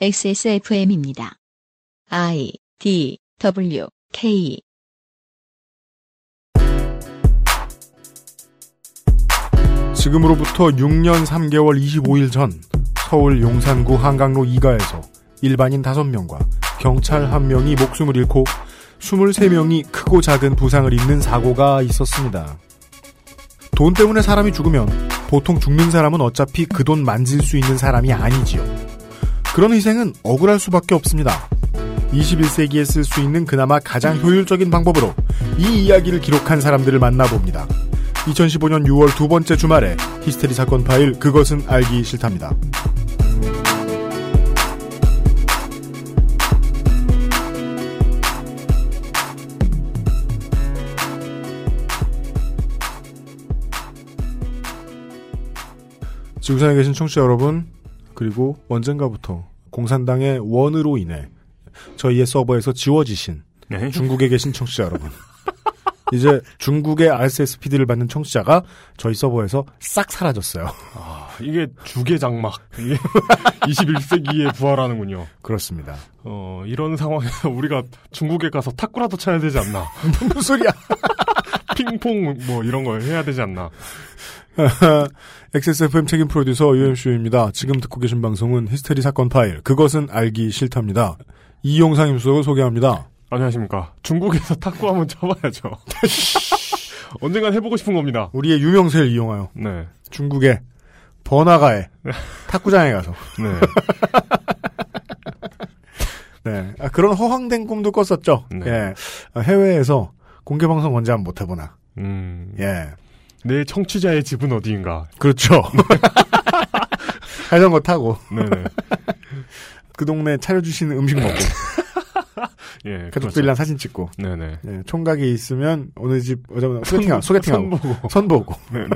XSFM입니다. I D W K 지금으로부터 6년 3개월 25일 전 서울 용산구 한강로 2가에서 일반인 5명과 경찰 1명이 목숨을 잃고 23명이 크고 작은 부상을 입는 사고가 있었습니다. 돈 때문에 사람이 죽으면 보통 죽는 사람은 어차피 그 돈 만질 수 있는 사람이 아니지요. 그런 희생은 억울할 수밖에 없습니다. 21세기에 쓸 수 있는 그나마 가장 효율적인 방법으로 이 이야기를 기록한 사람들을 만나봅니다. 2015년 6월 두 번째 주말에 히스테리 사건 파일 그것은 알기 싫답니다. 지구상에 계신 청취자 여러분 그리고 언젠가부터 공산당의 원으로 인해 저희의 서버에서 지워지신 네. 중국에 계신 청취자 여러분. 이제 중국의 RSS 피드를 받는 청취자가 저희 서버에서 싹 사라졌어요. 아, 이게 주계 장막. 이게 21세기에 부활하는군요. 그렇습니다. 어, 이런 상황에서 우리가 중국에 가서 탁구라도 쳐야 되지 않나. 무슨 소리야? 핑퐁 뭐 이런 걸 해야 되지 않나. XSFM 책임 프로듀서 UMC입니다. 지금 듣고 계신 방송은 히스테리 사건 파일 그것은 알기 싫답니다. 이용상 임수석을 소개합니다. 안녕하십니까. 중국에서 탁구 한번 쳐봐야죠. 언젠간 해보고 싶은 겁니다. 우리의 유명세를 이용하여 네. 중국의 번화가에 탁구장에 가서 네. 네 아, 그런 허황된 꿈도 꿨었죠. 네. 예 아, 해외에서 공개 방송 언제 한번 못 해보나. 음. 예 내 청취자의 집은 어디인가. 그렇죠. 자전거 타고 네네. 그 동네 차려주시는 음식 먹고 예. 가족들이랑 사진 찍고 그렇죠. 네네. 네, 총각이 있으면 어느 집 어쩌면 소개팅 소개팅하고 선 보고. 선 보고 네네.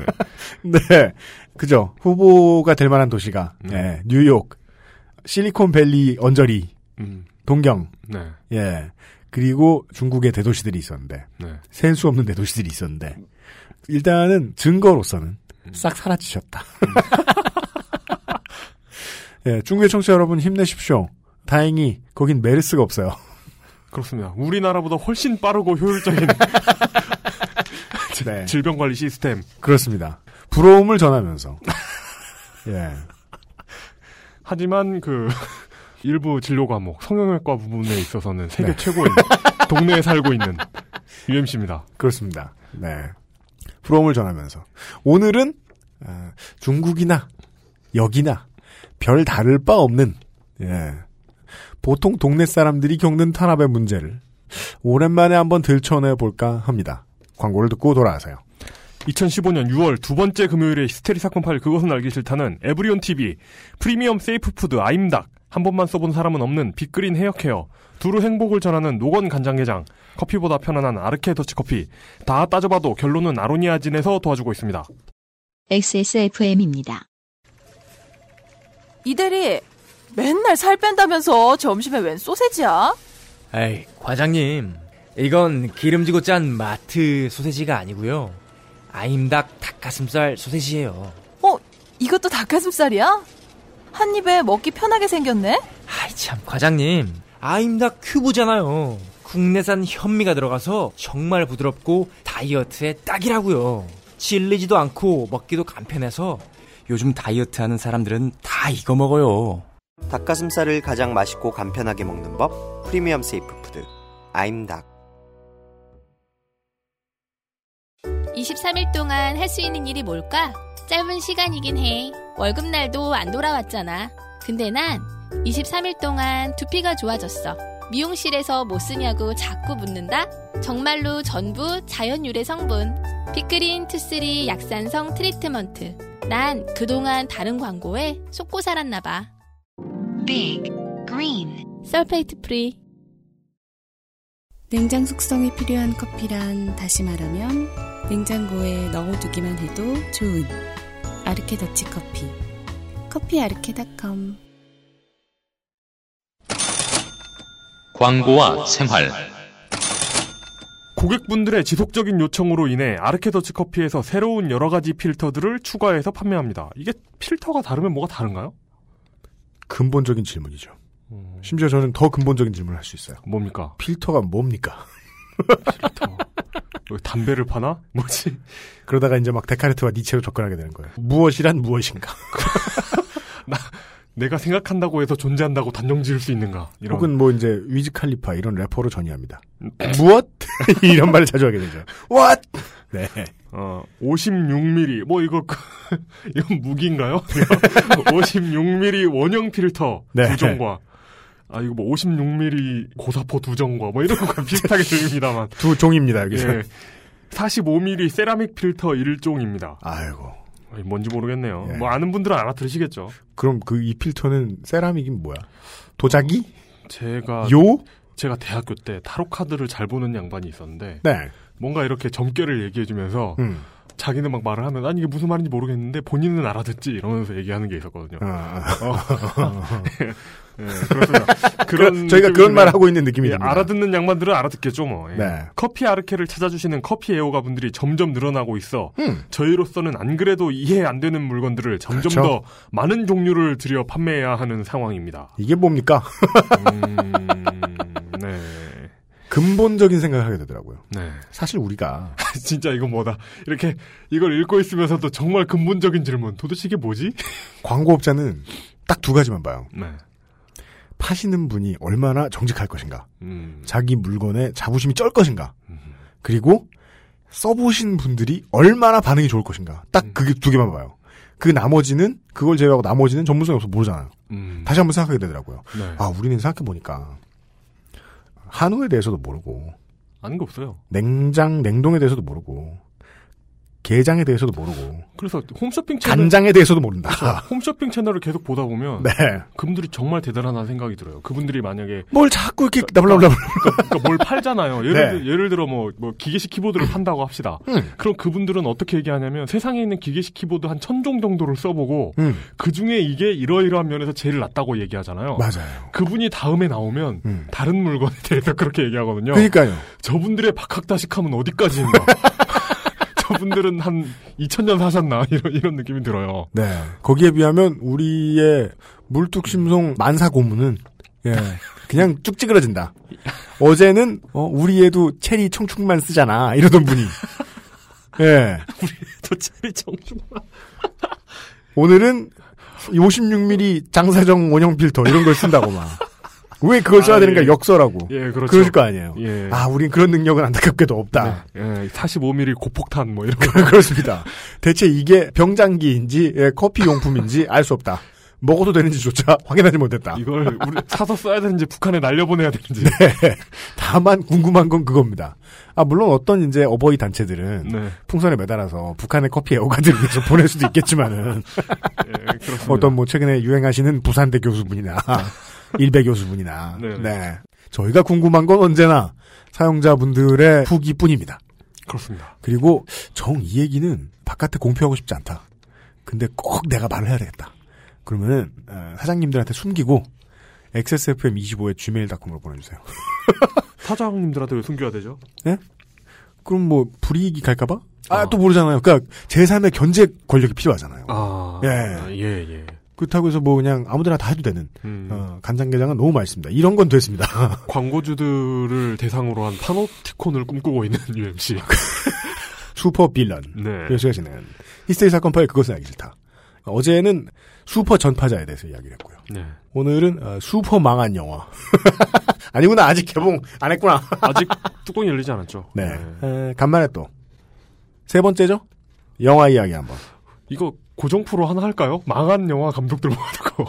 네 그죠 후보가 될 만한 도시가 음. 예, 뉴욕 실리콘밸리 언저리 음. 동경 네. 예 그리고 중국의 대도시들이 있었는데 네. 셀수 없는 대도시들이 있었는데 일단은 증거로서는 싹 사라지셨다. 예, 중국의 청취자 여러분 힘내십시오. 다행히 거긴 메르스가 없어요. 그렇습니다. 우리나라보다 훨씬 빠르고 효율적인 네, 질병 관리 시스템. 그렇습니다. 부러움을 전하면서 예, 하지만 그 일부 진료 과목 성형외과 부분에 있어서는 세계 네. 최고인 동네에 살고 있는 UMC입니다. 그렇습니다. 네, 부러움을 전하면서 오늘은 아, 중국이나 여기나 별 다를 바 없는 예, 보통 동네 사람들이 겪는 탄압의 문제를 오랜만에 한번 들춰내 볼까 합니다. 광고를 듣고 돌아와서요. 2015년 6월 두 번째 금요일에 히스테리 사건 파일 그것은 알기 싫다는 에브리온 TV 프리미엄 safe food 아임닭 한 번만 써본 사람은 없는 빅그린 헤어케어 두루 행복을 전하는 노건 간장게장 커피보다 편안한 아르케 더치 커피 다 따져봐도 결론은 아로니아진에서 도와주고 있습니다. XSFM입니다. 이대리 맨날 살 뺀다면서 점심에 웬 소세지야? 에이, 과장님. 이건 기름지고 짠 마트 소세지가 아니고요. 아임닭 닭가슴살 소세지예요. 어, 이것도 닭가슴살이야? 한 입에 먹기 편하게 생겼네? 아이 참, 과장님. 아임닭 큐브잖아요. 국내산 현미가 들어가서 정말 부드럽고 다이어트에 딱이라고요. 질리지도 않고 먹기도 간편해서 요즘 다이어트 하는 사람들은 다 이거 먹어요. 닭가슴살을 가장 맛있고 간편하게 먹는 법 프리미엄 세이프 푸드 아임닭 23일 동안 할 수 있는 일이 뭘까? 짧은 시간이긴 해. 월급날도 안 돌아왔잖아. 근데 난 23일 동안 두피가 좋아졌어. 미용실에서 뭐 쓰냐고 자꾸 묻는다? 정말로 전부 자연 유래 성분. 빅그린 투쓰리 약산성 트리트먼트. 난 그동안 다른 광고에 속고 살았나봐. Big Green sulfate free. 냉장 숙성이 필요한 커피란 다시 말하면 냉장고에 넣어두기만 해도 좋은 아르케 더치 커피. 커피 아르케 닷컴 광고와 생활 고객분들의 지속적인 요청으로 인해 아르케 더치 커피에서 새로운 여러 가지 필터들을 추가해서 판매합니다. 이게 필터가 다르면 뭐가 다른가요? 근본적인 질문이죠. 심지어 저는 더 근본적인 질문을 할 수 있어요. 뭡니까? 필터가 뭡니까? 필터. 뭐 담배를 파나? 뭐지? 그러다가 이제 막 데카르트와 니체로 접근하게 되는 거예요. 무엇이란 무엇인가? 내가 생각한다고 해서 존재한다고 단정 지을 수 있는가? 이런. 혹은 뭐 이제 위즈 칼리파 이런 래퍼로 전이합니다. 무엇? 이런 말을 자주 하게 되죠. What? 네. 어, 56mm. 뭐 이거 이건 무기인가요? 56mm 원형 필터 네. 두 정과. 아 이거 뭐 56mm 고사포 두 정과 뭐 이런 거랑 비슷하게 들립니다만. 두 종입니다, 여기서. 예. 45mm 세라믹 필터 1종입니다. 아이고. 뭔지 모르겠네요. 예. 뭐 아는 분들은 알아들으시겠죠. 그럼 그 이 필터는 세라믹이 뭐야? 도자기? 제가 요? 제가 대학교 때 타로 카드를 잘 보는 양반이 있었는데 네. 뭔가 이렇게 점괘를 얘기해주면서 음. 자기는 막 말을 하면 아니 이게 무슨 말인지 모르겠는데 본인은 알아듣지 이러면서 얘기하는 게 있었거든요. 아, 예, 그렇습니다. 그런 저희가 그런 말을 하고 있는 느낌이 예, 듭니다. 알아듣는 양반들은 알아듣겠죠 뭐. 예. 네. 커피 아르케를 찾아주시는 커피 애호가 분들이 점점 늘어나고 있어 음. 저희로서는 안 그래도 이해 안 되는 물건들을 점점 그렇죠. 더 많은 종류를 들여 판매해야 하는 상황입니다. 이게 뭡니까? 음, 네. 근본적인 생각을 하게 되더라고요. 네. 사실 우리가 진짜 이거 뭐다. 이렇게 이걸 읽고 있으면서도 정말 근본적인 질문. 도대체 이게 뭐지? 광고업자는 딱 두 가지만 봐요. 네. 파시는 분이 얼마나 정직할 것인가. 음. 자기 물건에 자부심이 쩔 것인가. 그리고 써보신 분들이 얼마나 반응이 좋을 것인가. 딱 그게 두 개만 봐요. 그 나머지는 그걸 제외하고 나머지는 전문성이 없어 모르잖아요. 음. 다시 한번 생각하게 되더라고요. 네. 아 우리는 생각해 보니까 한우에 대해서도 모르고 아는 게 없어요. 냉장 냉동에 대해서도 모르고 게장에 대해서도 모르고 그래서 홈쇼핑 채널 간장에 대해서도 모른다. 홈쇼핑 채널을 계속 보다 보면 네. 그분들이 정말 대단하다는 생각이 들어요. 그분들이 만약에 뭘 자꾸 이렇게 나블라블라. 그러니까 뭘 팔잖아요. 예를, 네. 들- 예를 들어 뭐, 뭐 기계식 키보드를 판다고 합시다. 음. 그럼 그분들은 어떻게 얘기하냐면 세상에 있는 기계식 키보드 한 천 종 정도를 써보고 음. 그 중에 이게 이러이러한 면에서 제일 낫다고 얘기하잖아요. 맞아요. 그분이 다음에 나오면 음. 다른 물건에 대해서 그렇게 얘기하거든요. 그러니까요. 저분들의 박학다식함은 어디까지인가? 저분들은 한 2000년 사셨나? 이런, 이런 느낌이 들어요. 네. 거기에 비하면 우리의 물뚝심송 만사 고문은 예. 그냥 쭉 찌그러진다. 어제는 어, 우리 애도 체리 청축만 쓰잖아. 이러던 분이. 예. 저 체리 정중만. 오늘은 56mm 장사정 원형 필터 이런 걸 쓴다고 막. 왜 그걸 써야 아, 되는가 예. 역서라고. 예, 그렇죠. 그러실 거 아니에요. 예. 아, 우린 그런 능력은 안타깝게도 없다. 네. 예, 45mm 고폭탄 뭐 이런 거. 그렇습니다. 대체 이게 병장기인지 예, 커피 용품인지 알 수 없다. 먹어도 되는지조차 확인하지 못했다. 이걸 우리 사서 써야 되는지 북한에 날려보내야 되는지. 네. 다만 궁금한 건 그겁니다. 아 물론 어떤 이제 어버이 단체들은 네. 풍선에 매달아서 북한의 커피 애호가들을 위해서 보낼 수도 있겠지만은 예, 그렇습니다. 어떤 뭐 최근에 유행하시는 부산대 교수분이나 일배 교수분이나 네, 네. 네 저희가 궁금한 건 언제나 사용자분들의 후기뿐입니다. 그렇습니다. 그리고 정 이 얘기는 바깥에 공표하고 싶지 않다. 근데 꼭 내가 말을 해야 되겠다. 그러면은 어, 사장님들한테 숨기고 XSFM25에 gmail.com으로 보내주세요. 사장님들한테 왜 숨겨야 되죠? 그럼 뭐 불이익이 갈까봐? 아, 아. 또 모르잖아요. 그러니까 제3의 견제 권력이 필요하잖아요. 아, 예. 예, 예. 그렇다고 해서 뭐 그냥 아무데나 다 해도 되는 음, 어, 간장게장은 너무 맛있습니다. 이런 건 됐습니다. 광고주들을 대상으로 한 파놉티콘을 꿈꾸고 있는 UMC. 슈퍼 빌런. 네. 하시는 히스테리 사건 파일 그것은 알기 싫다. 어제는 슈퍼 전파자에 대해서 이야기를 했고요. 네. 오늘은 어, 슈퍼 망한 영화. 아니구나 아직 개봉 안 했구나. 아직 뚜껑이 열리지 않았죠. 네. 에, 간만에 또 세 번째죠. 영화 이야기 한번. 이거 고정 프로 하나 할까요? 망한 영화 감독들 모아두고.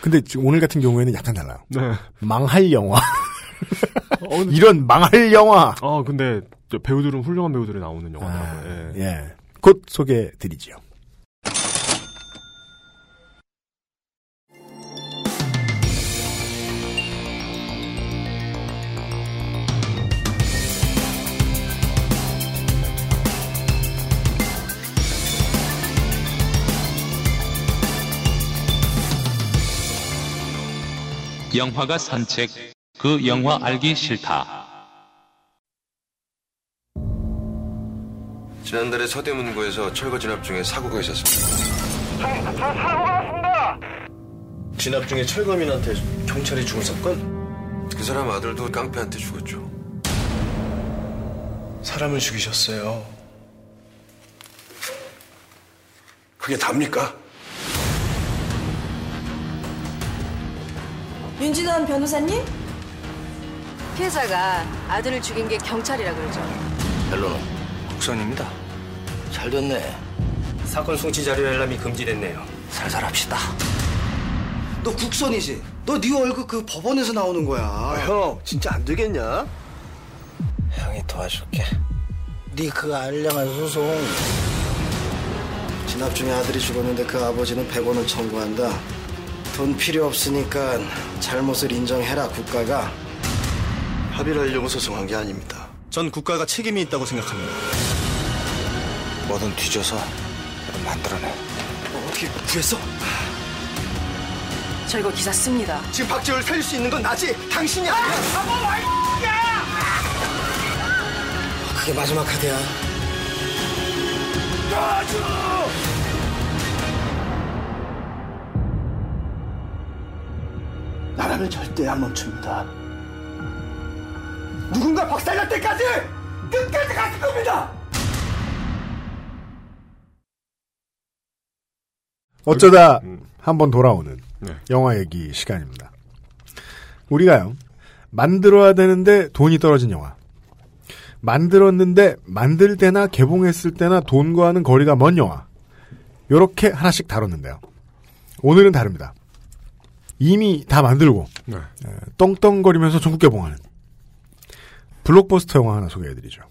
근데 지금 오늘 같은 경우에는 약간 달라요. 네. 망할 영화. 어, 이런 망할 영화. 아, 근데 저 배우들은 훌륭한 배우들이 나오는 영화더라고요. 아, 예. 예. 곧 소개해 드리지요. 영화가 산책, 그 영화 알기 싫다. 지난달에 서대문구에서 철거 진압 중에 사고가 있었습니다. 진압 중에 철거민한테 경찰이 죽은 사건? 그 사람 아들도 깡패한테 죽었죠. 사람을 죽이셨어요. 그게 답니까? 윤진원 변호사님? 피해자가 아들을 죽인 게 경찰이라 그러죠. 헬로는 국선입니다. 잘 됐네. 사건 송치 자료 열람이 금지됐네요. 살살 합시다. 너 국선이지? 너네 얼굴 그 법원에서 나오는 거야. 아, 형, 진짜 안 되겠냐? 형이 도와줄게. 네 그 알량한 소송. 진압 중에 아들이 죽었는데 그 아버지는 100원을 청구한다. 돈 필요 없으니까 잘못을 인정해라 국가가. 합의를 하려고 소송한 게 아닙니다. 전 국가가 책임이 있다고 생각합니다. 뭐든 뒤져서 만들어내. 어, 어떻게 구했어? 저 이거 기사 씁니다. 지금 박재호를 살릴 수 있는 건 나지. 당신이 아니야. 그게 마지막 카드야. 나 라는 절대 안 멈춥니다. 누군가 박살날 때까지 끝까지 갈 겁니다. 어쩌다 한번 돌아오는 네. 영화 얘기 시간입니다. 우리가요, 만들어야 되는데 돈이 떨어진 영화. 만들었는데 만들 때나 개봉했을 때나 돈과는 거리가 먼 영화. 요렇게 하나씩 다뤘는데요. 오늘은 다릅니다. 이미 다 만들고 네. 에, 떵떵거리면서 전국 개봉하는 블록버스터 영화 하나 소개해드리죠.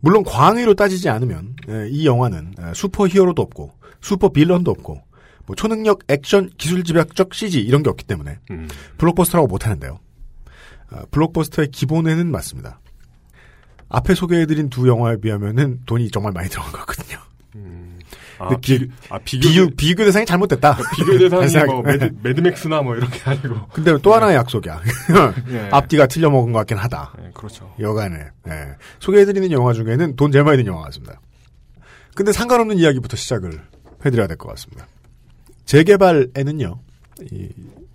물론 광의로 따지지 않으면 에, 이 영화는 에, 슈퍼 히어로도 없고 슈퍼 빌런도 없고 뭐 초능력 액션 기술 집약적 CG 이런 게 없기 때문에 음. 블록버스터라고 못하는데요. 어, 블록버스터의 기본에는 맞습니다. 앞에 소개해드린 두 영화에 비하면은 돈이 정말 많이 들어간 것 같거든요. 아, 비, 아, 비교, 비교, 비교 대상이 잘못됐다. 비교 대상이 뭐 매드, 매드맥스나 뭐 이렇게 아니고. 근데 또 하나의 약속이야. 예. 앞뒤가 틀려먹은 것 같긴 하다. 네, 그렇죠. 여간에 예. 소개해드리는 영화 중에는 돈 제일 많이 든 영화 같습니다. 근데 상관없는 이야기부터 시작을 해드려야 될 것 같습니다. 재개발에는요, 이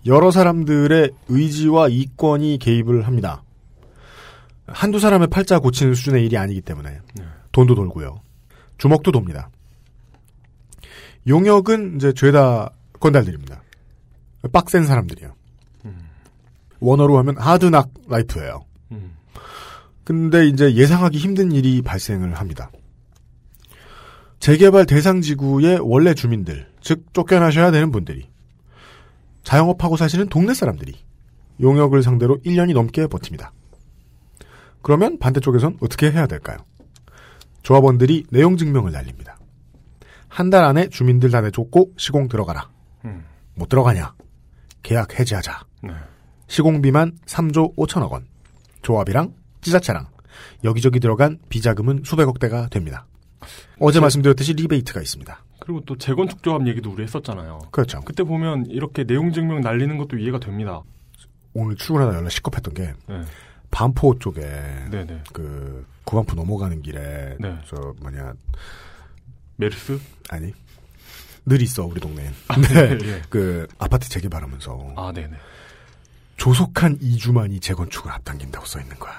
여러 사람들의 의지와 이권이 개입을 합니다. 한두 사람의 팔자 고치는 수준의 일이 아니기 때문에 돈도 돌고요. 주먹도 돕니다. 용역은 이제 죄다 건달들입니다. 빡센 사람들이요. 원어로 하면 하드낙 라이프예요. 음. 근데 이제 예상하기 힘든 일이 발생을 합니다. 재개발 대상 지구의 원래 주민들, 즉 쫓겨나셔야 되는 분들이 자영업하고 사시는 동네 사람들이 용역을 상대로 1년이 넘게 버팁니다. 그러면 반대쪽에선 어떻게 해야 될까요? 조합원들이 내용 증명을 날립니다. 한 달 안에 주민들 다 내줬고 시공 들어가라. 음. 못 들어가냐? 계약 해지하자. 네. 시공비만 3조 5천억 원. 조합이랑 지자체랑 여기저기 들어간 비자금은 수백억 대가 됩니다. 어제 말씀드렸듯이 리베이트가 있습니다. 그리고 또 재건축 조합 얘기도 우리 했었잖아요. 그렇죠. 그때 보면 이렇게 내용 증명 날리는 것도 이해가 됩니다. 오늘 출근하다 연락 시겁했던 게 네. 반포 쪽에 네네. 그 구반포 넘어가는 길에 네. 저 뭐냐 메르스? 아니 늘 있어 우리 동네엔. 아, 네. 네, 예. 그 아파트 재개발하면서 아, 네네. 조속한 2주만이 재건축을 앞당긴다고 써 있는 거야.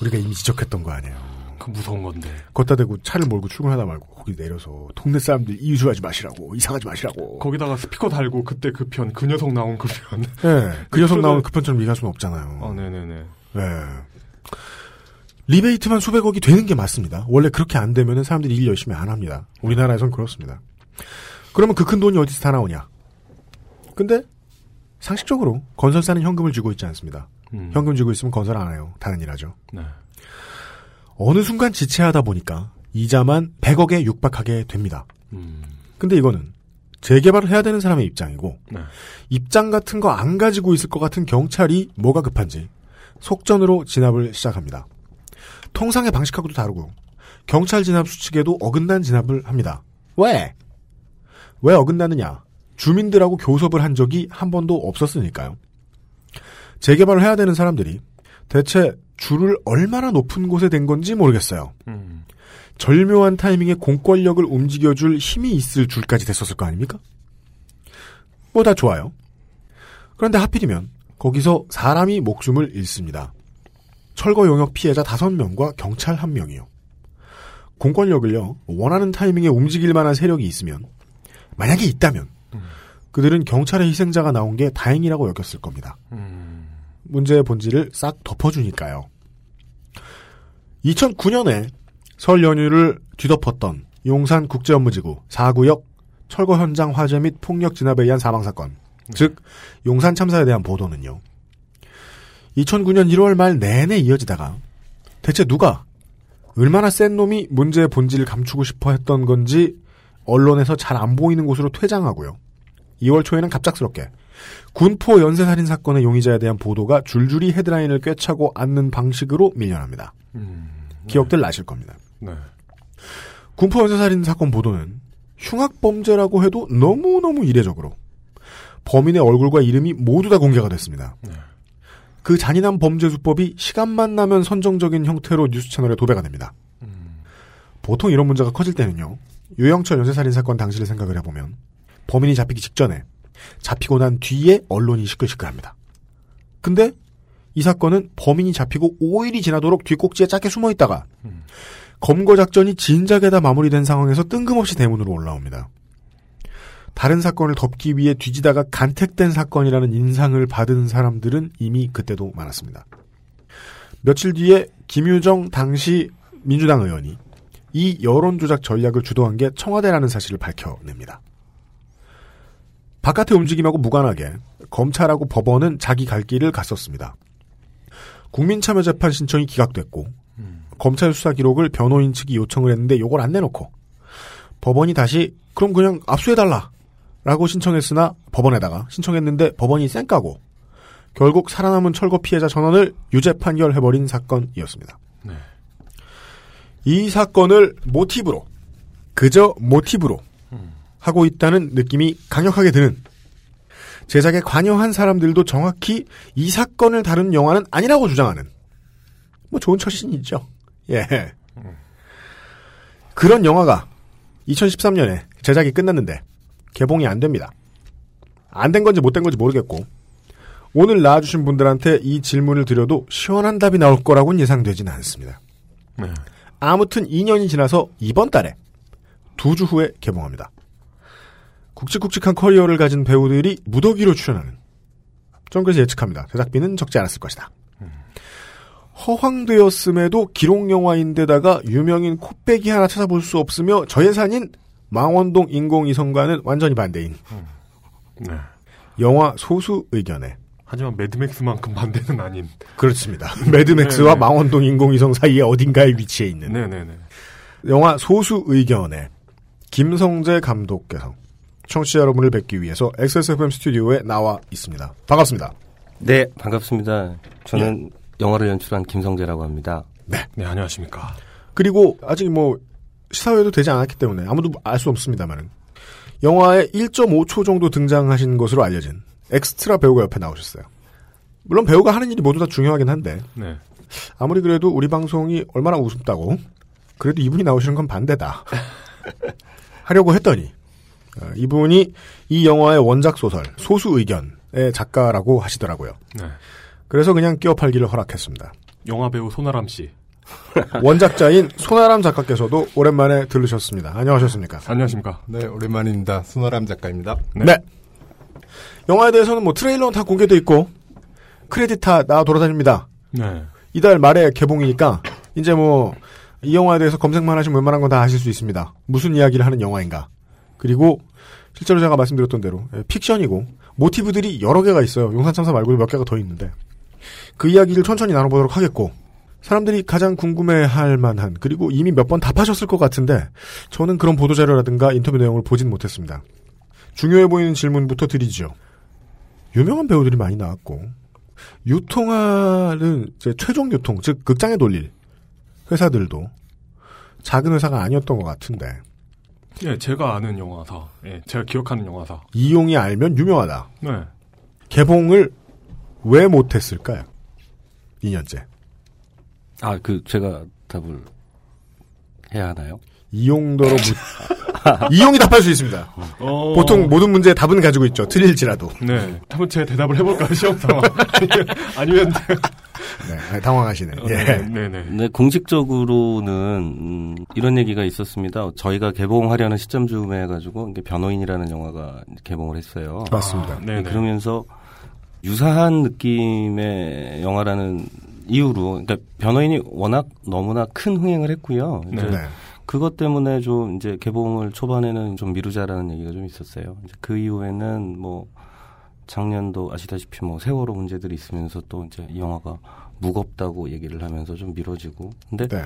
우리가 이미 지적했던 거 아니에요. 그 무서운 건데. 걷다 대고 차를 몰고 출근하다 말고 거기 내려서 동네 사람들 이주하지 마시라고 이상하지 마시라고. 거기다가 스피커 달고 그때 그 편, 그 녀석 나온 그 편. 네, 그 녀석 나오는 그 편처럼 얘기할 수는 없잖아요. 아, 네네네. 네. 리베이트만 수백억이 되는 게 맞습니다. 원래 그렇게 안 되면 사람들이 일 열심히 안 합니다. 우리나라에선 그렇습니다. 그러면 그 큰 돈이 어디서 다 나오냐? 근데 상식적으로 건설사는 현금을 쥐고 있지 않습니다. 음. 현금 쥐고 있으면 건설 안 해요. 다른 일 하죠. 네. 어느 순간 지체하다 보니까 이자만 100억에 육박하게 됩니다. 음. 근데 이거는 재개발을 해야 되는 사람의 입장이고 네. 입장 같은 거 안 가지고 있을 것 같은 경찰이 뭐가 급한지 속전으로 진압을 시작합니다. 통상의 방식하고도 다르고 경찰 진압 수칙에도 어긋난 진압을 합니다. 왜? 왜 어긋나느냐? 주민들하고 교섭을 한 적이 한 번도 없었으니까요. 재개발을 해야 되는 사람들이 대체 줄을 얼마나 높은 곳에 된 건지 모르겠어요. 음. 절묘한 타이밍에 공권력을 움직여줄 힘이 있을 줄까지 됐었을 거 아닙니까? 뭐 다 좋아요. 그런데 하필이면 거기서 사람이 목숨을 잃습니다. 철거 용역 피해자 5명과 경찰 1명이요. 공권력을요, 원하는 타이밍에 움직일 만한 세력이 있으면, 만약에 있다면, 그들은 경찰의 희생자가 나온 게 다행이라고 여겼을 겁니다. 문제의 본질을 싹 덮어주니까요. 2009년에 설 연휴를 뒤덮었던 용산 국제업무지구 4구역 철거 현장 화재 및 폭력 진압에 의한 사망 사건, 즉 용산 참사에 대한 보도는요. 2009년 1월 말 내내 이어지다가 대체 누가 얼마나 센 놈이 문제의 본질을 감추고 싶어 했던 건지 언론에서 잘 안 보이는 곳으로 퇴장하고요. 2월 초에는 갑작스럽게 군포 연쇄살인 사건의 용의자에 대한 보도가 줄줄이 헤드라인을 꿰차고 앉는 방식으로 밀려납니다. 기억들 나실 겁니다. 네. 군포 연쇄살인 사건 보도는 흉악범죄라고 해도 너무너무 이례적으로 범인의 얼굴과 이름이 모두 다 공개가 됐습니다. 그 잔인한 범죄 수법이 시간만 나면 선정적인 형태로 뉴스 채널에 도배가 됩니다. 보통 이런 문제가 커질 때는요. 유영철 연쇄살인 사건 당시를 생각을 해보면 범인이 잡히기 직전에 잡히고 난 뒤에 언론이 시끌시끌합니다. 근데 이 사건은 범인이 잡히고 5일이 지나도록 뒷꼭지에 짧게 숨어 있다가 검거 작전이 진작에다 마무리된 상황에서 뜬금없이 대문으로 올라옵니다. 다른 사건을 덮기 위해 뒤지다가 간택된 사건이라는 인상을 받은 사람들은 이미 그때도 많았습니다. 며칠 뒤에 김유정 당시 민주당 의원이 이 여론조작 전략을 주도한 게 청와대라는 사실을 밝혀냅니다. 바깥의 움직임하고 무관하게 검찰하고 법원은 자기 갈 길을 갔었습니다. 국민참여재판 신청이 기각됐고 검찰 수사 기록을 변호인 측이 요청을 했는데 요걸 안 내놓고 법원이 다시 그럼 그냥 압수해달라 라고 신청했으나 법원에다가 신청했는데 법원이 쌩까고 결국 살아남은 철거 피해자 전원을 유죄 판결해버린 사건이었습니다. 네. 이 사건을 모티브로 그저 모티브로 하고 있다는 느낌이 강력하게 드는 제작에 관여한 사람들도 정확히 이 사건을 다룬 영화는 아니라고 주장하는 뭐 좋은 처신이죠. 예. 그런 영화가 2013년에 제작이 끝났는데 개봉이 안 됩니다. 안 된 건지 못 된 건지 모르겠고 오늘 나와주신 분들한테 이 질문을 드려도 시원한 답이 나올 거라고는 예상되지는 않습니다. 네. 아무튼 2년이 지나서 이번 달에 두 주 후에 개봉합니다. 굵직굵직한 커리어를 가진 배우들이 무더기로 출연하는 전 그래서 예측합니다. 제작비는 적지 않았을 것이다. 허황되었음에도 기록 영화인데다가 유명인 코빼기 하나 찾아볼 수 없으며 저예산인 망원동 인공위성과는 완전히 반대인 네. 영화 소수 의견에 하지만 매드맥스만큼 반대는 아닌. 그렇습니다. 매드맥스와 네. 망원동 인공위성 사이에 어딘가에 위치해 있는 네네네. 영화 소수 의견에 김성재 감독께서 청취자 여러분을 뵙기 위해서 XSFM 스튜디오에 나와 있습니다. 반갑습니다. 네, 반갑습니다. 저는 영화를 연출한 김성재라고 합니다. 네. 네, 안녕하십니까. 그리고 아직 뭐 시사회도 되지 않았기 때문에 아무도 알 수 없습니다만은 영화에 1.5초 정도 등장하신 것으로 알려진 엑스트라 배우가 옆에 나오셨어요. 물론 배우가 하는 일이 모두 다 중요하긴 한데 네. 아무리 그래도 우리 방송이 얼마나 우습다고 그래도 이분이 나오시는 건 반대다 하려고 했더니 어, 이분이 이 영화의 원작 소설 소수 의견의 작가라고 하시더라고요. 네. 그래서 그냥 끼어 팔기를 허락했습니다. 영화 배우 손아람 씨. 원작자인 손아람 작가께서도 오랜만에 들으셨습니다. 안녕하셨습니까? 안녕하십니까? 네, 오랜만입니다. 손아람 작가입니다. 네. 영화에 대해서는 뭐 트레일러는 다 공개돼 있고 크레딧 다 나와 돌아다닙니다. 네. 이달 말에 개봉이니까 이제 뭐 이 영화에 대해서 검색만 하시면 웬만한 건 다 아실 수 있습니다. 무슨 이야기를 하는 영화인가. 그리고 실제로 제가 말씀드렸던 대로 예, 픽션이고 모티브들이 여러 개가 있어요. 용산 참사 말고도 몇 개가 더 있는데 그 이야기를 천천히 나눠보도록 하겠고 사람들이 가장 궁금해할 만한 그리고 이미 몇 번 답하셨을 것 같은데 저는 그런 보도 자료라든가 인터뷰 내용을 보진 못했습니다. 중요해 보이는 질문부터 드리죠. 유명한 배우들이 많이 나왔고 유통하는 이제 최종 유통 즉 극장에 돌릴 회사들도 작은 회사가 아니었던 것 같은데 예, 제가 아는 영화사. 예, 제가 기억하는 영화사. 이용이 알면 유명하다. 네. 개봉을 왜 못했을까요? 2년째. 아, 그 제가 답을 해야 하나요? 이용도로 묻... 이용이 답할 수 있습니다. 어. 보통 모든 문제에 답은 가지고 있죠. 틀릴지라도. 네. 한번 제가 대답을 해볼까요, 시험 상황? 아니면. 네, 당황하시네. 어, 예. 네, 네, 네. 네, 공식적으로는 음, 이런 얘기가 있었습니다. 저희가 개봉하려는 시점쯤에 해가지고 이게 변호인이라는 영화가 개봉을 했어요. 맞습니다. 아, 네네. 그러면서 유사한 느낌의 영화라는 이유로, 그러니까 변호인이 워낙 너무나 큰 흥행을 했고요. 이제 네. 그것 때문에 좀 이제 개봉을 초반에는 좀 미루자라는 얘기가 좀 있었어요. 이제 그 이후에는 뭐 작년도 아시다시피 뭐 세월호 문제들이 있으면서 또 이제 이 영화가 무겁다고 얘기를 하면서 좀 미뤄지고. 근데 네.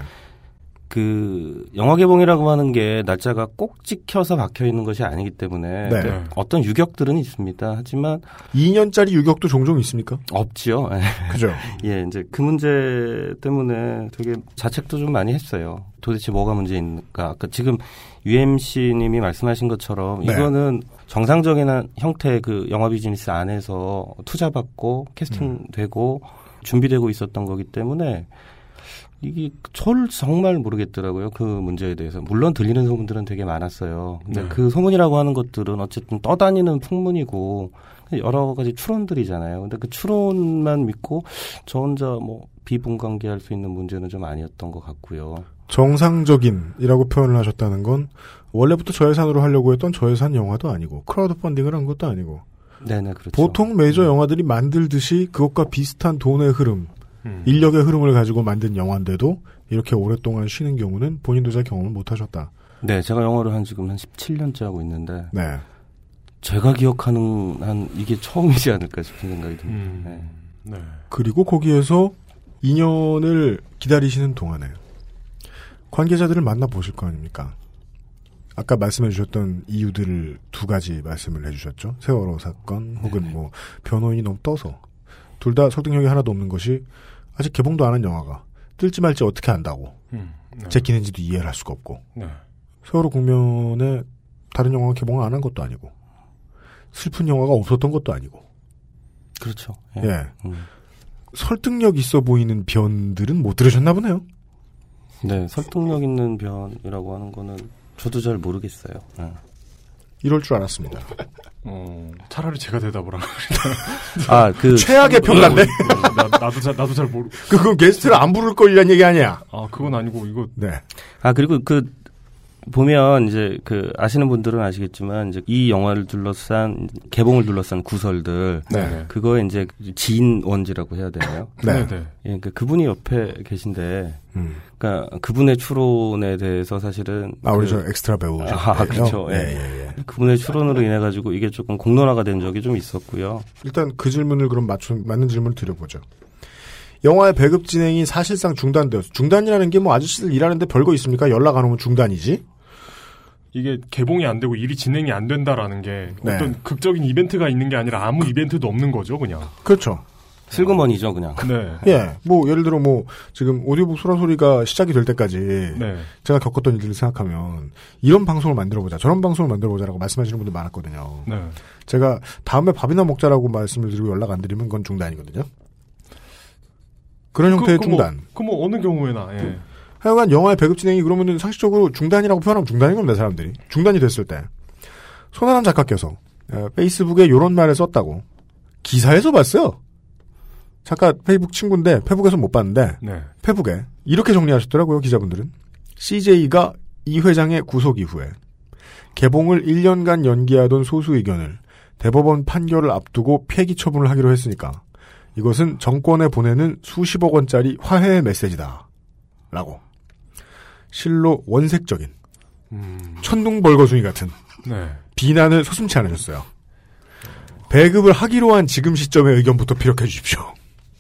그 영화 개봉이라고 하는 게 날짜가 꼭 찍혀서 박혀 있는 것이 아니기 때문에 네. 이제 어떤 유격들은 있습니다. 하지만 2년짜리 유격도 종종 있습니까? 없지요. 그죠. 예, 이제 그 문제 때문에 되게 자책도 좀 많이 했어요. 도대체 뭐가 문제인가? 아까 지금 UMC님이 말씀하신 것처럼 네. 이거는 정상적인 한 형태의 그 영화 비즈니스 안에서 투자받고 캐스팅되고 준비되고 있었던 거기 때문에 이게 저를 정말 모르겠더라고요. 그 문제에 대해서. 물론 들리는 소문들은 되게 많았어요. 근데 네. 그 소문이라고 하는 것들은 어쨌든 떠다니는 풍문이고 여러 가지 추론들이잖아요. 근데 그 추론만 믿고 저 혼자 뭐 비분강개할 수 있는 문제는 좀 아니었던 것 같고요. 정상적인이라고 표현을 하셨다는 건 원래부터 저예산으로 하려고 했던 저예산 영화도 아니고 크라우드 펀딩을 한 것도 아니고 네네 그렇죠. 보통 메이저 영화들이 만들듯이 그것과 비슷한 돈의 흐름, 음. 인력의 흐름을 가지고 만든 영화인데도 이렇게 오랫동안 쉬는 경우는 본인도 잘 경험을 못 하셨다. 네, 제가 영화를 한 지금 한 17년째 하고 있는데 네. 제가 기억하는 한 이게 처음이지 않을까 싶은 생각이 듭니다. 음. 네. 네. 그리고 거기에서 2년을 기다리시는 동안에 관계자들을 만나 보실 거 아닙니까? 아까 말씀해 주셨던 이유들을 두 가지 말씀을 해 주셨죠. 세월호 사건 혹은 뭐 변호인이 너무 떠서 둘 다 설득력이 하나도 없는 것이 아직 개봉도 안 한 영화가 뜰지 말지 어떻게 안다고 음, 네. 제끼는지도 이해를 할 수가 없고 네. 세월호 국면에 다른 영화가 개봉을 안 한 것도 아니고 슬픈 영화가 없었던 것도 아니고 그렇죠. 예. 음. 설득력 있어 보이는 변들은 못 들으셨나 보네요. 네, 설득력 있는 변이라고 하는 거는 저도 잘 모르겠어요. 네. 이럴 줄 알았습니다. 어, 차라리 제가 대답을 하고. 아, 그 최악의 평가인데. 나, 나도 잘 나도 잘 모르. 그거 게스트를 안 부를 거이란 얘기 아니야. 아, 그건 아니고 이거. 네. 아 그리고 그 보면 이제 그 아시는 분들은 아시겠지만 이제 이 영화를 둘러싼 개봉을 둘러싼 구설들 네. 그거에 이제 지인 원지라고 해야 되나요? 네. 네. 예, 그러니까 그분이 옆에 계신데, 음. 그러니까 그분의 추론에 대해서 사실은 아, 우리 그- 저 엑스트라 배우. 아, 그렇죠. 예. 예, 예, 예. 그분의 추론으로 인해 가지고 이게 조금 공론화가 된 적이 좀 있었고요. 일단 그 질문을 그럼 맞춘, 맞는 질문을 드려보죠. 영화의 배급 진행이 사실상 중단되었어. 중단이라는 게 뭐 아저씨들 일하는데 별거 있습니까? 연락 안 오면 중단이지. 이게 개봉이 안 되고 일이 진행이 안 된다라는 게 네. 어떤 극적인 이벤트가 있는 게 아니라 아무 이벤트도 없는 거죠, 그냥. 그렇죠. 슬그머니죠, 그냥. 네. 예. 뭐, 예를 들어 뭐, 지금 오디오북 소라 소리가 시작이 될 때까지. 네. 제가 겪었던 일들을 생각하면, 이런 방송을 만들어보자, 저런 방송을 만들어보자라고 말씀하시는 분들 많았거든요. 네. 제가 다음에 밥이나 먹자라고 말씀을 드리고 연락 안 드리면 그건 중단이거든요. 그런 형태의 그, 그 중단. 뭐, 그뭐 어느 경우에나 예. 하여간 영화의 배급 진행이 그러면은 상식적으로 중단이라고 표현하면 중단인 겁니다, 사람들이. 중단이 됐을 때. 손아람 작가께서 어, 페이스북에 이런 말을 썼다고 기사에서 봤어요. 작가 페이북 친구인데 페북에서 못 봤는데 네. 페북에 이렇게 정리하셨더라고요, 기자분들은. CJ가 이 회장의 구속 이후에 개봉을 1년간 연기하던 소수 의견을 대법원 판결을 앞두고 폐기 처분을 하기로 했으니까 이것은 정권에 보내는 수십억 원짜리 화해의 메시지다. 라고. 실로 원색적인 음. 천둥벌거숭이 같은 네. 비난을 서슴치 않으셨어요. 배급을 하기로 한 지금 시점의 의견부터 피력해 주십시오.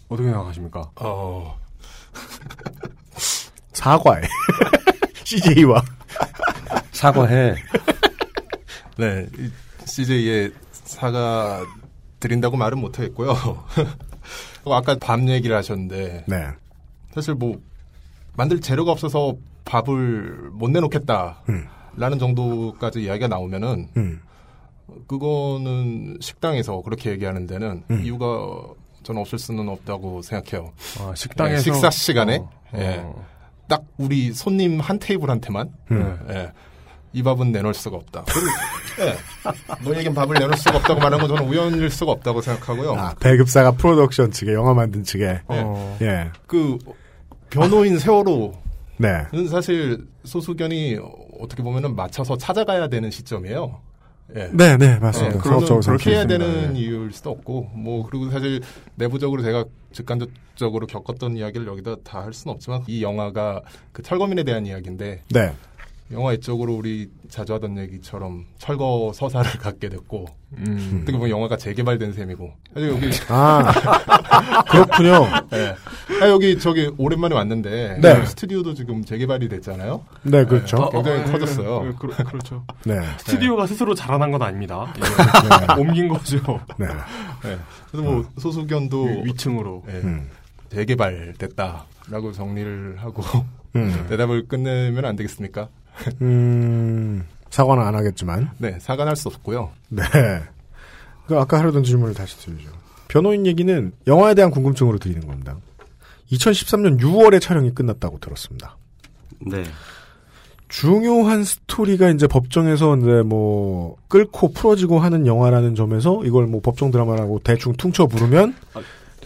어떻게 생각하십니까? 어, 사과해. CJ와. 사과해. 네. 이 CJ에 사과 드린다고 말은 못하겠고요. 어, 아까 밥 얘기를 하셨는데 네. 사실 뭐 만들 재료가 없어서 밥을 못 내놓겠다. 음. 라는 정도까지 이야기가 나오면은 음. 그거는 식당에서 그렇게 얘기하는 데는 음. 이유가 저는 없을 수는 없다고 생각해요. 아, 식당에서 네, 식사 시간에 어, 예. 어. 딱 우리 손님 한 테이블한테만 음. 예. 이 밥은 내놓을 수가 없다. 예, 너에겐 밥을 내놓을 수가 없다고 말하는 건 저는 우연일 수가 없다고 생각하고요. 아, 배급사가 프로덕션 측에 영화 만든 측에 어. 예. 그 변호인 세월호 네. 는 사실 소수견이 어떻게 보면은 맞춰서 찾아가야 되는 시점이에요. 예. 네, 네, 맞습니다. 그러면 상업적으로 그렇게 해야. 되는 예. 이유일 수도 없고, 뭐 그리고 사실 내부적으로 제가 직간접적으로 겪었던 이야기를 여기다 다 할 수는 없지만 이 영화가 그 철거민에 대한 이야기인데, 네. 영화 외적으로 우리 자주 하던 얘기처럼 철거 서사를 갖게 됐고, 음. 어떻게 보면 영화가 재개발된 셈이고, 사실 여기 아, 그렇군요. 네. 아, 여기 저기 오랜만에 왔는데 네. 스튜디오도 지금 재개발이 됐잖아요. 네, 그렇죠. 네, 굉장히 어, 어, 커졌어요. 예, 예, 그렇- 그렇죠. 네. 스튜디오가 스스로 자라난 건 아닙니다. 예. 네. 옮긴 거죠. 네. 네. 그래서 뭐 소수견도 위- 위층으로. 예, 음. 재개발됐다라고 정리를 하고 음. 대답을 끝내면 안 되겠습니까? 음, 사과는 안 하겠지만. 네, 사과할 수 없고요. 네. 그 아까 하려던 질문을 다시 드리죠. 변호인 얘기는 영화에 대한 궁금증으로 드리는 겁니다. 2013년 6월에 촬영이 끝났다고 들었습니다. 네. 중요한 스토리가 이제 법정에서 이제 뭐 끌고 풀어지고 하는 영화라는 점에서 이걸 뭐 법정 드라마라고 대충 퉁쳐 부르면 저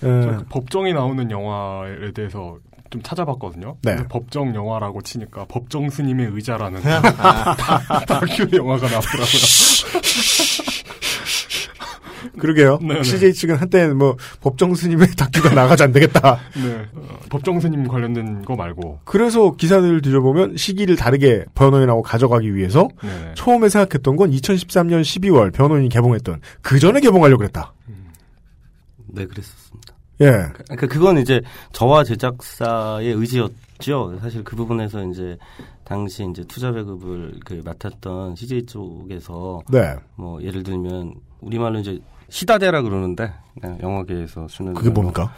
예, 그 법정이 나오는 영화에 대해서 좀 찾아봤거든요. 네. 근데 법정 영화라고 치니까 법정 스님의 의자라는 아. 다큐 영화가 나왔더라고요. 그러게요. 네네. CJ 측은 한때 뭐 법정 스님의 다큐가 나가지 안 되겠다. 네. 어, 법정 스님 관련된 거 말고. 그래서 기사들을 뒤져보면 시기를 다르게 변호인하고 가져가기 위해서 네. 처음에 생각했던 건 2013년 12월 변호인이 개봉했던 그 전에 개봉하려고 그랬다. 네, 그랬었습니다. 예. 그러니까 그건 이제 저와 제작사의 의지였죠. 사실 그 부분에서 이제 당시 이제 투자 배급을 그 맡았던 CJ 쪽에서 네. 뭐 예를 들면 우리말로 이제 시다대라 그러는데 네, 영화계에서 쓰는 그게. 뭡니까?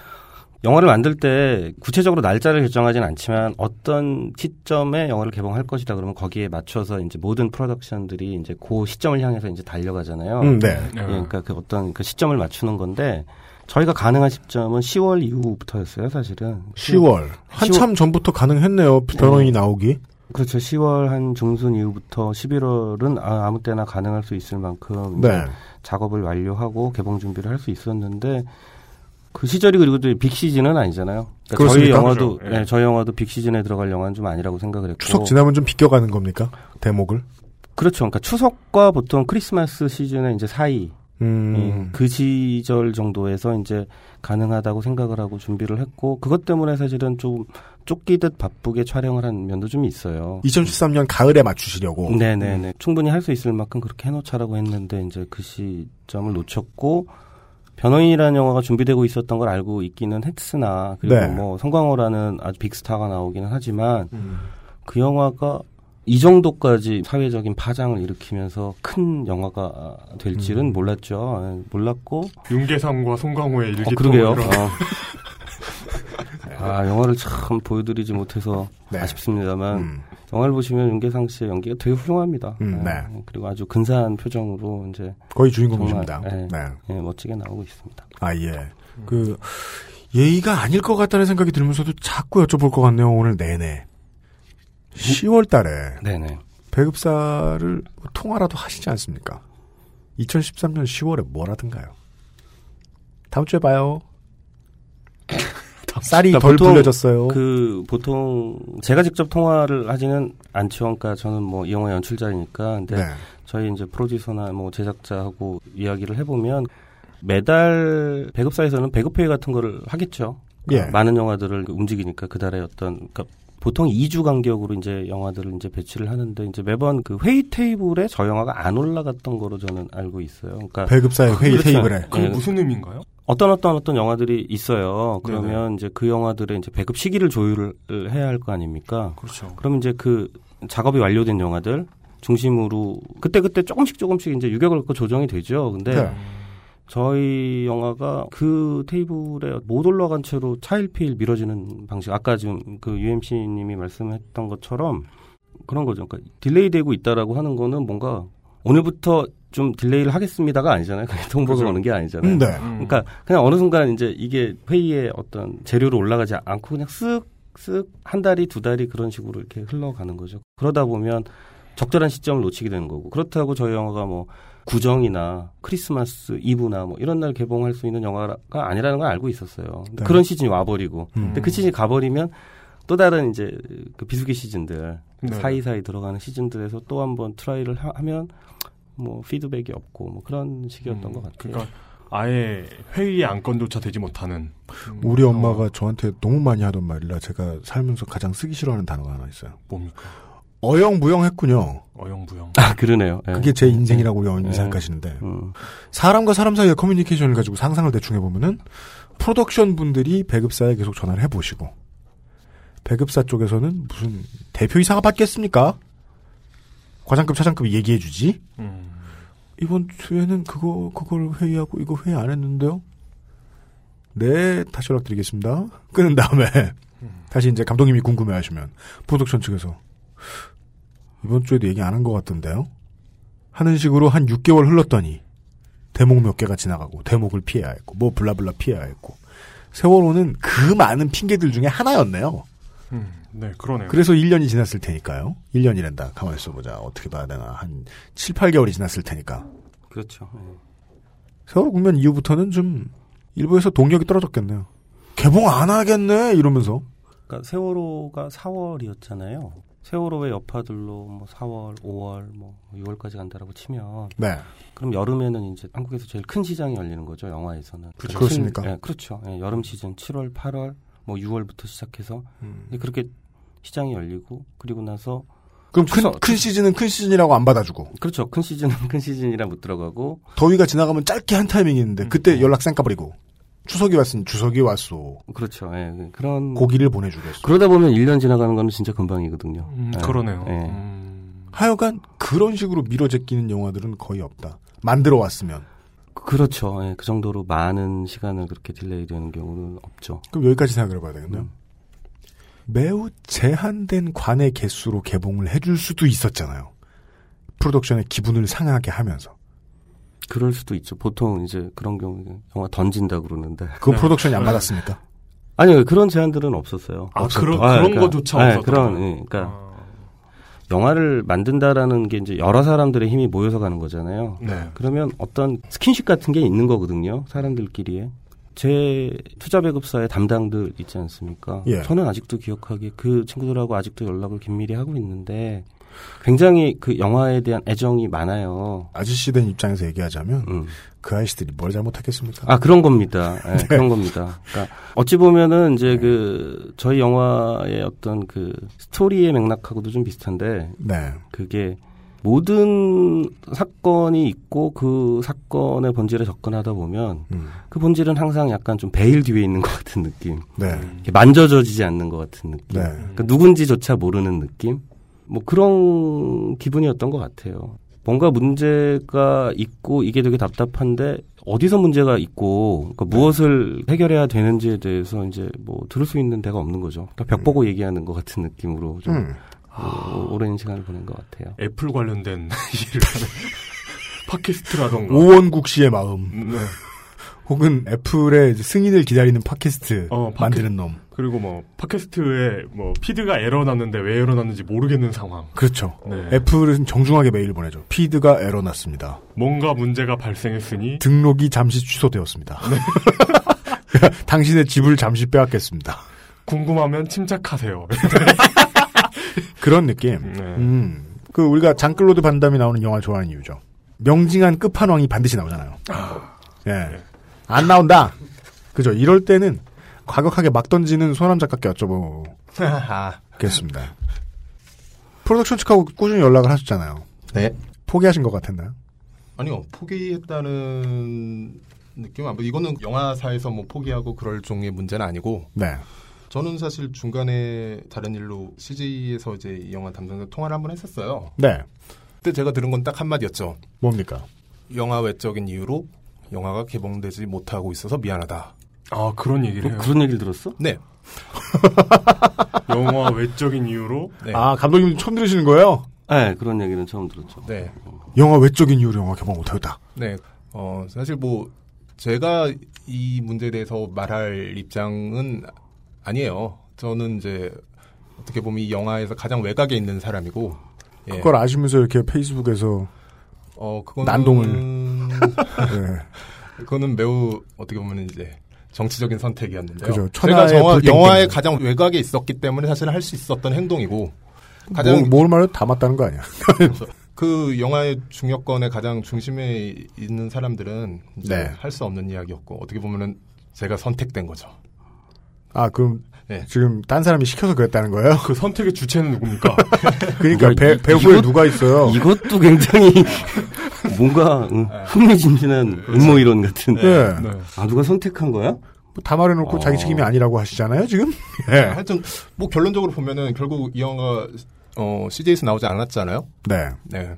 영화를 만들 때 구체적으로 날짜를 결정하진 않지만 어떤 시점에 영화를 개봉할 것이다 그러면 거기에 맞춰서 이제 모든 프로덕션들이 이제 그 시점을 향해서 이제 달려가잖아요. 음, 네. 예, 그러니까 그 어떤 그 시점을 맞추는 건데 저희가 가능한 시점은 10월 이후부터였어요, 사실은. 10월. 한참 전부터 가능했네요. 변호인이 나오기. 그렇죠. 10월 한 중순 이후부터 11월은 아, 아무 때나 가능할 수 있을 만큼 네. 작업을 완료하고 개봉 준비를 할 수 있었는데 그 시절이 그리고 또 빅 시즌은 아니잖아요. 그러니까 저희 그렇습니까? 영화도 그렇죠. 예. 네, 저희 영화도 빅 시즌에 들어갈 영화는 좀 아니라고 생각을 했고 추석 지나면 좀 비껴가는 겁니까? 대목을? 그렇죠. 그러니까 추석과 보통 크리스마스 시즌의 이제 사이 음. 음, 그 시절 정도에서 이제 가능하다고 생각을 하고 준비를 했고 그것 때문에 사실은 좀 쫓기듯 바쁘게 촬영을 한 면도 좀 있어요. 2013년 가을에 맞추시려고. 네네네. 충분히 할 수 있을 만큼 그렇게 해놓자라고 했는데 이제 그 시점을 놓쳤고 변호인이라는 영화가 준비되고 있었던 걸 알고 있기는 했으나 그리고 네. 뭐 성광호라는 아주 빅스타가 나오기는 하지만 음. 그 영화가 이 정도까지 사회적인 파장을 일으키면서 큰 영화가 될지는 음. 몰랐죠. 예, 몰랐고 윤계상과 송강호의 어, 일기토 그러게요. 이런- 어. 아, 영화를 참 보여드리지 못해서 네. 아쉽습니다만, 음. 영화를 보시면 윤계상 씨의 연기가 되게 훌륭합니다. 음, 네. 어, 그리고 아주 근사한 표정으로 이제. 거의 주인공이십니다. 정말, 예, 네. 예, 멋지게 나오고 있습니다. 아, 예. 그, 예의가 아닐 것 같다는 생각이 들면서도 자꾸 여쭤볼 것 같네요, 오늘 내내. 10월 달에. 네네. 배급사를 통화라도 하시지 않습니까? 2013년 10월에 뭘 하든가요? 다음 주에 봐요. 쌀이 덜 보통 불려졌어요. 그, 보통, 제가 직접 통화를 하지는 않죠. 그러니까 저는 뭐 이 영화 연출자이니까. 근데 네. 저희 이제 프로듀서나 뭐 제작자하고 이야기를 해보면 매달 배급사에서는 배급회의 같은 거를 하겠죠. 그러니까 예. 많은 영화들을 움직이니까 그 달에 어떤 그러니까 보통 2주 간격으로 이제 영화들을 이제 배치를 하는데 이제 매번 그 회의 테이블에 저 영화가 안 올라갔던 거로 저는 알고 있어요. 그러니까 배급사의 회의 그렇죠. 테이블에. 그게 예. 무슨 의미인가요? 어떤 어떤 어떤 영화들이 있어요. 그러면 이제 그 영화들의 이제 배급 시기를 조율을 해야 할 거 아닙니까? 그렇죠. 그러면 이제 그 작업이 완료된 영화들 중심으로 그때 그때 조금씩 조금씩 이제 유격을 갖고 조정이 되죠. 근데 네. 저희 영화가 그 테이블에 못 올라간 채로 차일피일 미뤄지는 방식. 아까 지금 그 UMC님이 말씀했던 것처럼 그런 거죠. 그러니까 delay 되고 있다라고 하는 거는 뭔가 오늘부터 좀 delay를 하겠습니다가 아니잖아요. 그게 통보가 그죠. 오는 게 아니잖아요. 음, 네. 그러니까 그냥 어느 순간 이제 이게 회의에 어떤 재료로 올라가지 않고 그냥 쓱 쓱 한 달이 두 달이 그런 식으로 이렇게 흘러가는 거죠. 그러다 보면 적절한 시점을 놓치게 되는 거고 그렇다고 저희 영화가 뭐 구정이나 크리스마스 이브나 뭐 이런 날 개봉할 수 있는 영화가 아니라는 걸 알고 있었어요. 네. 그런 시즌이 와버리고 음. 근데 그 시즌이 가버리면 또 다른 이제 그 비수기 시즌들 네. 사이사이 들어가는 시즌들에서 또 한번 try를 하, 면 뭐 피드백이 없고 뭐 그런 식이었던 것 같아요. 그러니까 아예 회의 안건조차 되지 못하는 우리 엄마가 저한테 너무 많이 하던 말이라 제가 살면서 가장 쓰기 싫어하는 단어가 하나 있어요. 뭡니까? 어영부영했군요. 어영부영. 아 그러네요. 예. 그게 제 인생이라고 연 예. 생각하시는데 음. 사람과 사람 사이의 커뮤니케이션을 가지고 상상을 대충 해보면은 프로덕션 분들이 배급사에 계속 전화를 해보시고 배급사 쪽에서는 무슨 대표이사가 받겠습니까? 과장급 차장급이 얘기해주지. 음. 이번 주에는 그거 그걸 회의하고 이거 회의 안 했는데요. 네, 다시 연락드리겠습니다. 끊은 다음에 다시 이제 감독님이 궁금해하시면 프로덕션 측에서 이번 주에도 얘기 안 한 것 같던데요. 하는 식으로 한 6개월 흘렀더니 대목 몇 개가 지나가고 대목을 피해야 했고 뭐 블라블라 피해야 했고 세월호는 그 많은 핑계들 중에 하나였네요. 음, 네, 그러네요. 그래서 1년이 지났을 테니까요. 1년이란다. 가만히 있어보자. 어떻게 봐야 되나. 한 7, 8개월이 지났을 테니까. 그렇죠. 예. 세월호 국면 이후부터는 좀 일부에서 동력이 떨어졌겠네요. 개봉 안 하겠네 이러면서. 그러니까 세월호가 4월이었잖아요. 세월호의 여파들로 뭐 4월, 5월, 뭐 6월까지 간다라고 치면 네. 그럼 여름에는 이제 한국에서 제일 큰 시장이 열리는 거죠 영화에서는. 그렇죠. 그렇습니까? 예, 그렇죠. 예, 여름 시즌 7월, 8월, 뭐 6월부터 시작해서 음. 그렇게 시장이 열리고 그리고 나서 그럼 큰, 큰 시즌은 큰 시즌이라고 안 받아주고 그렇죠. 큰 시즌은 큰 시즌이라 못 들어가고 더위가 지나가면 짧게 한 타이밍이 있는데 그때 연락 쌩 까버리고 추석이 왔으니 추석이 왔소. 그렇죠. 예, 그런 고기를 보내주겠어. 그러다 보면 1년 지나가는 거는 진짜 금방이거든요. 음, 예, 그러네요. 예. 하여간 그런 식으로 미뤄제끼는 영화들은 거의 없다. 만들어 왔으면. 그렇죠. 예, 그 정도로 많은 시간을 그렇게 delay 되는 경우는 없죠. 그럼 여기까지 생각을 해봐야 되겠네요. 매우 제한된 관의 개수로 개봉을 해줄 수도 있었잖아요. 프로덕션의 기분을 상하게 하면서. 그럴 수도 있죠. 보통 이제 그런 경우에 영화 던진다 그러는데. 그거 프로덕션이 안 받았습니까? 아니요, 그런 제안들은 없었어요. 아, 그런- 아, 그런 거조차 예, 없었던 그런? 예, 그러니까 영화를 만든다라는 게 이제 여러 사람들의 힘이 모여서 가는 거잖아요. 네. 그러면 어떤 스킨십 같은 게 있는 거거든요. 사람들끼리에. 제 투자 배급사의 담당들 있지 않습니까? 예. 저는 아직도 기억하기에 그 친구들하고 아직도 연락을 긴밀히 하고 있는데 굉장히 그 영화에 대한 애정이 많아요. 아저씨 된 입장에서 얘기하자면 음. 그 아이씨들이 뭘 잘못했겠습니까? 아 그런 겁니다. 예, 네. 그런 겁니다. 그러니까 어찌 보면은 이제 그 저희 영화의 어떤 그 스토리의 맥락하고도 좀 비슷한데 네. 그게 모든 사건이 있고 그 사건의 본질에 접근하다 보면 음. 그 본질은 항상 약간 좀 베일 뒤에 있는 것 같은 느낌. 네. 만져져지지 않는 것 같은 느낌. 네. 그러니까 누군지조차 모르는 느낌. 뭐 그런 기분이었던 것 같아요. 뭔가 문제가 있고 이게 되게 답답한데 어디서 문제가 있고 그러니까 무엇을 해결해야 되는지에 대해서 이제 뭐 들을 수 있는 데가 없는 거죠. 그러니까 벽 보고 얘기하는 것 같은 느낌으로 좀 음. 어, 오랜 시간을 보낸 것 같아요. 애플 관련된 일을 하는 팟캐스트라던가. 오원국 씨의 마음. 네. 혹은 애플의 승인을 기다리는 팟캐스트 어, 팟캐- 만드는 놈. 그리고 뭐 팟캐스트에 뭐 feed가 에러 났는데 왜 에러 났는지 모르겠는 상황. 그렇죠. 네. 애플은 정중하게 메일 보내죠. feed가 에러 났습니다. 뭔가 문제가 발생했으니 등록이 잠시 취소되었습니다. 당신의 집을 잠시 빼앗겠습니다. 궁금하면 침착하세요. 그런 느낌. 네. 음. 그 우리가 장클로드 반담이 나오는 영화 좋아하는 이유죠. 명징한 끝판왕이 반드시 나오잖아요. 예. 안 나온다. 그죠. 이럴 때는 과격하게 막 던지는 소남 작가께 여쭤보겠습니다. 프로덕션 측하고 꾸준히 연락을 하셨잖아요. 네. 포기하신 것 같았나요? 아니요, 포기했다는 느낌은 안 보여. 이거는 영화사에서 뭐 포기하고 그럴 종류의 문제는 아니고. 네. 저는 사실 중간에 다른 일로 CG에서 이제 이 영화 담당자 통화를 한번 했었어요. 네. 그때 제가 들은 건 딱 한마디였죠. 뭡니까? 영화 외적인 이유로 영화가 개봉되지 못하고 있어서 미안하다. 아 그런 얘기를 해요. 그런 얘기를 들었어? 네. 영화 외적인 이유로 네. 아, 감독님 처음 들으시는 거예요? 네, 그런 얘기는 처음 들었죠. 네. 영화 외적인 이유로 영화 개봉 못하였다. 네. 어, 사실 뭐, 제가 이 문제에 대해서 말할 입장은 아니에요. 저는 이제, 어떻게 보면 이 영화에서 가장 외곽에 있는 사람이고, 그걸 아시면서 이렇게 페이스북에서 어, 그거는 난동을. 네. 그거는 매우 어떻게 보면 이제 정치적인 선택이었는데요. 그죠. 제가 불땡땡. 영화의 가장 외곽에 있었기 때문에 사실 할 수 있었던 행동이고 가장 뭘, 뭘다 맞다는 거 아니야? 그 영화의 중요권의 가장 중심에 있는 사람들은 네. 할 수 없는 이야기였고 어떻게 보면은 제가 선택된 거죠. 아, 그럼 네. 지금 딴 사람이 시켜서 그랬다는 거예요? 그 선택의 주체는 누굽니까? 그러니까 배, 배후에 누가 있어요? 이것도 굉장히 뭔가 응, 흥미진진한 음모 이론 같은. 네. 아 누가 선택한 거야? 뭐다 말해놓고 어. 자기 책임이 아니라고 하시잖아요, 지금? 네. 예. 하여튼 뭐 결론적으로 보면은 결국 이 영화가 어, CJ에서 나오지 않았잖아요. 네. 네.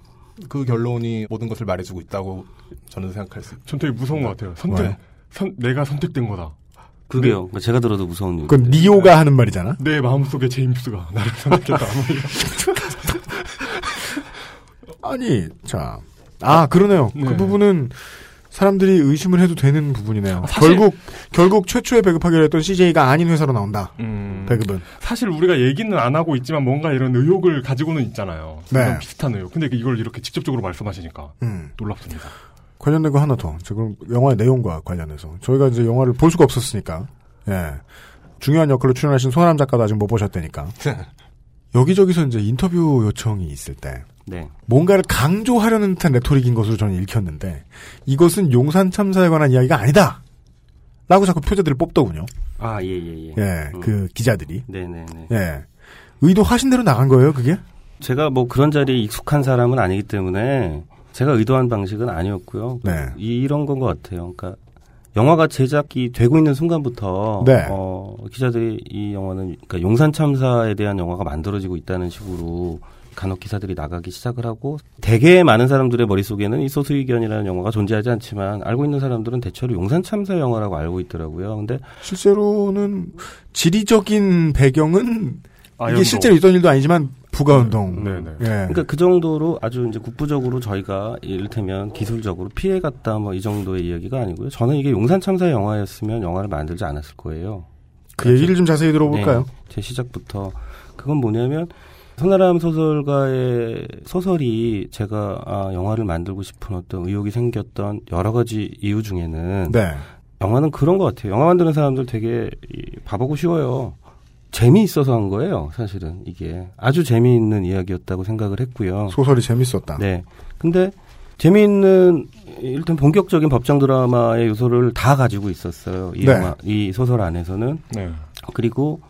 그 결론이 모든 것을 말해주고 있다고 저는 생각할 수. 전 되게 무서운 것 같아요. 선택, 왜? 선, 내가 선택된 거다. 그게요. 그러니까 제가 들어도 무서운 일. 그건 니오가 하는 말이잖아. 내 마음속에 제임스가 나를 선택했다. 아니, 자. 아, 그러네요. 그 부분은 사람들이 의심을 해도 되는 부분이네요. 사실- 결국, 결국 최초에 배급하기로 했던 CJ가 아닌 회사로 나온다. 음, 배급은. 사실 우리가 얘기는 안 하고 있지만 뭔가 이런 의혹을 가지고는 있잖아요. 네. 비슷한 의혹. 근데 이걸 이렇게 직접적으로 말씀하시니까 음. 놀랍습니다. 관련된 거 하나 더. 지금 영화의 내용과 관련해서. 저희가 이제 영화를 볼 수가 없었으니까. 예. 중요한 역할로 출연하신 손아람 작가도 아직 못 보셨다니까. 여기저기서 이제 인터뷰 요청이 있을 때. 네. 뭔가를 강조하려는 듯한 레토릭인 것으로 저는 읽혔는데 이것은 용산 참사에 관한 이야기가 아니다. 라고 자꾸 표제들을 뽑더군요. 아, 예, 예, 예. 예, 그 기자들이. 네네네. 예. 의도하신 대로 나간 거예요, 그게? 제가 뭐 그런 자리에 익숙한 사람은 아니기 때문에 제가 의도한 방식은 아니었고요. 네. 이 런 건 것 같아요. 그러니까 영화가 제작이 되고 있는 순간부터 네. 어, 기자들이 이 영화는 그러니까 용산 참사에 대한 영화가 만들어지고 있다는 식으로 간혹 기사들이 나가기 시작을 하고 대개 많은 사람들의 머릿속에는 이 소수의견이라는 영화가 존재하지 않지만 알고 있는 사람들은 대체로 용산 참사 영화라고 알고 있더라고요. 근데 실제로는 지리적인 배경은 이게 아연도. 실제로 있던 일도 아니지만 부가운동. 네 네. 예. 그러니까 그 정도로 아주 이제 국부적으로 저희가 이를테면 기술적으로 피해갔다 뭐 이 정도의 이야기가 아니고요. 저는 이게 용산 참사 영화였으면 영화를 만들지 않았을 거예요. 그 얘기를 좀 자세히 들어볼까요? 네, 제 시작부터 그건 뭐냐면 손아람 소설가의 소설이 제가 아, 영화를 만들고 싶은 어떤 의욕이 생겼던 여러 가지 이유 중에는 네. 영화는 그런 것 같아요. 영화 만드는 사람들 되게 이, 바보고 쉬워요. 재미있어서 한 거예요, 사실은 이게 아주 재미있는 이야기였다고 생각을 했고요. 소설이 재밌었다. 네. 근데 재미있는 일단 본격적인 법정 드라마의 요소를 다 가지고 있었어요. 이 네. 영화, 이 소설 안에서는. 네. 그리고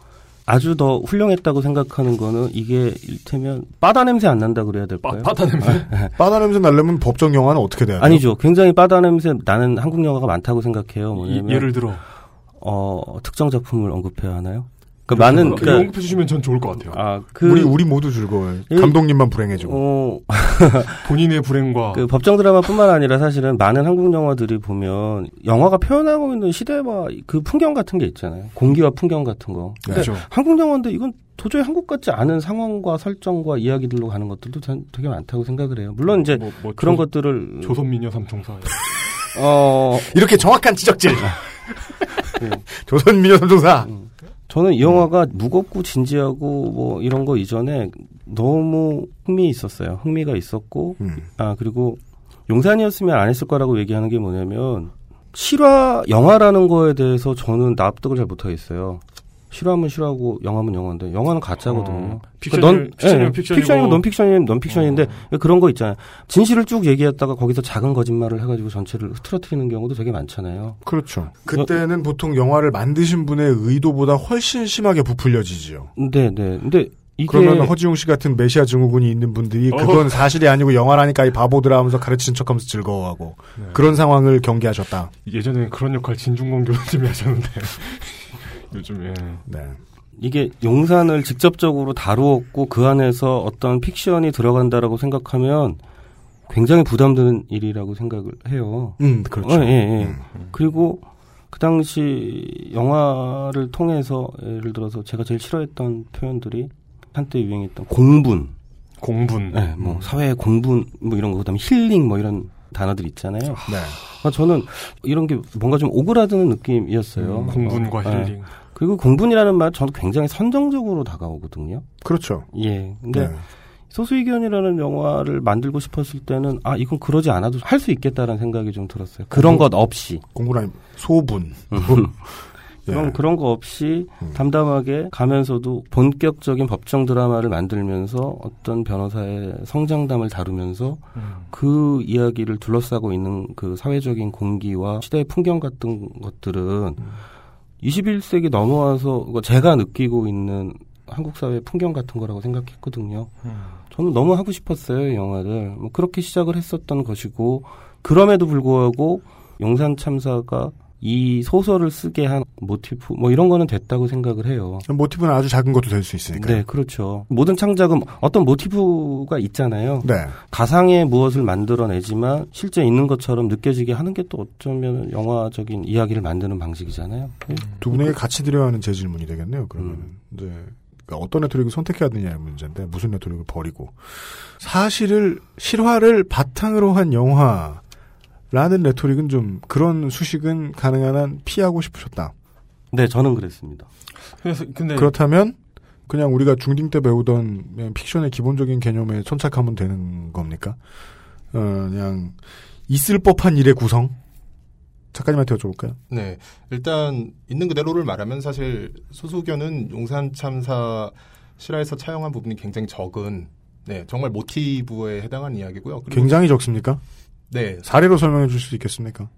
아주 더 훌륭했다고 생각하는 거는 이게 일테면 바다 냄새 안 난다 그래야 될까요? 바다 냄새? 바다 냄새 나려면 법정 영화는 어떻게 돼야 돼요? 아니죠. 굉장히 바다 냄새 나는 한국 영화가 많다고 생각해요. 뭐냐면 이- 예를 들어 어 특정 작품을 언급해야 하나요? 그 많은 그러니까 언급해 주시면 전 좋을 것 같아요. 아, 그 우리 우리 모두 즐거워요. 이- 감독님만 불행해지고. 어, 본인의 불행과 그 법정 드라마뿐만 아니라 사실은 많은 한국 영화들이 보면 영화가 표현하고 있는 시대와 그 풍경 같은 게 있잖아요. 공기와 풍경 같은 거. 근데 그렇죠. 한국 영화인데 이건 도저히 한국 같지 않은 상황과 설정과 이야기들로 가는 것들도 전 되게 많다고 생각을 해요. 물론 이제 뭐, 뭐 그런 조- 것들을 조선미녀 삼총사 어 이렇게 정확한 지적질. 네. 조선 미녀 삼총사. 저는 이 영화가 무겁고 진지하고 뭐 이런 거 이전에 너무 흥미 있었어요. 흥미가 있었고 음. 아 그리고 용산이었으면 안 했을 거라고 얘기하는 게 뭐냐면 실화 영화라는 거에 대해서 저는 납득을 잘 못하겠어요. 실화면 실화고 영화면 영화인데 영화는 가짜거든요. 어, 픽션이면- 픽션이면 예, 픽션이고. 픽션이면 넌픽션이면 넌픽션인데 그런 거 있잖아요. 진실을 쭉 얘기했다가 거기서 작은 거짓말을 해가지고 전체를 흐트러뜨리는 경우도 되게 많잖아요. 그렇죠. 그때는 보통 영화를 만드신 분의 의도보다 훨씬 심하게 부풀려지지요. 네, 네. 근데 이게 그러면 허지웅 씨 같은 메시아 증후군이 있는 분들이 그건 어. 사실이 아니고 영화라니까 이 바보들아 하면서 가르치는 척하면서 즐거워하고 네. 그런 상황을 경계하셨다. 예전에 그런 역할 진중권 교수님이 하셨는데 요즘에 네. 이게 용산을 직접적으로 다루었고 그 안에서 어떤 픽션이 들어간다라고 생각하면 굉장히 부담되는 일이라고 생각을 해요. 음, 그렇죠. 어, 예, 예. 그리고 그 당시 영화를 통해서 예를 들어서 제가 제일 싫어했던 표현들이 한때 유행했던 공분, 공분, 네, 뭐 사회 공분 뭐 이런 거 그다음에 힐링 뭐 이런 단어들 있잖아요. 네. 아, 저는 이런 게 뭔가 좀 오그라드는 느낌이었어요. 음, 공분과 어, 힐링. 예. 그리고 공분이라는 말 저는 굉장히 선정적으로 다가오거든요. 그렇죠. 예. 근데 네. 소수의견이라는 영화를 만들고 싶었을 때는 아 이건 그러지 않아도 할 수 있겠다라는 생각이 좀 들었어요. 그런 것 없이 공부란 소분 그런 예. 그런 거 없이 음. 담담하게 가면서도 본격적인 법정 드라마를 만들면서 어떤 변호사의 성장담을 다루면서 그 이야기를 둘러싸고 있는 그 사회적인 공기와 시대의 풍경 같은 것들은 21세기 넘어와서 제가 느끼고 있는 한국 사회의 풍경 같은 거라고 생각했거든요. 저는 너무 하고 싶었어요, 이 영화를. 뭐 그렇게 시작을 했었던 것이고, 그럼에도 불구하고 용산 참사가 이 소설을 쓰게 한 모티프, 뭐 이런 거는 됐다고 생각을 해요. 모티브는 아주 작은 것도 될 수 있으니까. 네, 그렇죠. 모든 창작은 어떤 모티브가 있잖아요. 네. 가상의 무엇을 만들어내지만 실제 있는 것처럼 느껴지게 하는 게 또 어쩌면 영화적인 이야기를 만드는 방식이잖아요. 네. 두 분에게 같이 드려야 하는 제 질문이 되겠네요. 그러면 음. 이제 그러니까 어떤 네트워크를 선택해야 되냐의 문제인데 무슨 네트워크를 버리고 사실을 실화를 바탕으로 한 영화 라는 레토릭은 좀 그런 수식은 가능한 한 피하고 싶으셨다. 네, 저는 그랬습니다. 그래서 근데 그렇다면 그냥 우리가 중딩 때 배우던 그냥 픽션의 기본적인 개념에 천착하면 되는 겁니까? 어, 그냥 있을 법한 일의 구성. 작가님한테 여쭤볼까요? 네. 일단 있는 그대로를 말하면 사실 소수견은 용산 참사 실화에서 차용한 부분이 굉장히 적은 네, 정말 모티브에 해당한 이야기고요. 굉장히 적습니까? 네. 사례로 설명해 주실 수 있겠습니까?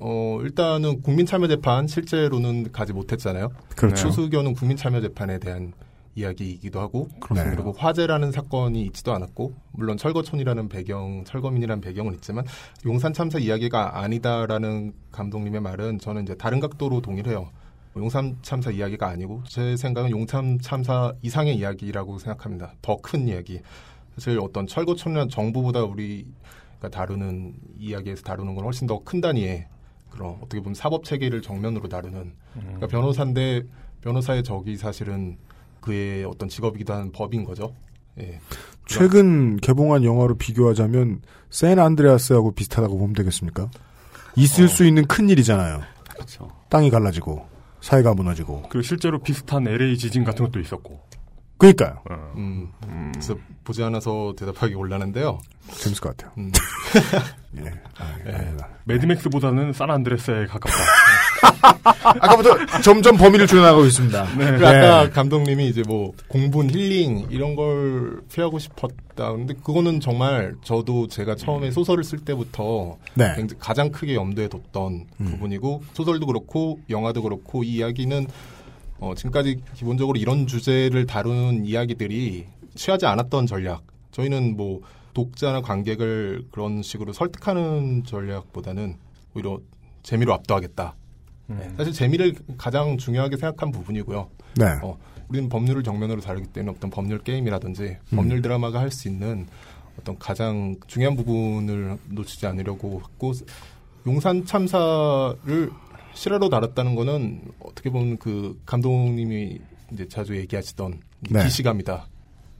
어, 일단은 국민참여재판 실제로는 가지 못했잖아요. 그렇죠. 소수견은 국민참여재판에 대한 이야기이기도 하고 그렇습니다. 그리고 화재라는 사건이 있지도 않았고 물론 철거촌이라는 배경, 철거민이라는 배경은 있지만 용산 참사 이야기가 아니다라는 감독님의 말은 저는 이제 다른 각도로 동의를 해요. 용산 참사 이야기가 아니고 제 생각은 용산 참사 이상의 이야기라고 생각합니다. 더 큰 이야기. 사실 어떤 철거촌이나 정부보다 우리 가 다루는 이야기에서 다루는 건 훨씬 더 큰 단위의 그런 어떻게 보면 사법 체계를 정면으로 다루는 그러니까 변호사인데 변호사의 적이 사실은 그의 어떤 직업이기도 한 법인 거죠. 예. 최근 개봉한 영화로 비교하자면 샌 안드레아스하고 비슷하다고 보면 되겠습니까? 있을 수 있는 큰 일이잖아요. 그렇죠. 땅이 갈라지고 사회가 무너지고. 그리고 실제로 비슷한 LA 지진 같은 것도 있었고. 그러니까요. 음, 그래서 보지 않아서 대답하기 곤란한데요. 재밌을 것 같아요. 음. 예. 예. 매드맥스보다는 산안드레스에 가깝다. 아까부터 점점 범위를 줄여나가고 있습니다. 그리고 아까 감독님이 이제 뭐 공분, 힐링 이런 걸 표하고 싶었다. 근데 그거는 정말 저도 제가 처음에 소설을 쓸 때부터 네. 굉장히 가장 크게 염두에 뒀던 부분이고 소설도 그렇고 영화도 그렇고 이 이야기는 어, 지금까지 기본적으로 이런 주제를 다루는 이야기들이 취하지 않았던 전략. 저희는 뭐 독자나 관객을 그런 식으로 설득하는 전략보다는 오히려 재미로 압도하겠다. 사실 재미를 가장 중요하게 생각한 부분이고요. 네. 어, 우리는 법률을 정면으로 다루기 때문에 어떤 법률 게임이라든지 음. 법률 드라마가 할 수 있는 어떤 가장 중요한 부분을 놓치지 않으려고 했고 용산 참사를 실화로 다뤘다는 거는 어떻게 보면 그 감독님이 이제 자주 얘기하시던 네. 기시감이다.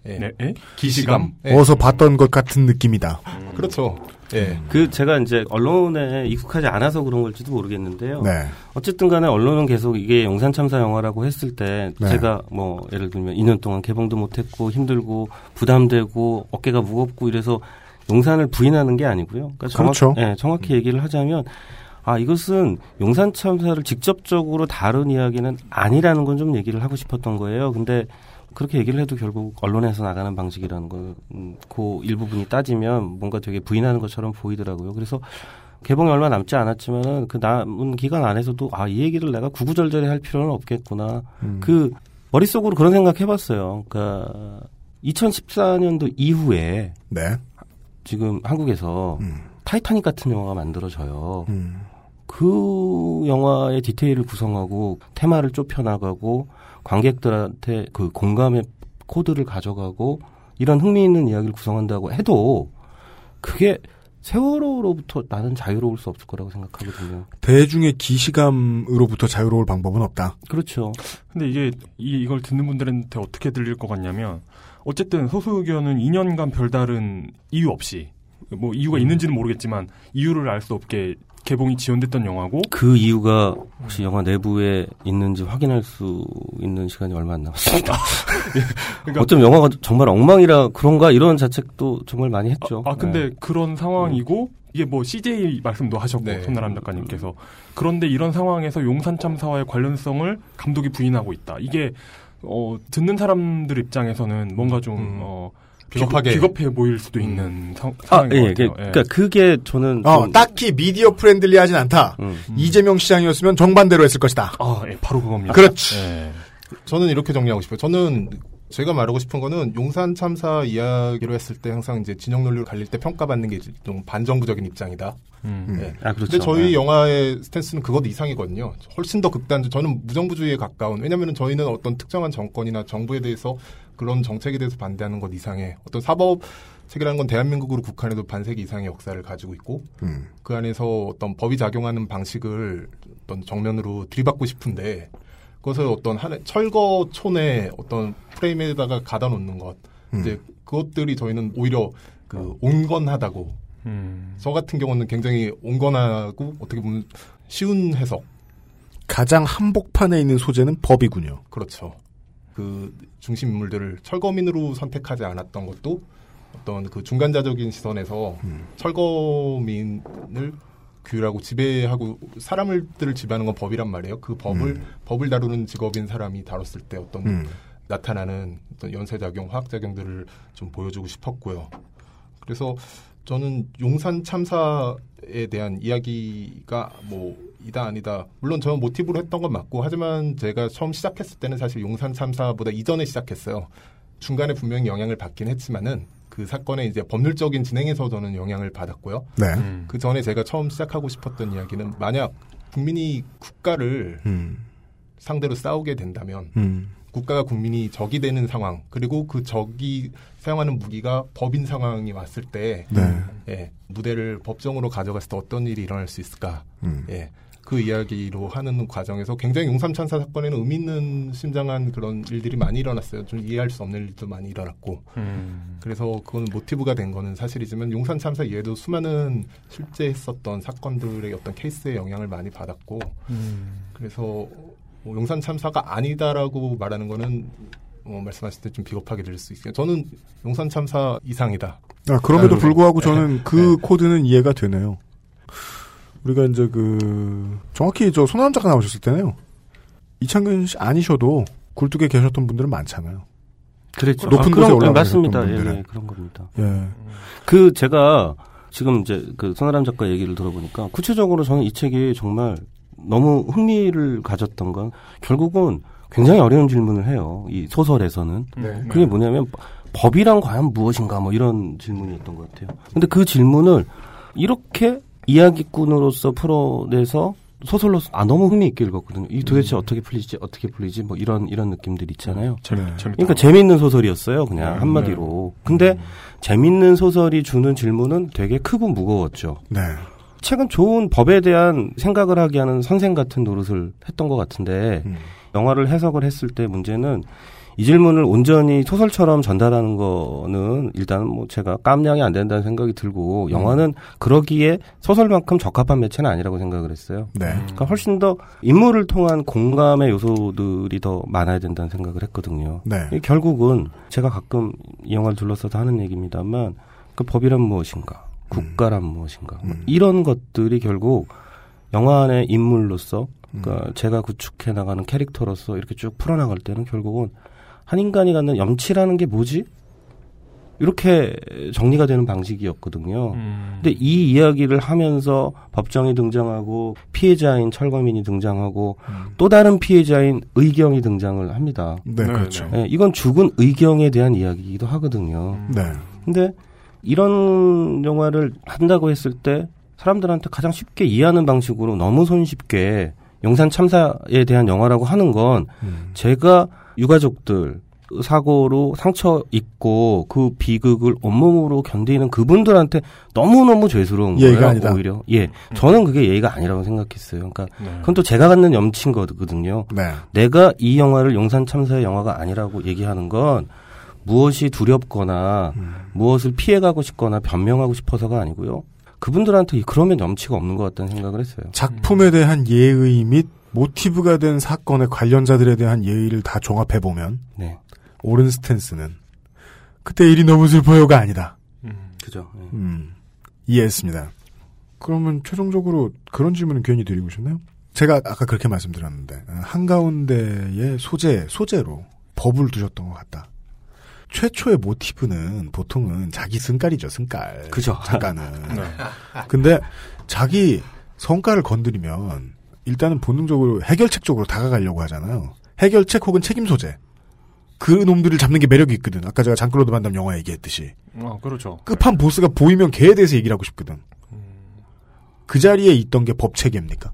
예. 네, 예? 기시감. 예. 어서 봤던 것 같은 느낌이다. 그렇죠. 예. 그 제가 이제 언론에 익숙하지 않아서 그런 걸지도 모르겠는데요. 네. 어쨌든 간에 언론은 계속 이게 용산 참사 영화라고 했을 때 네. 제가 뭐 예를 들면 2년 동안 개봉도 못 했고 힘들고 부담되고 어깨가 무겁고 이래서 용산을 부인하는 게 아니고요. 그러니까 정확, 그렇죠. 예, 정확히 얘기를 하자면 아 이것은 용산 참사를 직접적으로 다룬 이야기는 아니라는 건 좀 얘기를 하고 싶었던 거예요. 근데 그렇게 얘기를 해도 결국 언론에서 나가는 방식이라는 거, 음, 그 일부분이 따지면 뭔가 되게 부인하는 것처럼 보이더라고요. 그래서 개봉이 얼마 남지 않았지만은 그 남은 기간 안에서도 아, 이 얘기를 내가 구구절절히 할 필요는 없겠구나. 음. 그 머릿속으로 그런 생각 해봤어요. 그러니까 2014년도 이후에 네. 지금 한국에서 타이타닉 같은 영화가 만들어져요. 음. 그 영화의 디테일을 구성하고 테마를 좁혀나가고 관객들한테 그 공감의 코드를 가져가고 이런 흥미있는 이야기를 구성한다고 해도 그게 세월호로부터 나는 자유로울 수 없을 거라고 생각하거든요. 대중의 기시감으로부터 자유로울 방법은 없다. 그렇죠. 근데 이게 이, 이걸 듣는 분들한테 어떻게 들릴 것 같냐면 어쨌든 소수 의견은 2년간 별다른 이유 없이 뭐 이유가 있는지는 모르겠지만 이유를 알 수 없게 개봉이 지연됐던 영화고 그 이유가 혹시 영화 내부에 있는지 확인할 수 있는 시간이 얼마 안 남았습니다. 그러니까- 어쩜 영화가 정말 엉망이라 그런가 이런 자책도 정말 많이 했죠. 아 근데 네. 그런 상황이고 이게 뭐 CJ 말씀도 하셨고 네. 손나람 작가님께서 그런데 이런 상황에서 용산 참사와의 관련성을 감독이 부인하고 있다. 이게 어 듣는 사람들 입장에서는 뭔가 좀 음. 어, 비겁하게. 비겁, 해 보일 수도 있는 상, 아, 상황인 예, 것 그, 같아요. 예. 그러니까 그게 저는 어, 좀 딱히 media friendly하진 않다. 음. 이재명 시장이었으면 정반대로 했을 것이다. 아, 예, 바로 그겁니다. 그렇지. 예. 저는 이렇게 정리하고 싶어요. 저는 제가 말하고 싶은 거는 용산 참사 이야기로 했을 때 항상 이제 진영 논리로 갈릴 때 평가받는 게 좀 반정부적인 입장이다. 음. 네. 아, 그렇죠. 근데 저희 네. 영화의 스탠스는 그것 이상이거든요. 훨씬 더 극단적. 저는 무정부주의에 가까운. 왜냐하면 저희는 어떤 특정한 정권이나 정부에 대해서 그런 정책에 대해서 반대하는 것 이상의 어떤 사법 체계라는 건 대한민국으로 국한해도 반세기 이상의 역사를 가지고 있고 음. 그 안에서 어떤 법이 작용하는 방식을 어떤 정면으로 들이받고 싶은데 그것을 어떤 한 철거촌의 어떤 프레임에다가 가다 놓는 것 음. 이제 그것들이 저희는 오히려 그 온건하다고 음. 저 같은 경우는 굉장히 온건하고 어떻게 보면 쉬운 해석 가장 한복판에 있는 소재는 법이군요. 그렇죠. 그 중심 인물들을 철거민으로 선택하지 않았던 것도 어떤 그 중간자적인 시선에서 철거민을 규율하고 지배하고 사람들을 지배하는 건 법이란 말이에요. 그 법을 음. 법을 다루는 직업인 사람이 다뤘을 때 어떤 음. 나타나는 어떤 연쇄작용, 화학작용들을 좀 보여주고 싶었고요. 그래서 저는 용산 참사에 대한 이야기가 뭐 이다 아니다. 물론 저는 모티브로 했던 건 맞고 하지만 제가 처음 시작했을 때는 사실 용산 참사보다 이전에 시작했어요. 중간에 분명히 영향을 받긴 했지만은 그 사건의 이제 법률적인 진행에서 저는 영향을 받았고요. 네. 음. 그 전에 제가 처음 시작하고 싶었던 이야기는 만약 국민이 국가를 음. 상대로 싸우게 된다면 음. 국가가 국민이 적이 되는 상황 그리고 그 적이 사용하는 무기가 법인 상황이 왔을 때 네. 예, 무대를 법정으로 가져갔을 때 어떤 일이 일어날 수 있을까 음. 예, 그 이야기로 하는 과정에서 굉장히 용산 참사 사건에는 의미 있는 심장한 그런 일들이 많이 일어났어요 좀 이해할 수 없는 일도 많이 일어났고 음. 그래서 그건 모티브가 된 거는 사실이지만 용산 참사 이외에도 수많은 실제 했었던 사건들의 어떤 케이스에 영향을 많이 받았고 음. 그래서 뭐 용산 참사가 아니다라고 말하는 거는 어, 말씀하실 때 좀 비겁하게 들릴 수 있어요. 저는 용산 참사 이상이다. 아, 그럼에도 불구하고 네. 저는 그 코드는 이해가 되네요. 우리가 이제 그, 정확히 저 손아람 작가 나오셨을 때네요. 이창근 씨 아니셔도 굴뚝에 계셨던 분들은 많잖아요. 그렇죠. 높은 아, 곳에 그런- 올라가 맞습니다. 계셨던 예, 분들은. 예, 그런 겁니다. 예. 그 제가 지금 이제 그 손아람 작가 얘기를 들어보니까 구체적으로 저는 이 책이 정말 너무 흥미를 가졌던 건 결국은 굉장히 어려운 질문을 해요. 이 소설에서는. 네. 그게 뭐냐면 법이란 과연 무엇인가 뭐 이런 질문이었던 것 같아요. 근데 그 질문을 이렇게 이야기꾼으로서 풀어내서 소설로서 아 너무 흥미있게 읽었거든요. 이 도대체 어떻게 풀리지 어떻게 풀리지 뭐 이런 이런 느낌들 있잖아요. 재밌, 재밌다. 그러니까 재밌는 소설이었어요. 그냥 네, 한마디로. 근데 재밌는 소설이 주는 질문은 되게 크고 무거웠죠. 네. 책은 좋은 법에 대한 생각을 하게 하는 선생 같은 노릇을 했던 것 같은데 음. 영화를 해석을 했을 때 문제는 이 질문을 온전히 소설처럼 전달하는 거는 일단은 뭐 제가 깜냥이 안 된다는 생각이 들고 영화는 그러기에 소설만큼 적합한 매체는 아니라고 생각을 했어요. 네. 그러니까 훨씬 더 인물을 통한 공감의 요소들이 더 많아야 된다는 생각을 했거든요. 네. 이 결국은 제가 가끔 이 영화를 둘러싸서 하는 얘기입니다만 그 법이란 무엇인가, 국가란 무엇인가 뭐 이런 것들이 결국 영화 안의 인물로서 그러니까 제가 구축해 나가는 캐릭터로서 이렇게 쭉 풀어나갈 때는 결국은 한 인간이 갖는 염치라는 게 뭐지? 이렇게 정리가 되는 방식이었거든요. 음. 근데 이 이야기를 하면서 법정이 등장하고 피해자인 철거민이 등장하고 또 다른 피해자인 의경이 등장을 합니다. 네, 그렇죠. 예, 이건 죽은 의경에 대한 이야기이기도 하거든요. 네. 근데 이런 영화를 한다고 했을 때 사람들한테 가장 쉽게 이해하는 방식으로 너무 손쉽게 용산 참사에 대한 영화라고 하는 건 음. 제가 유가족들 사고로 상처 입고 그 비극을 온몸으로 견디는 그분들한테 너무너무 죄스러운 예의가 거예요. 아니다. 오히려. 예. 저는 그게 예의가 아니라고 생각했어요. 그러니까 네. 그건 또 제가 갖는 염치인 거거든요. 네. 내가 이 영화를 용산 참사의 영화가 아니라고 얘기하는 건 무엇이 두렵거나 음. 무엇을 피해가고 싶거나 변명하고 싶어서가 아니고요. 그분들한테 그러면 염치가 없는 것 같다는 생각을 했어요. 작품에 대한 예의 및 모티브가 된 사건의 관련자들에 대한 예의를 다 종합해 보면 네. 옳은 스탠스는 그때 일이 너무 슬퍼요가 아니다. 그죠. 예. 음, 이해했습니다. 그러면 최종적으로 그런 질문은 괜히 드리고 싶네요. 제가 아까 그렇게 말씀드렸는데 어, 한가운데의 소재 소재로 법을 두셨던 것 같다. 최초의 모티브는 보통은 자기 승깔이죠, 승깔. 그죠. 작가는. 근데 자기 성깔을 건드리면 일단은 본능적으로 해결책 쪽으로 다가가려고 하잖아요. 해결책 혹은 책임 소재. 그 놈들을 잡는 게 매력이 있거든. 아까 제가 장클로드 반담 영화 얘기했듯이. 어, 그렇죠. 끝판 보스가 보이면 걔에 대해서 얘기를 하고 싶거든. 그 자리에 있던 게 법 체계입니까?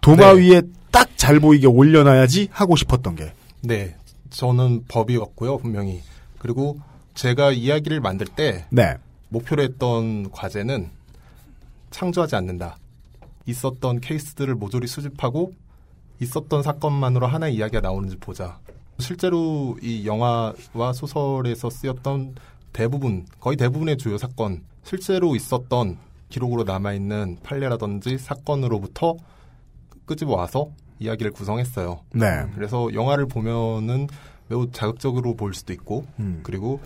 도마 네. 위에 딱 잘 보이게 올려놔야지 하고 싶었던 게. 네, 저는 법이었고요, 분명히. 그리고 제가 이야기를 만들 때 네. 목표로 했던 과제는 창조하지 않는다. 있었던 케이스들을 모조리 수집하고 있었던 사건만으로 하나의 이야기가 나오는지 보자. 실제로 이 영화와 소설에서 쓰였던 대부분, 거의 대부분의 주요 사건, 실제로 있었던 기록으로 남아있는 판례라든지 사건으로부터 끄집어 와서 이야기를 구성했어요. 네. 그래서 영화를 보면은 매우 자극적으로 볼 수도 있고, 음. 그리고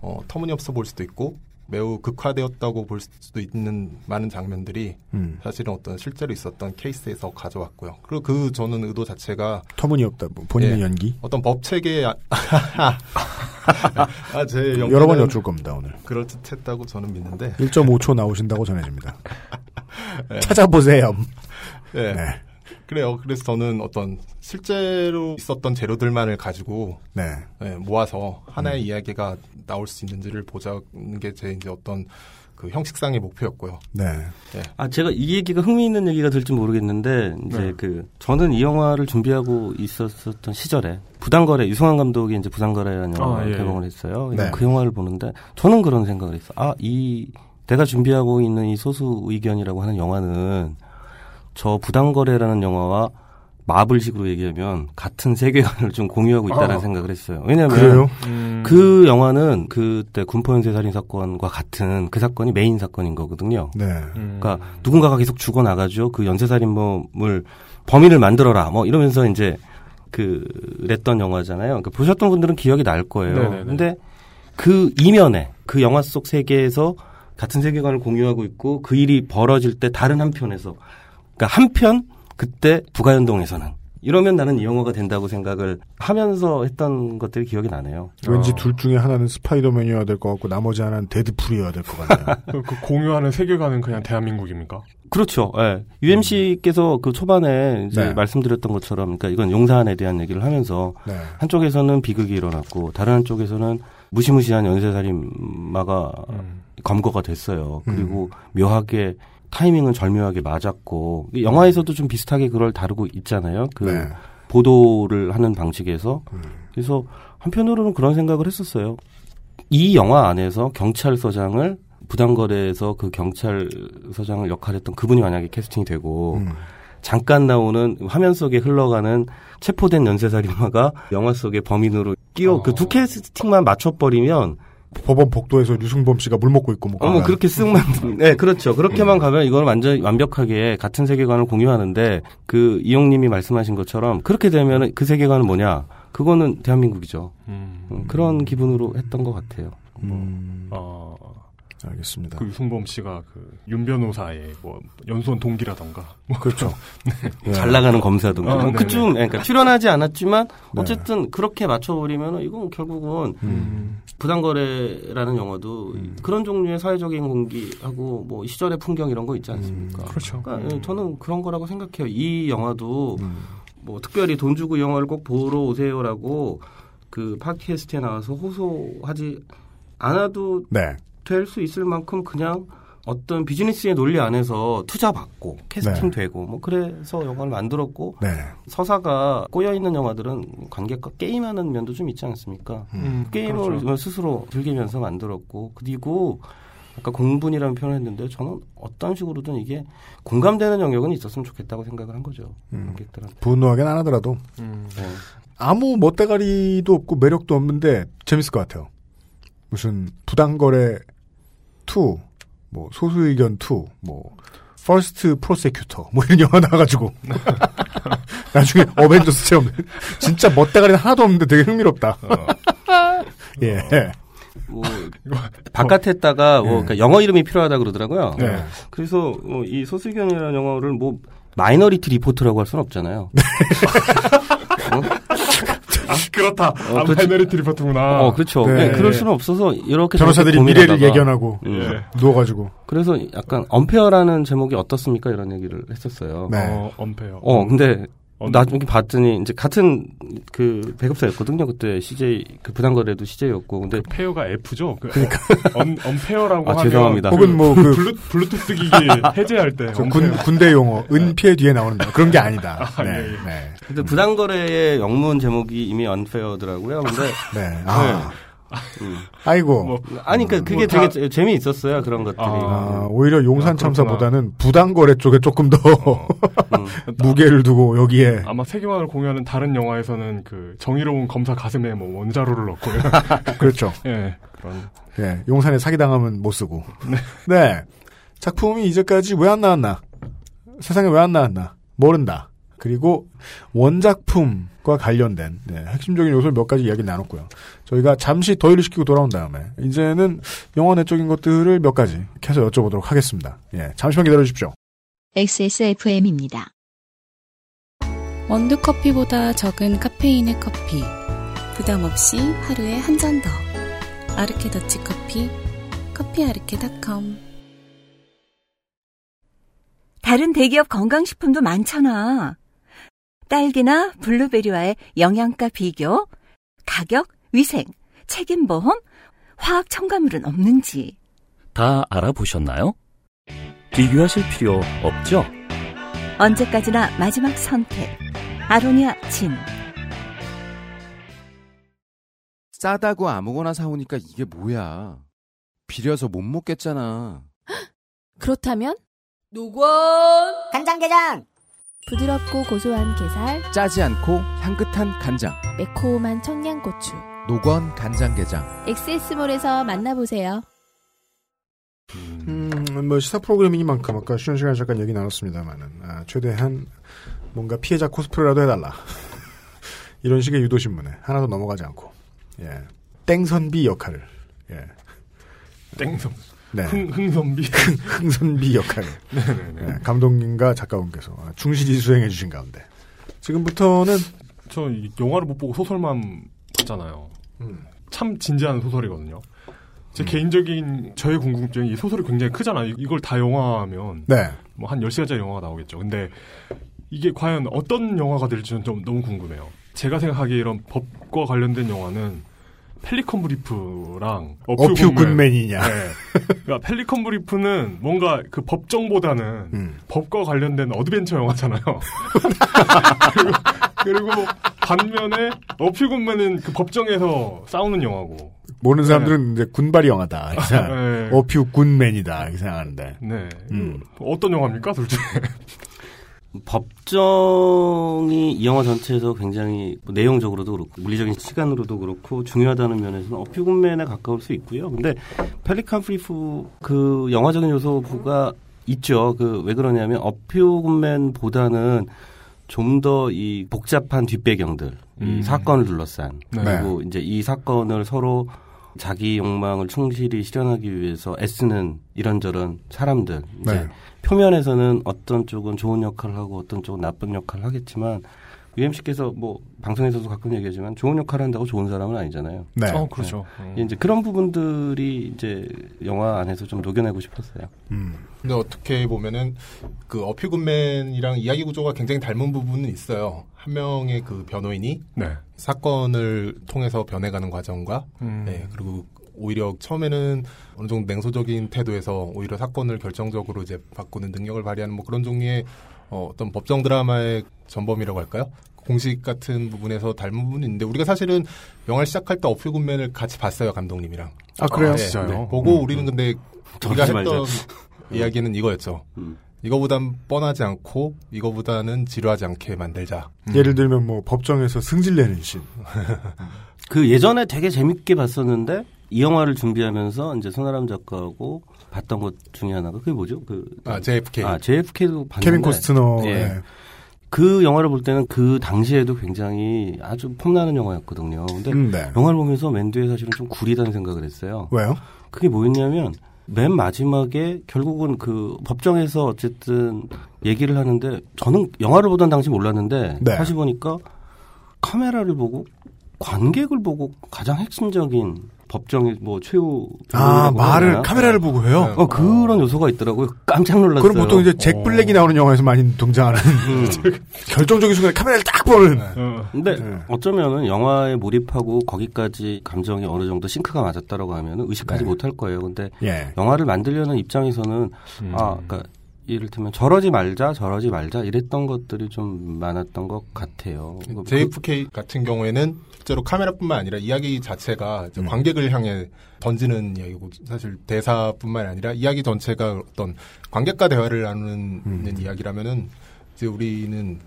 어, 터무니없어 볼 수도 있고, 매우 극화되었다고 볼 수도 있는 많은 장면들이 음. 사실은 어떤 실제로 있었던 케이스에서 가져왔고요. 그리고 그 저는 의도 자체가 터무니없다. 뭐 본인의 예, 연기. 어떤 법 체계 아, 아, 제 연기는 여러 번 여쭐 겁니다, 오늘. 그럴 듯했다고 저는 믿는데 1.5초 나오신다고 전해집니다. 네. 찾아보세요. 네. 네. 그래요. 그래서 저는 어떤 실제로 있었던 재료들만을 가지고 네. 네, 모아서 하나의 이야기가 나올 수 있는지를 보자는 게 제 이제 어떤 그 형식상의 목표였고요. 네. 네. 아, 제가 이 얘기가 흥미있는 얘기가 될지 모르겠는데, 이제 네. 그, 저는 이 영화를 준비하고 있었었던 시절에, 부당거래, 유승환 감독이 이제 부당거래라는 영화를 아, 예. 개봉을 했어요. 네. 그 영화를 보는데, 저는 그런 생각을 했어요. 아, 이, 내가 준비하고 있는 이 소수 의견이라고 하는 영화는, 저 부당거래라는 영화와 마블식으로 얘기하면 같은 세계관을 좀 공유하고 있다는 아. 생각을 했어요. 왜냐면 그래요? 음. 그 영화는 그때 군포연쇄 살인 사건과 같은 그 사건이 메인 사건인 거거든요. 네. 그러니까 누군가가 계속 죽어 나가죠. 그 연쇄살인범을 범인을 만들어라 뭐 이러면서 이제 그랬던 영화잖아요. 그러니까 보셨던 분들은 기억이 날 거예요. 네네네. 근데 그 이면에 그 영화 속 세계에서 같은 세계관을 공유하고 있고 그 일이 벌어질 때 다른 한편에서 그러니까 한편 그때 부가연동에서는 이러면 나는 이 영화가 된다고 생각을 하면서 했던 것들이 기억이 나네요. 왠지 둘 중에 하나는 스파이더맨이어야 될 것 같고 나머지 하나는 데드풀이어야 될 것 같네요. 그, 그 공유하는 세계관은 그냥 대한민국입니까? 그렇죠. 예. UMC께서 그 초반에 이제 네. 말씀드렸던 것처럼, 그러니까 이건 용산에 대한 얘기를 하면서 네. 한쪽에서는 비극이 일어났고 다른 한쪽에서는 무시무시한 연쇄살인마가 검거가 됐어요. 그리고 묘하게 타이밍은 절묘하게 맞았고 이 영화에서도 좀 비슷하게 그걸 다루고 있잖아요. 그 네. 보도를 하는 방식에서 그래서 한편으로는 그런 생각을 했었어요. 이 영화 안에서 경찰서장을 부당거래에서 그 경찰서장을 역할했던 그분이 만약에 캐스팅이 되고 음. 잠깐 나오는 화면 속에 흘러가는 체포된 연쇄살인마가 영화 속의 범인으로 끼워 그두 캐스팅만 맞춰버리면 법원 복도에서 유승범 씨가 물 먹고 있고 뭐. 어머 그렇게 쓱만 네 그렇죠. 그렇게만 가면 이거는 완전 완벽하게 같은 세계관을 공유하는데 그 이용님이 말씀하신 것처럼 그렇게 되면 그 세계관은 뭐냐? 그거는 대한민국이죠. 음, 그런 기분으로 했던 것 같아요. 음. 어, 알겠습니다. 그 유승범 씨가 그 윤 변호사의 뭐 연수원 동기라던가. 뭐 그렇죠. 네. 잘 나가는 검사도 아, 뭐 네네. 그쯤 그러니까 출연하지 않았지만 네. 어쨌든 그렇게 맞춰버리면 이건 결국은 음. 부당거래라는 영화도 그런 종류의 사회적인 공기하고 뭐 시절의 풍경 이런 거 있지 않습니까? 그렇죠. 그러니까 예, 저는 그런 거라고 생각해요. 이 영화도 음. 뭐 특별히 돈 주고 이 영화를 꼭 보러 오세요라고 그 팟캐스트에 나와서 호소하지 않아도 네. 될 수 있을 만큼 그냥 어떤 비즈니스의 논리 안에서 투자 받고 캐스팅 되고 뭐 그래서 영화를 만들었고 네. 서사가 꼬여 있는 영화들은 관객과 게임하는 면도 좀 있지 않습니까? 음, 게임을 그렇죠. 스스로 즐기면서 만들었고 그리고 아까 공분이라는 표현을 했는데 저는 어떤 식으로든 이게 공감되는 영역은 있었으면 좋겠다고 생각을 한 거죠. 관객들한테. 분노하긴 안 하더라도 음. 네. 아무 멋대가리도 없고 매력도 없는데 재밌을 것 같아요. 무슨 부당거래 2, 뭐 소수의견 2, 뭐 First Prosecutor 뭐 이런 영화 나와가지고 나중에 Avengers처럼 진짜 멋대가리는 하나도 없는데 되게 흥미롭다. 예. 뭐 바깥에다가 뭐 예. 그러니까 영어 이름이 필요하다 그러더라고요. 네. 그래서 어, 이 소수의견이라는 영어를 뭐 Minority Report라고 할 수는 없잖아요. 아, 그렇다. 어, 아, 그렇지. Minority Report구나. 어, 그렇죠. 네. 네, 그럴 수는 없어서 이렇게 변호사들이 미래를 예견하고 음. 누워가지고 그래서 약간 unfair라는 제목이 어떻습니까 이런 얘기를 했었어요. 네. 어, unfair. 어, 근데 어, 나중에 봤더니 이제 같은 그 배급사였거든요. 그때 CJ 그 부당거래도 CJ였고 근데 페어가 F죠. 그 un, unfair라고 아, 하면 죄송합니다. 그 혹은 뭐 그- 블루, 블루투스 기기 해제할 때. 군, 군대 용어 은폐 뒤에 나오는 거 그런 게 아니다. 아, 네. 예, 예. 네. 근데 부당거래의 영문 제목이 이미 언페어더라고요. 근데 네. 아. 음. 아이고. 뭐, 아니 그러니까 그게 뭐 다- 되게 재- 재미있었어요. 그런 것들이. 아, 오히려 용산 아, 참사보다는 부당거래 쪽에 조금 더 음. 무게를 두고 여기에 아마 세계관을 공유하는 다른 영화에서는 그 정의로운 검사 가슴에 뭐 원자로를 넣고 그렇죠. 예 그런 예, 용산에 사기당하면 못 쓰고. 네. 작품이 이제까지 왜 안 나왔나? 세상에 왜 안 나왔나? 모른다. 그리고 원작품과 관련된 네, 핵심적인 요소를 몇 가지 이야기 나눴고요. 저희가 잠시 더위를 식히고 돌아온 다음에 이제는 영화 내적인 것들을 몇 가지 캐서 여쭤보도록 하겠습니다. 예, 잠시만 기다려 주십시오. XSFM입니다. 원두 커피보다 적은 카페인의 커피. 부담 없이 하루에 한 잔 더. 아르케 더치 커피. 커피아르케닷컴. 다른 대기업 건강식품도 많잖아. 딸기나 블루베리와의 영양가 비교, 가격, 위생, 책임보험, 화학 첨가물은 없는지. 다 알아보셨나요? 비교하실 필요 없죠? 언제까지나 마지막 선택. 아로니아 진. 싸다고 아무거나 사오니까 이게 뭐야. 비려서 못 먹겠잖아. 그렇다면 노건 간장게장 부드럽고 고소한 게살, 짜지 않고 향긋한 간장. 매콤한 청양고추. 노건 간장게장. 엑세스몰에서 만나보세요. 음, 뭐 시사 프로그램이니만큼 아까 쉬는 시간에 잠깐 얘기 나눴습니다만은 아, 최대한 뭔가 피해자 코스프레라도 해달라 이런 식의 유도 신문에 하나도 넘어가지 않고 예 땡선비 역할을 예 땡선 네. 흥, 흥선비 흥 선비 역할을 네네네. 예, 감독님과 작가분께서 충실히 수행해 주신 가운데 지금부터는 저이 영화를 못 보고 소설만 봤잖아요. 음. 참 진지한 소설이거든요. 제 개인적인 저의 궁금증이 이 소설이 굉장히 크잖아요. 이걸 다 영화하면 네. 뭐 한 10시간짜리 영화가 나오겠죠. 근데 이게 과연 어떤 영화가 될지는 좀 너무 궁금해요. 제가 생각하기에 이런 법과 관련된 영화는 펠리컨 브리프랑 어퓨 굿맨이냐. 네. 그러니까 Pelican Brief는 뭔가 그 법정보다는 음. 법과 관련된 adventure 영화잖아요. 그리고, 그리고 반면에 A Few Good Men은 그 법정에서 싸우는 영화고. 모르는 사람들은 이제 군발이 영화다 네. A Few Good Men이다 이렇게 생각하는데 네. 음. 어떤 영화입니까, 둘 중에? 법정이 이 영화 전체에서 굉장히 뭐 내용적으로도 그렇고 물리적인 시간으로도 그렇고 중요하다는 면에서는 어퓨군맨에 가까울 수 있고요. 근데 Pelican Brief 그 영화적인 요소가 있죠. 그 왜 그러냐면 어퓨군맨보다는 좀 더 이 복잡한 뒷배경들, 이 음. 사건을 둘러싼 네. 그리고 이제 이 사건을 서로 자기 욕망을 충실히 실현하기 위해서 애쓰는 이런저런 사람들. 이제 네. 표면에서는 어떤 쪽은 좋은 역할을 하고 어떤 쪽은 나쁜 역할을 하겠지만 UMC께서 뭐 방송에서도 가끔 얘기하지만 좋은 역할을 한다고 좋은 사람은 아니잖아요. 네. 어, 그렇죠. 음. 이제 그런 부분들이 이제 영화 안에서 좀 녹여내고 싶었어요. 음. 근데 어떻게 보면은 그 어퓨군맨이랑 이야기 구조가 굉장히 닮은 부분은 있어요. 한 명의 그 변호인이 네. 사건을 통해서 변해가는 과정과 음. 네, 그리고 오히려 처음에는 어느 정도 냉소적인 태도에서 오히려 사건을 결정적으로 이제 바꾸는 능력을 발휘하는 뭐 그런 종류의 어, 어떤 법정 드라마의 전범이라고 할까요? 공식 같은 부분에서 닮은 부분이 있는데 우리가 사실은 영화를 시작할 때 어퓨군맨을 같이 봤어요 감독님이랑. 아, 그래요? 네, 진짜요? 네. 보고 음, 우리는 근데 우리가 말자. 했던 이야기는 이거였죠. 음. 이거보단 뻔하지 않고 이거보다는 지루하지 않게 만들자. 예를 들면 뭐 법정에서 승질내는 씬 그 예전에 되게 재밌게 봤었는데 이 영화를 준비하면서 이제 손아람 작가하고 봤던 것 중에 하나가 그게 뭐죠? 그 아, JFK. 아, JFK도 봤는데 케빈 코스트너. 예. 예. 그 영화를 볼 때는 그 당시에도 굉장히 아주 폼나는 영화였거든요. 근데 음, 네. 영화를 보면서 맨 뒤에 사실은 좀 구리다는 생각을 했어요. 왜요? 그게 뭐였냐면 맨 마지막에 결국은 그 법정에서 어쨌든 얘기를 하는데 저는 영화를 보던 당시 몰랐는데 네. 다시 보니까 카메라를 보고 관객을 보고 가장 핵심적인 법정의 뭐 최후 아, 말을 하나? 카메라를 보고 해요? 어 그런 요소가 있더라고요. 깜짝 놀랐어요. 그럼 보통 이제 잭 블랙이 나오는 영화에서 많이 등장하는 음. 결정적인 순간에 카메라를 딱 보는. 근데 네. 어쩌면은 영화에 몰입하고 거기까지 감정이 어느 정도 싱크가 맞았다라고 하면은 의식하지 네. 못할 거예요. 근데 예. 영화를 만들려는 입장에서는 음. 아, 그러니까 이를테면 저러지 말자, 저러지 말자 이랬던 것들이 좀 많았던 것 같아요. 그- JFK 같은 경우에는 실제로 카메라뿐만 아니라 이야기 자체가 음. 관객을 향해 던지는 이야기고 사실 대사뿐만 아니라 이야기 전체가 어떤 관객과 대화를 나누는 음. 이야기라면은 이제 우리는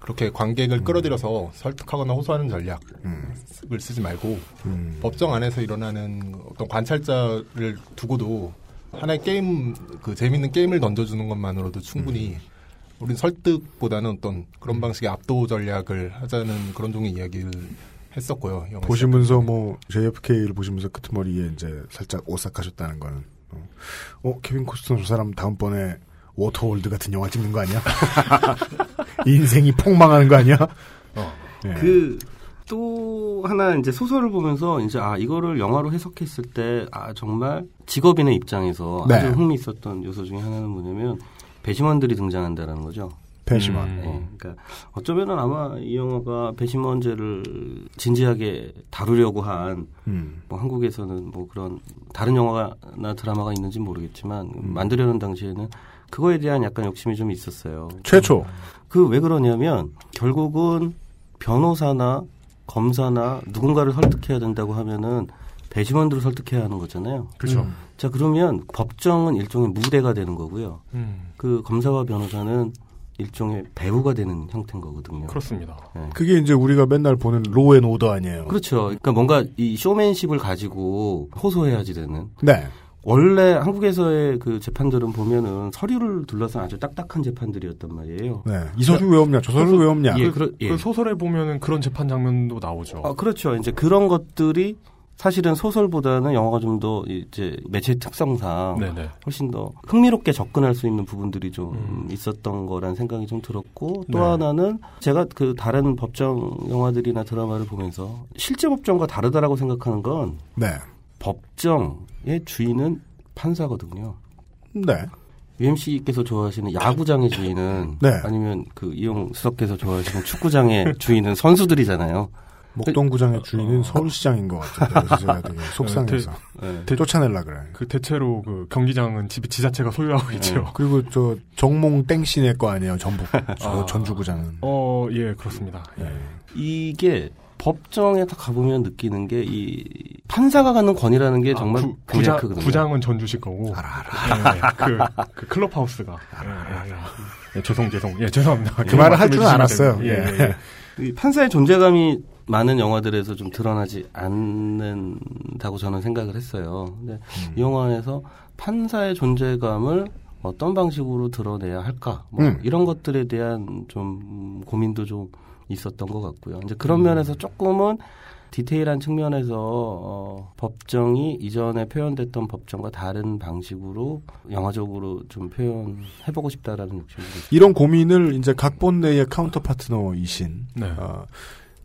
그렇게 관객을 끌어들여서 설득하거나 호소하는 전략을 쓰지 말고 음. 법정 안에서 일어나는 어떤 관찰자를 두고도 하나의 게임 그 재밌는 게임을 던져주는 것만으로도 충분히 우린 설득보다는 어떤 그런 방식의 압도 전략을 하자는 그런 종의 이야기를 했었고요. 보시면서 뭐 JFK를 보시면서 끄트머리에 이제 살짝 오싹하셨다는 거는 어, 어, 케빈 코스트너 저 사람 다음번에 Waterworld 같은 영화 찍는 거 아니야? 인생이 폭망하는 거 아니야? 예. 그 또 하나 이제 소설을 보면서 이제 아 이거를 영화로 해석했을 때 아 정말 직업인의 입장에서 네. 아주 흥미 있었던 요소 중에 하나는 뭐냐면 배심원들이 등장한다라는 거죠. 배심원. 네, 그러니까 어쩌면은 아마 이 영화가 배심원제를 진지하게 다루려고 한 음. 뭐 한국에서는 뭐 그런 다른 영화나 드라마가 있는지 모르겠지만 음. 만들려는 당시에는 그거에 대한 약간 욕심이 좀 있었어요. 최초. 그 왜 그러냐면 결국은 변호사나 검사나 누군가를 설득해야 된다고 하면은 배심원들을 설득해야 하는 거잖아요. 그렇죠. 음. 자 그러면 법정은 일종의 무대가 되는 거고요. 음. 그 검사와 변호사는 일종의 배우가 되는 형태인 거거든요. 그렇습니다. 네. 그게 이제 우리가 맨날 보는 Law and Order 아니에요? 그렇죠. 그러니까 뭔가 이 쇼맨십을 가지고 호소해야지 되는. 네. 원래 한국에서의 그 재판들은 보면은 서류를 둘러싼 아주 딱딱한 재판들이었단 말이에요. 네. 이 서류 왜 없냐? 저 서류 왜 없냐? 예, 그, 예. 그 소설에 보면은 그런 재판 장면도 나오죠. 아, 그렇죠. 이제 그런 것들이 사실은 소설보다는 영화가 좀 더 이제 매체 특성상 네네. 훨씬 더 흥미롭게 접근할 수 있는 부분들이 좀 있었던 거란 생각이 좀 들었고 또 네. 하나는 제가 그 다른 법정 영화들이나 드라마를 보면서 실제 법정과 다르다라고 생각하는 건 네. 법정의 주인은 판사거든요. 네. UMC께서 좋아하시는 야구장의 주인은 네. 아니면 그 이용 수석께서 좋아하시는 축구장의 주인은 선수들이잖아요. 목동구장의 주인은 서울시장인 것 같아요. 그래서 제가 되게 속상해서 네. 대- 쫓아내려 그래. 그 대체로 그 경기장은 집 지자체가 소유하고 있죠. 그리고 저 정몽 땡씨네 거 아니에요. 전북 저 아. 전주구장은. 어, 예, 그렇습니다. 예. 이게 법정에 딱 가보면 느끼는 게 이 판사가 갖는 권위라는 게 정말 아, 구, 굉장히 구장, 크거든요. 구장은 전주실 거고. 알아, 알아. 그, 그 클럽하우스가. 예, 예, 예. 예, 죄송, 죄송. 예, 죄송합니다. 그 말을 할 줄은 알았어요. 됩니다. 예, 예. 이 판사의 존재감이 많은 영화들에서 좀 드러나지 않는다고 저는 생각을 했어요. 근데 음. 이 영화 안에서 판사의 존재감을 어떤 방식으로 드러내야 할까? 뭐 음. 이런 것들에 대한 좀 고민도 좀 있었던 것 같고요. 이제 그런 음. 면에서 조금은 디테일한 측면에서 어, 법정이 이전에 표현됐던 법정과 다른 방식으로 영화적으로 좀 표현해보고 싶다라는 욕심이 있어요. 이런 고민을 이제 각본 내의 counter partner이신 네. 어,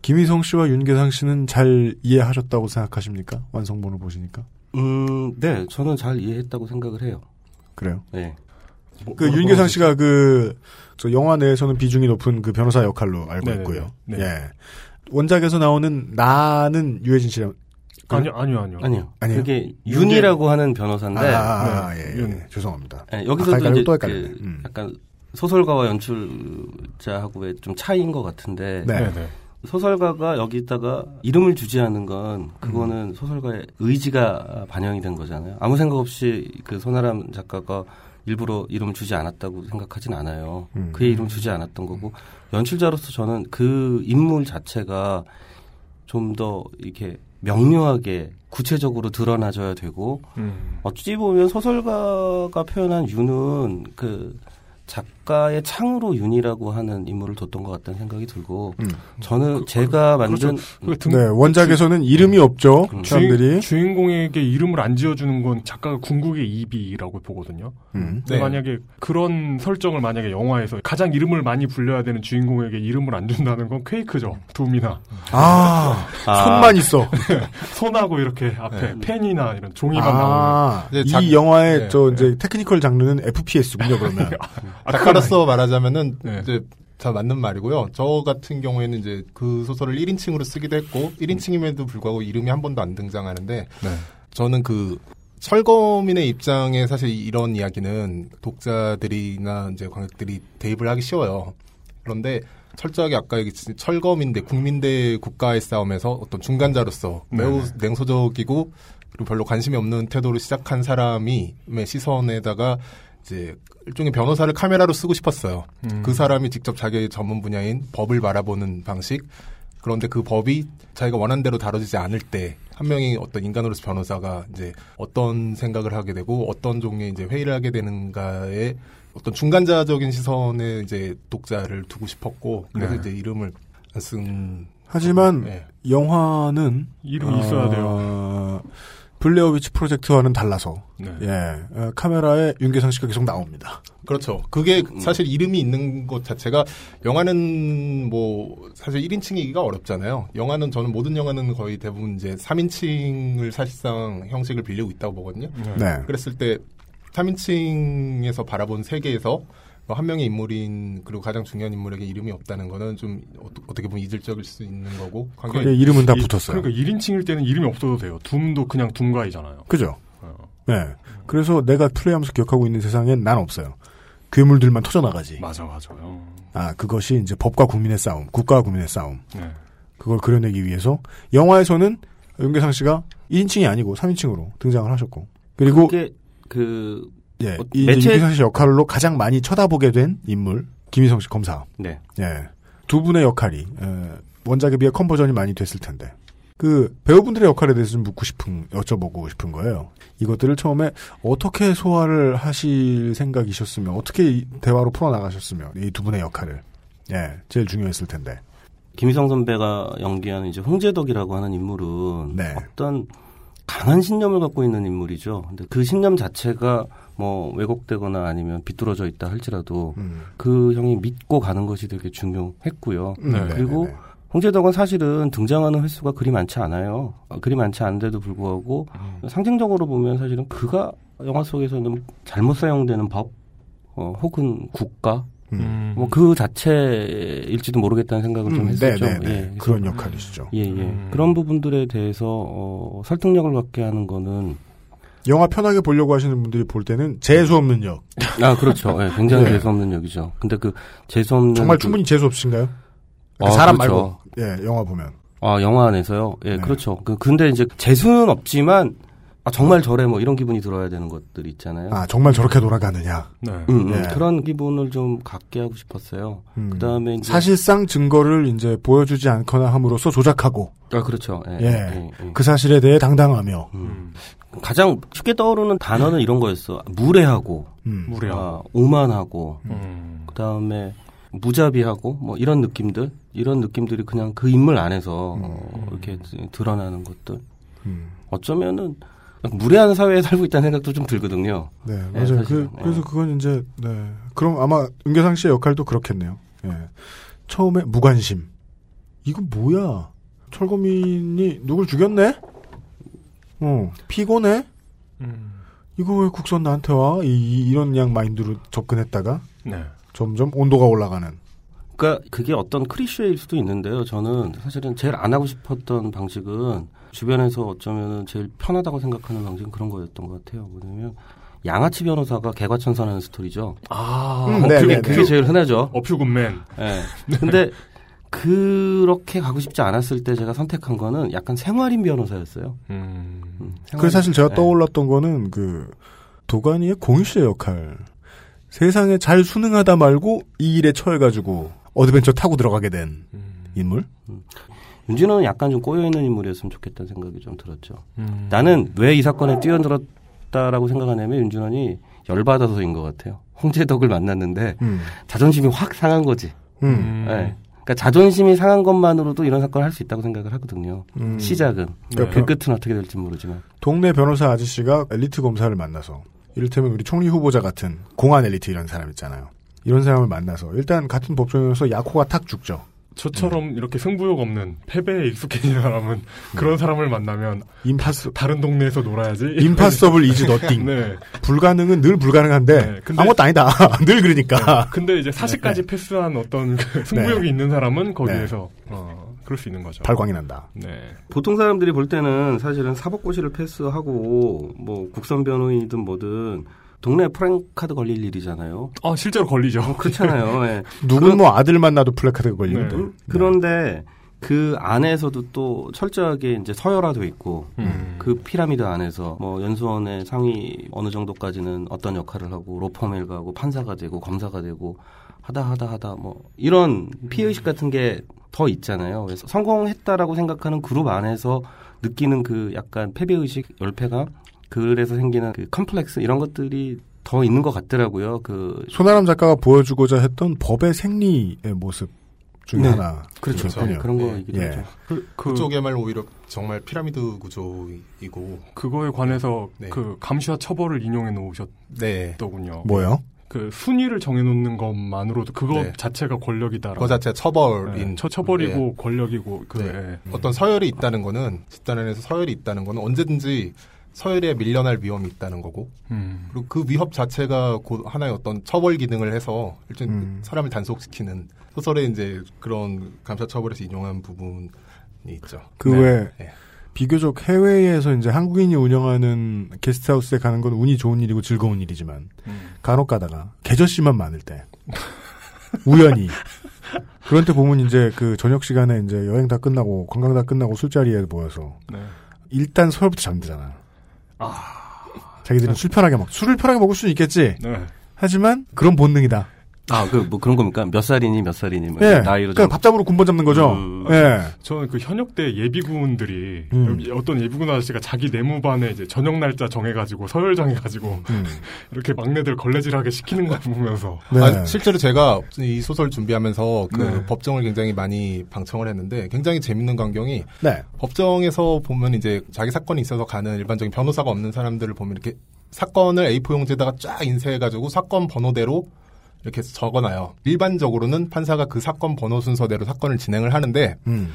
김의성 씨와 윤계상 씨는 잘 이해하셨다고 생각하십니까? 완성본을 보시니까. 음, 네, 저는 잘 이해했다고 생각을 해요. 그래요? 네. 그 윤계상 씨가 그, 저 영화 내에서는 비중이 높은 그 변호사 역할로 알고 네네네. 있고요. 네. 예. 원작에서 나오는 나는 유해진 씨랑. 아니요, 아니요, 아니요. 아니요. 아니요. 그게 윤이라고 하는 변호사인데 아, 아, 네, 예, 윤. 예. 죄송합니다. 네, 여기서도 헷갈리고 이제 또 그. 음. 약간 소설가와 연출자하고의 좀 차이인 것 같은데 네. 네, 네. 소설가가 여기다가 이름을 주지 않은 건 음. 그거는 소설가의 의지가 반영이 된 거잖아요. 아무 생각 없이 그 손아람 작가가 일부러 이름을 주지 않았다고 생각하진 않아요. 음. 그의 이름 주지 않았던 거고 연출자로서 저는 그 인물 자체가 좀 더 이렇게 명료하게 구체적으로 드러나져야 되고 음. 어찌 보면 소설가가 표현한 윤은 그작 가의 창으로 윤이라고 하는 인물을 뒀던 것 같다는 생각이 들고 저는 제가 만든 그 등- 네, 원작에서는 이름이 없죠. 주인, 사람들이. 주인 공에게 이름을 안 지어주는 건 작가가 궁극의 이비라고 보거든요. 음. 근데 네. 만약에 그런 설정을 만약에 영화에서 가장 이름을 많이 불려야 되는 주인공에게 이름을 안 준다는 건 퀘이크죠. 둠이나. 아, 아. 손만 있어. 손하고 이렇게 앞에 네. 펜이나 이런 종이만 아, 나오는. 작- 이 영화의 네, 저 이제 테크니컬 장르는 FPS군요, 그러면. 아, 작가 로서 말하자면은 네. 이제 다 맞는 말이고요. 저 같은 경우에는 이제 그 소설을 1인칭으로 쓰기도 했고 1인칭임에도 불구하고 이름이 한 번도 안 등장하는데 네. 저는 그 철거민의 입장에 사실 이런 이야기는 독자들이나 이제 관객들이 대입을 하기 쉬워요. 그런데 철저하게 아까 얘기했듯이 철거민대 국민대 국가의 싸움에서 어떤 중간자로서 매우 네네. 냉소적이고 그리고 별로 관심이 없는 태도로 시작한 사람이 의 시선에다가 이제 일종의 변호사를 카메라로 쓰고 싶었어요. 음. 그 사람이 직접 자기의 전문 분야인 법을 바라보는 방식. 그런데 그 법이 자기가 원한 대로 다뤄지지 않을 때 한 명이 어떤 인간으로서 변호사가 이제 어떤 생각을 하게 되고 어떤 종류의 이제 회의를 하게 되는가에 어떤 중간자적인 시선에 이제 독자를 두고 싶었고 그래서 네. 이제 이름을 안 쓴. 하지만 네. 영화는 이름이 있어야 돼요. 어, 블레어위치 프로젝트와는 달라서 네. 예 어, 카메라에 윤계상 씨가 계속 나옵니다. 그렇죠. 그게 사실 이름이 있는 것 자체가 영화는 뭐 사실 1인칭이기가 어렵잖아요. 영화는 저는 모든 영화는 거의 대부분 이제 3인칭을 사실상 형식을 빌리고 있다고 보거든요. 네. 그랬을 때 3인칭에서 바라본 세계에서 뭐 한 명의 인물인 그리고 가장 중요한 인물에게 이름이 없다는 거는 좀 어- 어떻게 보면 이질적일 수 있는 거고 관계 예, 이름은 다 이- 붙었어요. 그러니까 1인칭일 때는 이름이 없어도 돼요. 둠도 그냥 둠가이잖아요. 그죠? 어. 네. 그래서 내가 플레이하면서 기억하고 있는 세상엔 난 없어요. 괴물들만 터져나가지. 맞아, 맞아요. 아, 그것이 이제 법과 국민의 싸움, 국가와 국민의 싸움. 네. 그걸 그려내기 위해서 영화에서는 윤계상 씨가 1인칭이 아니고 3인칭으로 등장을 하셨고 그리고 그게 그 예, 뭐이 매체- 윤계상 씨 역할로 가장 많이 쳐다보게 된 인물 김희성 씨 검사. 네. 예. 두 분의 역할이 에, 원작에 비해 컨버전이 많이 됐을 텐데 그 배우분들의 역할에 대해서 좀 묻고 싶은 여쭤보고 싶은 거예요. 이것들을 처음에 어떻게 소화를 하실 생각이셨으면 어떻게 이 대화로 풀어 나가셨으면 이두 분의 역할을 예 제일 중요했을 텐데. 김희성 선배가 연기하는 이제 홍재덕이라고 하는 인물은 네. 어떤 강한 신념을 갖고 있는 인물이죠. 근데 그 신념 자체가 뭐 왜곡되거나 아니면 비뚤어져 있다 할지라도 음. 그 형이 믿고 가는 것이 되게 중요했고요. 네, 그리고 네, 네. 홍재덕은 사실은 등장하는 횟수가 그리 많지 않아요. 어, 그리 많지 않은데도 불구하고 음. 상징적으로 보면 사실은 그가 영화 속에서는 잘못 사용되는 법 어, 혹은 국가 음. 뭐그 자체일지도 모르겠다는 생각을 좀 음, 했었죠. 네, 네, 네. 예, 그런 역할이시죠. 예, 예. 음. 그런 부분들에 대해서 어, 설득력을 갖게 하는 거는 영화 편하게 보려고 하시는 분들이 볼 때는 재수 없는 역. 아 그렇죠. 예, 굉장히 네. 재수 없는 역이죠. 근데 그 재수 없는 정말 그- 충분히 재수 없으신가요? 그 아, 사람 그렇죠. 말고 예 영화 보면 아 영화 안에서요. 예, 네. 그렇죠. 그 근데 이제 재수는 없지만 아 정말 저래 뭐 이런 기분이 들어야 되는 것들 있잖아요. 아 정말 저렇게 돌아가느냐. 네. 음, 음, 예. 그런 기분을 좀 갖게 하고 싶었어요. 음. 그다음에 이제 사실상 증거를 이제 보여주지 않거나 함으로써 조작하고 아 그렇죠. 예, 예, 예, 예. 그 사실에 대해 당당하며 음. 가장 쉽게 떠오르는 단어는 이런 거였어. 무례하고, 음. 무례하고. 아, 오만하고, 음. 그 다음에 무자비하고, 뭐 이런 느낌들, 이런 느낌들이 그냥 그 인물 안에서 어, 이렇게 드러나는 것들. 음. 어쩌면은 무례한 사회에 살고 있다는 생각도 좀 들거든요. 네 예, 맞아요. 그, 사실은. 그래서 그건 이제 네 그럼 아마 은계상 씨의 역할도 그렇겠네요. 예 처음에 무관심 이거 뭐야 철거민이 누굴 죽였네? 어 피곤해? 음. 이거 왜 국선 나한테 와? 이, 이런 양 마인드로 접근했다가 네. 점점 온도가 올라가는. 그러니까 그게 어떤 클리셰일 수도 있는데요. 저는 사실은 제일 안 하고 싶었던 방식은 주변에서 어쩌면 제일 편하다고 생각하는 방식은 그런 거였던 것 같아요. 뭐냐면 양아치 변호사가 개과천선하는 스토리죠. 아, 음, 어, 네, 그게, 네, 그게 네. 제일 흔하죠. 어퓨군맨. 예. 근데 그렇게 가고 싶지 않았을 때 제가 선택한 거는 약간 생활인 변호사였어요. 음. 음, 그래서 사실 제가 예. 떠올랐던 거는 그 도가니의 공유 씨의 역할. 세상에 잘 순응하다 말고 이 일에 처해가지고 adventure 타고 들어가게 된 인물. 윤진원은 약간 좀 꼬여있는 인물이었으면 좋겠다는 생각이 좀 들었죠. 음. 나는 왜 이 사건에 뛰어들었다라고 생각하냐면 윤진원이 열받아서인 것 같아요. 홍재덕을 만났는데 음. 자존심이 확 상한 거지. 음. 네. 그러니까 자존심이 상한 것만으로도 이런 사건을 할 수 있다고 생각을 하거든요. 음. 시작은. 네. 그 끝은 어떻게 될지 모르지만. 동네 변호사 아저씨가 엘리트 검사를 만나서 이를테면 우리 총리 후보자 같은 공안 엘리트 이런 사람 있잖아요. 이런 사람을 만나서 일단 같은 법정에서 야코가 탁 죽죠. 저처럼 이렇게 승부욕 없는 패배에 익숙해진 사람은 그런 사람을 만나면 imposs 다른 동네에서 놀아야지. impossible is nothing. 네. 불가능은 늘 불가능한데 근데- 아무것도 아니다. 늘 그러니까. 네. 근데 이제 사시까지 패스한 어떤 그 승부욕이 있는 사람은 거기에서 어, 그럴 수 있는 거죠. 발광이 난다. 네. 보통 사람들이 볼 때는 사실은 사법고시를 패스하고 뭐 국선 변호인이든 뭐든 동네 프랭카드 걸릴 일이잖아요. 어, 실제로 걸리죠. 그렇잖아요. 예. 누군 뭐 아들만 낳아도 플래카드가 걸리는데. 네. 음, 그런데 그 안에서도 또 철저하게 이제 서열화도 있고 음. 그 피라미드 안에서 뭐 연수원의 상위 어느 정도까지는 어떤 역할을 하고 로펌을 가고 판사가 되고 검사가 되고 하다 하다 하다 뭐 이런 피해의식 같은 게 더 있잖아요. 그래서 성공했다라고 생각하는 그룹 안에서 느끼는 그 약간 패배의식, 열패감 그래서 생기는 그 컴플렉스 이런 것들이 더 있는 것 같더라고요. 그 손아람 작가가 보여주고자 했던 법의 생리의 모습 중에 네. 하나. 그렇죠. 그렇군요. 네, 그런 거이기도 예. 하죠. 그, 그, 그쪽에말 오히려 정말 피라미드 구조이고 그거에 관해서 네. 그 감시와 처벌을 인용해 놓으셨더군요. 네. 뭐요? 그 순위를 정해놓는 것만으로도 그거 네. 자체가 권력이다. 그거 자체가 처벌인 네, 처, 처벌이고 권력이고 그 네. 예. 어떤 서열이 있다는 거는 집단안에서 서열이 있다는 거는 언제든지 서열에 밀려날 위험이 있다는 거고 음. 그리고 그 위협 자체가 곧 하나의 어떤 처벌 기능을 해서 일단 음. 사람을 단속시키는 소설에 이제 그런 감사 처벌에서 인용한 부분이 있죠. 그 네. 외 네. 비교적 해외에서 이제 한국인이 운영하는 게스트하우스에 가는 건 운이 좋은 일이고 즐거운 일이지만 음. 간혹 가다가 계절씨만 많을 때 우연히 그런 때 보면 이제 그 저녁 시간에 이제 여행 다 끝나고 관광 다 끝나고 술자리에 모여서 네. 일단 서열부터 잠들잖아. 아. 자기들은 술 편하게 먹 술을 편하게 먹을 수는 있겠지. 네. 하지만 그런 본능이다. 아, 그, 뭐 그런 겁니까? 몇 살이니, 몇 살이니, 뭐 예. 나이로 그러니까 좀. 밥잡으로 군번 잡는 거죠. 음. 예. 저는 그 현역대 예비군들이 음. 어떤 예비군 아저씨가 자기 내무반에 이제 저녁 날짜 정해가지고 서열 정해가지고 음. 이렇게 막내들 걸레질하게 시키는 걸 보면서 네. 아, 실제로 제가 이 소설 준비하면서 그 네. 법정을 굉장히 많이 방청을 했는데 굉장히 재밌는 광경이 네. 법정에서 보면 이제 자기 사건이 있어서 가는 일반적인 변호사가 없는 사람들을 보면 이렇게 사건을 A4 용지에다가 쫙 인쇄해가지고 사건 번호대로 이렇게 적어놔요. 일반적으로는 판사가 그 사건 번호 순서대로 사건을 진행을 하는데 음.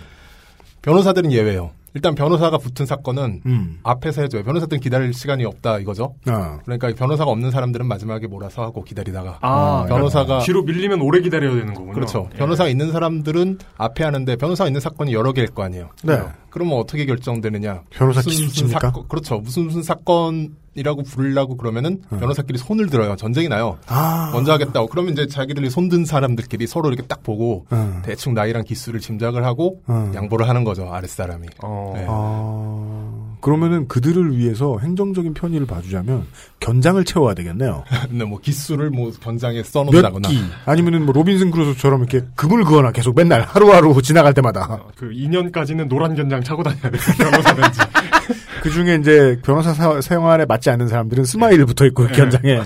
변호사들은 예외예요. 일단 변호사가 붙은 사건은 음. 앞에서 해줘요. 변호사들은 기다릴 시간이 없다 이거죠. 아. 그러니까 변호사가 없는 사람들은 마지막에 몰아서 하고 기다리다가 아, 변호사가 뒤로 밀리면 오래 기다려야 되는 거군요. 그렇죠. 예. 변호사가 있는 사람들은 앞에 하는데 변호사가 있는 사건이 여러 개일 거 아니에요. 네. 그러면 어떻게 결정되느냐? 변호사 무슨 무슨 기수입니까? 사건, 그렇죠. 무슨 무슨 사건이라고 부르려고 그러면은 변호사끼리 손을 들어요. 전쟁이 나요. 아. 먼저 하겠다고. 그러면 이제 자기들이 손든 사람들끼리 서로 이렇게 딱 보고 음. 대충 나이랑 기수를 짐작을 하고 음. 양보를 하는 거죠. 아랫사람이. 어. 네. 아, 그러면은 그들을 위해서 행정적인 편의를 봐주자면 견장을 채워야 되겠네요. 근데 뭐 기수를 뭐 견장에 몇 써놓는다거나. 기. 아니면은 뭐 로빈슨 크루소처럼 이렇게 금을 그거나 계속 맨날 하루하루 지나갈 때마다. 그 2년까지는 노란 견장 차고 다녀야 돼요. 변호사든지. 그 중에 이제 변호사 사, 생활에 맞지 않는 사람들은 스마일 붙어 있고 견장에.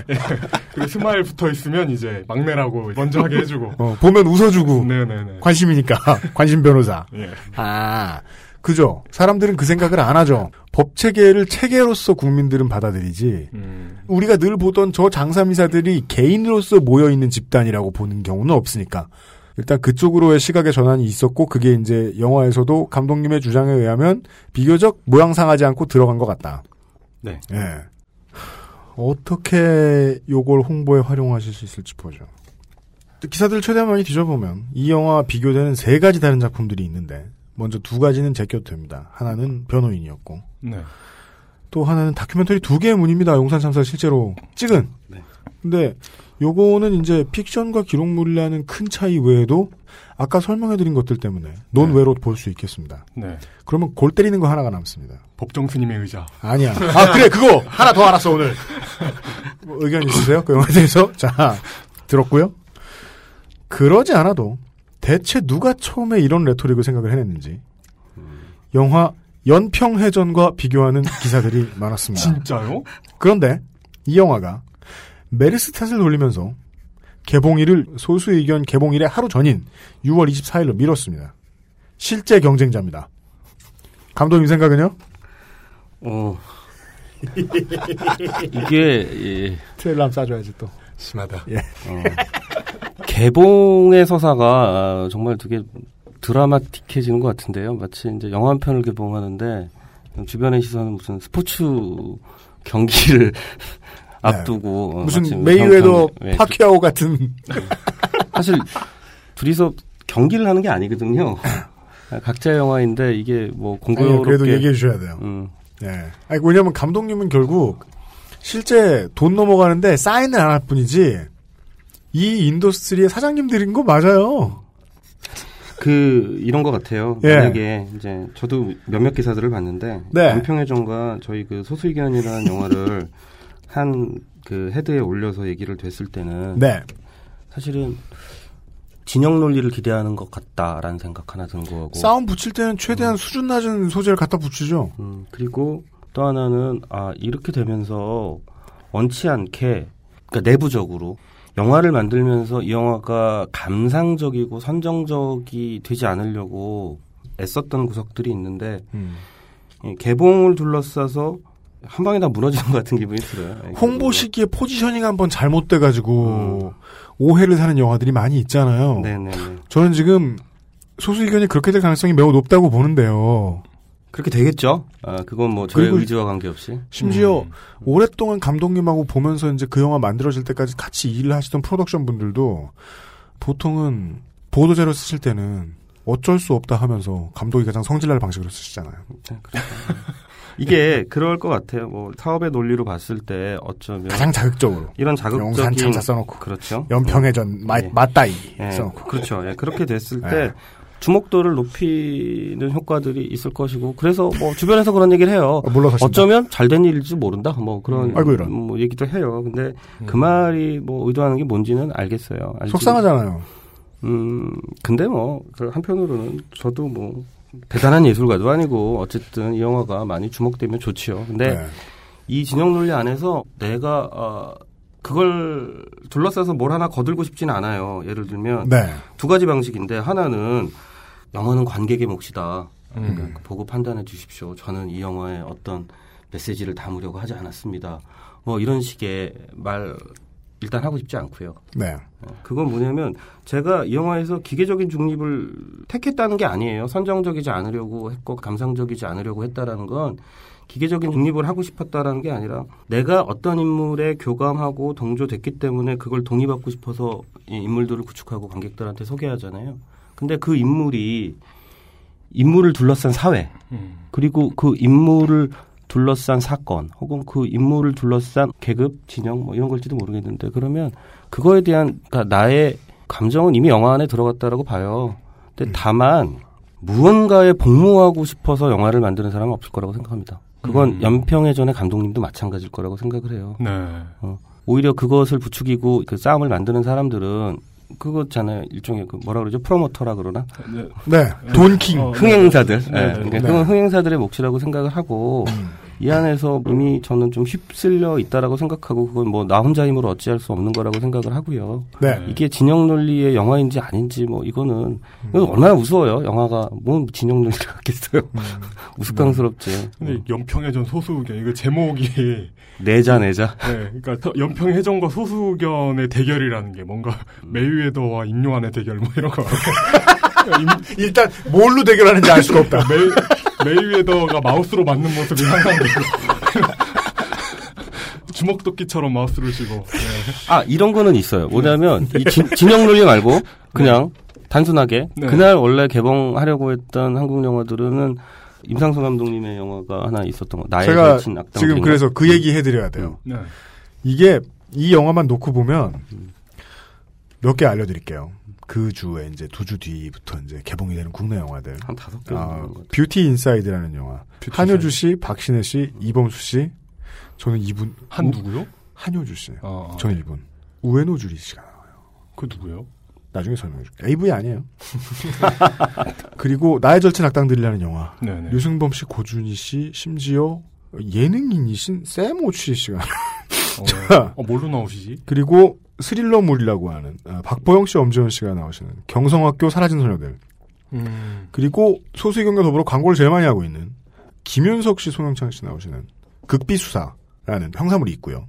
그리고 스마일 붙어 있으면 이제 막내라고 먼저 하게 해주고. 어, 보면 웃어주고. 네네네. 관심이니까. 관심 변호사. 예. 아, 그죠. 사람들은 그 생각을 안 하죠. 법 체계를 체계로서 국민들은 받아들이지. 음. 우리가 늘 보던 저 장삼이사들이 개인으로서 모여 있는 집단이라고 보는 경우는 없으니까. 일단 그쪽으로의 시각의 전환이 있었고, 그게 이제 영화에서도 감독님의 주장에 의하면 비교적 모양상하지 않고 들어간 것 같다. 네. 예. 어떻게 요걸 홍보에 활용하실 수 있을지 보죠. 기사들 최대한 많이 뒤져보면 이 영화와 비교되는 세 가지 다른 작품들이 있는데 먼저 두 가지는 제껴도 됩니다. 하나는 변호인이었고 네. 또 하나는 다큐멘터리 두 개의 문입니다. 용산 참사 실제로 찍은. 네. 근데 요거는 이제 픽션과 기록물이라는 큰 차이 외에도 아까 설명해드린 것들 때문에 논외로 볼 수 있겠습니다. 네. 그러면 골 때리는 거 하나가 남습니다. 법정 스님의 의자. 아니야. 아 그래 그거 하나 더 알았어 오늘. 뭐 의견 있으세요? 그 영화에 대해서 자 들었고요. 그러지 않아도 대체 누가 처음에 이런 레토릭을 생각을 해냈는지 영화 연평해전과 비교하는 기사들이 많았습니다. 진짜요? 그런데 이 영화가 메르스 탓을 돌리면서 개봉일을 소수 의견 개봉일의 하루 전인 6월 24일로 미뤘습니다. 실제 경쟁자입니다. 감독님 생각은요? 어. 이게 예. 트레일러 한번 싸줘야지 또. 심하다. 예. 어. 개봉의 서사가 아, 정말 되게 드라마틱해지는 것 같은데요. 마치 이제 영화 한 편을 개봉하는데 주변의 시선은 무슨 스포츠 경기를 앞두고 어, 네. 무슨 마치 메이웨더 경- 예, 파키아오 같은 사실 둘이서 경기를 하는 게 아니거든요. 각자의 영화인데 이게 뭐 공교롭게 그래도 얘기해 주셔야 돼요. 음. 예. 아니, 왜냐면 감독님은 결국 실제 돈 넘어가는데 사인을 안 할 뿐이지 이 industry의 사장님들인 거 맞아요. 그 이런 것 같아요. 예. 만약에 이제 저도 몇몇 기사들을 봤는데 네. 연평의 전과 저희 그 소수의견이라는 영화를 한 그 헤드에 올려서 얘기를 됐을 때는 네. 사실은 진영 논리를 기대하는 것 같다라는 생각 하나 드는 거고 싸움 붙일 때는 최대한 수준 낮은 소재를 갖다 붙이죠. 음, 그리고 또 하나는 아 이렇게 되면서 원치 않게 그러니까 내부적으로 영화를 만들면서 이 영화가 감상적이고 선정적이 되지 않으려고 애썼던 구석들이 있는데 음. 이 개봉을 둘러싸서 한 방에 다 무너지는 것 같은 기분이 들어요. 홍보 시기에 포지셔닝 한번 잘못돼가지고 오해를 사는 영화들이 많이 있잖아요. 음. 네네. 저는 지금 소수 의견이 그렇게 될 가능성이 매우 높다고 보는데요. 그렇게 되겠죠. 아 그건 뭐 그리고 의지와 관계없이. 심지어 음. 오랫동안 감독님하고 보면서 이제 그 영화 만들어질 때까지 같이 일을 하시던 프로덕션 분들도 보통은 보도자료 쓰실 때는 어쩔 수 없다 하면서 감독이 가장 성질날 방식으로 쓰시잖아요. 네. 이게 그럴 것 같아요. 뭐 사업의 논리로 봤을 때 어쩌면 가장 자극적으로 이런 자극적인 영산 참사 써놓고 그렇죠. 연평해전 마- 예. 맞다이 예, 써놓고 그렇죠. 예, 그렇게 됐을 예. 때 주목도를 높이는 효과들이 있을 것이고 그래서 뭐 주변에서 그런 얘기를 해요. 물러서신다. 어쩌면 잘된 일일지 모른다. 뭐 그런 음. 아이고, 이런. 뭐 얘기도 해요. 근데 그 말이 뭐 의도하는 게 뭔지는 알겠어요. 알지. 속상하잖아요. 음, 근데 뭐, 그 한편으로는 저도 뭐, 대단한 예술가도 아니고, 어쨌든 이 영화가 많이 주목되면 좋지요. 근데 네. 이 진영 논리 안에서 내가, 어, 그걸 둘러싸서 뭘 하나 거들고 싶지는 않아요. 예를 들면, 네. 두 가지 방식인데, 하나는, 영화는 관객의 몫이다. 음. 그러니까 보고 판단해 주십시오. 저는 이 영화에 어떤 메시지를 담으려고 하지 않았습니다. 뭐 이런 식의 말 일단 하고 싶지 않고요. 네. 어, 그건 뭐냐면 제가 이 영화에서 기계적인 중립을 택했다는 게 아니에요. 선정적이지 않으려고 했고 감상적이지 않으려고 했다라는 건 기계적인 중립을 하고 싶었다라는 게 아니라 내가 어떤 인물에 교감하고 동조됐기 때문에 그걸 동의받고 싶어서 이 인물들을 구축하고 관객들한테 소개하잖아요. 근데 그 인물이 인물을 둘러싼 사회 그리고 그 인물을 둘러싼 사건 혹은 그 인물을 둘러싼 계급 진영 뭐 이런 걸지도 모르겠는데 그러면 그거에 대한 그러니까 나의 감정은 이미 영화 안에 들어갔다라고 봐요. 근데 다만 무언가에 복무하고 싶어서 영화를 만드는 사람은 없을 거라고 생각합니다. 그건 음. 연평해 전의 감독님도 마찬가지일 거라고 생각을 해요. 네. 어, 오히려 그것을 부추기고 그 싸움을 만드는 사람들은 그거잖아요. 일종의 그 뭐라 그러죠? 프로모터라 그러나? 네. 돈킹. 어, 흥행사들. 네, 예, 네, 그러니까 네. 그건 흥행사들의 몫이라고 생각을 하고 이 안에서 이미 저는 좀 휩쓸려 있다라고 생각하고 그건 뭐 나 혼자 힘으로 어찌할 수 없는 거라고 생각을 하고요. 네. 이게 진영 논리의 영화인지 아닌지 뭐 이거는 이거 얼마나 무서워요. 영화가 뭔 진영 논리를 갖겠어요. 우스꽝스럽지. 근데 연평해전 소수견 이거 제목이 내자 내자. 네, 그러니까 서- 연평해전과 소수견의 대결이라는 게 뭔가 메이웨더와 임요환의 대결 뭐 이런 거. 일단 뭘로 대결하는지 알 수가 없다. 메이, 메이웨더가 마우스로 맞는 모습이 상상되고 주먹도끼처럼 마우스를 쥐고. 네. 아 이런 거는 있어요. 뭐냐면 이 진, 진영 논리 말고 그냥 단순하게 네. 그날 원래 개봉하려고 했던 한국 영화들은 임상수 감독님의 영화가 하나 있었던 거. 나의 제가 지금 부인가? 그래서 그 얘기 해드려야 돼요. 네. 이게 이 영화만 놓고 보면 몇 개 알려드릴게요. 그 주에 이제 두 주 뒤부터 이제 개봉이 되는 국내 영화들. 한 다섯 개. 아, 뷰티 인사이드라는 영화. 뷰티 한효주 씨, 박신혜 씨, 이범수 씨. 저는 이분 한 우- 누구요? 한효주 씨. 어, 어. 저는 이분. 우에노 주리 씨가 나와요. 그 누구요? 나중에 설명해 줄게요. AV 아니에요. 그리고 나의 절친 악당들이라는 영화. 네네. 류승범 씨, 고준희 씨, 심지어 예능인이신 샘 오치 씨가. 자, 어, 뭘로 나오시지? 그리고 스릴러물이라고 하는 아, 박보영 씨, 엄지원 씨가 나오시는 경성학교 사라진 소녀들. 음. 그리고 소수의경과 더불어 광고를 제일 많이 하고 있는 김윤석 씨, 송영창 씨 나오시는 극비수사라는 형사물이 있고요.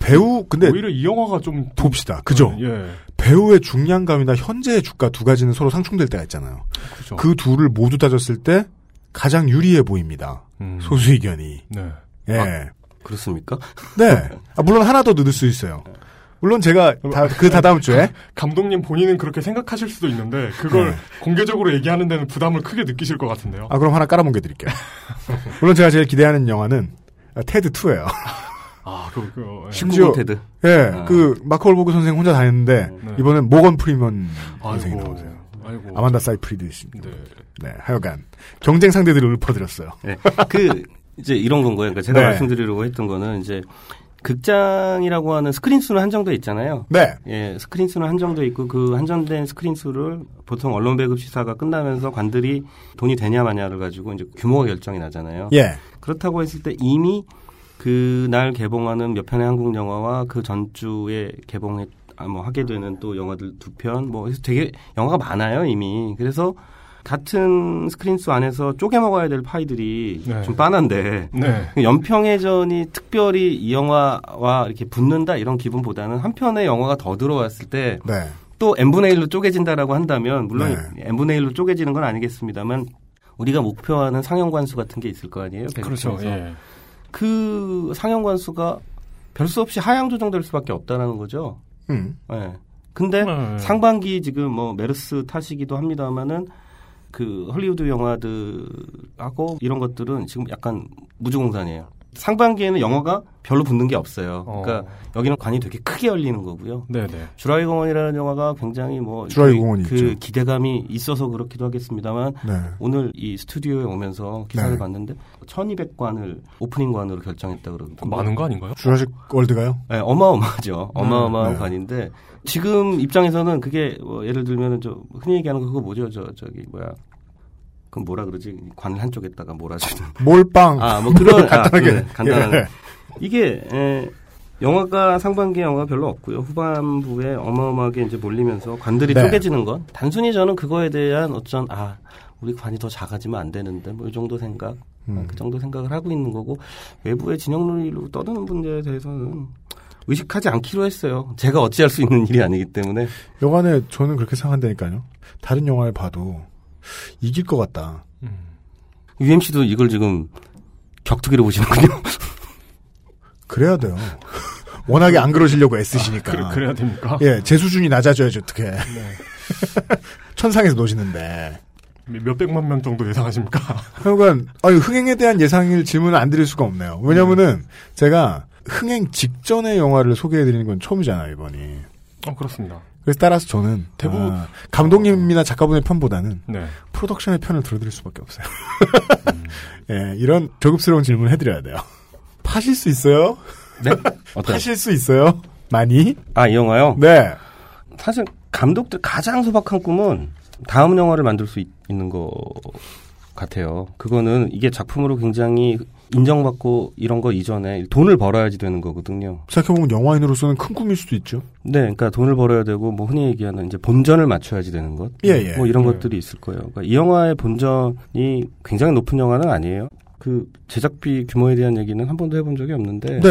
배우 근데 오히려 이 영화가 좀 봅시다. 그죠? 예. 배우의 중량감이나 현재의 주가 두 가지는 서로 상충될 때가 있잖아요. 그죠. 그 둘을 모두 따졌을 때 가장 유리해 보입니다. 음. 소수 의견이. 네. 예. 아, 그렇습니까? 네. 아, 물론 하나 더 늦을 수 있어요. 물론 제가 다, 그 다다음 주에 감독님 본인은 그렇게 생각하실 수도 있는데 그걸 네. 공개적으로 얘기하는 데는 부담을 크게 느끼실 것 같은데요. 아 그럼 하나 깔아뭉개 드릴게요. 물론 제가 제일 기대하는 영화는 아, 테드 2예요. 아, 그, 그, 예. 심지어 19금 테드. 예, 아. 그 마크 월버그 선생 혼자 다 했는데 네. 이번엔 모건 프리먼 선생이 나오세요. 아이고. 아만다 사이프리드 씨. 네. 하여간 경쟁 상대들을 읊어드렸어요. 네. 그 이제 이런 건 거예요. 그러니까 제가 네. 말씀드리려고 했던 거는 이제 극장이라고 하는 스크린 수는 한정돼 있잖아요. 네. 예, 스크린 수는 한정돼 있고 그 한정된 스크린 수를 보통 언론 배급 시사가 끝나면서 관들이 돈이 되냐 마냐를 가지고 이제 규모가 결정이 나잖아요. 예. 그렇다고 했을 때 이미 그 날 개봉하는 몇 편의 한국 영화와 그 전주에 개봉해 아, 뭐 하게 되는 또 영화들 두 편, 뭐 되게 영화가 많아요 이미. 그래서 같은 스크린 수 안에서 쪼개 먹어야 될 파이들이 네. 좀 빤한데 네. 연평해전이 특별히 이 영화와 이렇게 붙는다 이런 기분보다는 한 편의 영화가 더 들어왔을 때 네. 또 n분의 1로 쪼개진다라고 한다면 물론 네. n분의 1로 쪼개지는 건 아니겠습니다만 우리가 목표하는 상영 관수 같은 게 있을 거 아니에요. 그렇죠. 예. 그 상영 관수가 별 수 없이 하향 조정될 수밖에 없다라는 거죠. 음. 예. 근데 네. 상반기 지금 뭐 메르스 탓이기도 합니다만은 그 헐리우드 영화들하고 이런 것들은 지금 약간 무주공산이에요. 상반기에는 영화가 별로 붙는 게 없어요. 그러니까 여기는 관이 되게 크게 열리는 거고요. 네네. 주라이 공원이라는 영화가 굉장히 뭐 주라이 그, 공원이 그 있죠. 기대감이 있어서 그렇기도 하겠습니다만 네. 오늘 이 스튜디오에 오면서 기사를 네. 봤는데 1200관을 오프닝관으로 결정했다 그러고 많은 거 아닌가요? 주라식 월드가요? 네, 어마어마하죠. 어마어마한 네. 관인데 지금 입장에서는 그게 뭐 예를 들면은 저 흔히 얘기하는 거 그거 뭐죠? 저 저기 뭐야? 그 뭐라 그러지? 관 한쪽에다가 몰아주는 몰빵. 아, 뭐 그런 아, 간단하게. 네, 간단한 예. 이게 에, 영화가 상반기 영화가 별로 없고요. 후반부에 어마어마하게 이제 몰리면서 관들이 네. 쪼개지는 건 단순히 저는 그거에 대한 어쩐 아 우리 관이 더 작아지면 안 되는데 뭐 이 정도 생각 음. 그 정도 생각을 하고 있는 거고 외부의 진영 논리로 떠드는 문제에 대해서는 의식하지 않기로 했어요. 제가 어찌할 수 있는 일이 아니기 때문에 여간에 저는 그렇게 생각한다니까요. 다른 영화를 봐도 이길 것 같다. UMC도 이걸 지금 격투기로 보시는군요. 그래야 돼요. 워낙에 안 그러시려고 애쓰시니까. 그, 그래 야 됩니까? 예, 제 수준이 낮아져야지 어떻게. 네. 천상에서 노시는데. 몇백만 명 정도 예상하십니까? 그러니까 아니, 흥행에 대한 예상일 질문을 안 드릴 수가 없네요. 왜냐면은 제가 흥행 직전의 영화를 소개해드리는 건 처음이잖아요 이번이. 어, 그렇습니다. 그래서 따라서 저는 대부분- 아, 감독님이나 작가분의 편보다는 네. 프로덕션의 편을 들어드릴 수밖에 없어요. 예, 이런 저급스러운 질문을 해드려야 돼요. 파실 수 있어요? 네? 파실 수 있어요? 많이? 아, 이 영화요? 네. 사실 감독들 가장 소박한 꿈은 다음 영화를 만들 수 있, 는것 같아요. 그거는 이게 작품으로 굉장히 인정받고 이런 거 이전에 돈을 벌어야지 되는 거거든요. 생각해보면 영화인으로서는 큰 꿈일 수도 있죠. 네, 그러니까 돈을 벌어야 되고 뭐 흔히 얘기하는 이제 본전을 맞춰야지 되는 것, 예, 예. 뭐 이런 예. 것들이 있을 거예요. 그러니까 이 영화의 본전이 굉장히 높은 영화는 아니에요. 그 제작비 규모에 대한 얘기는 한 번도 해본 적이 없는데 네.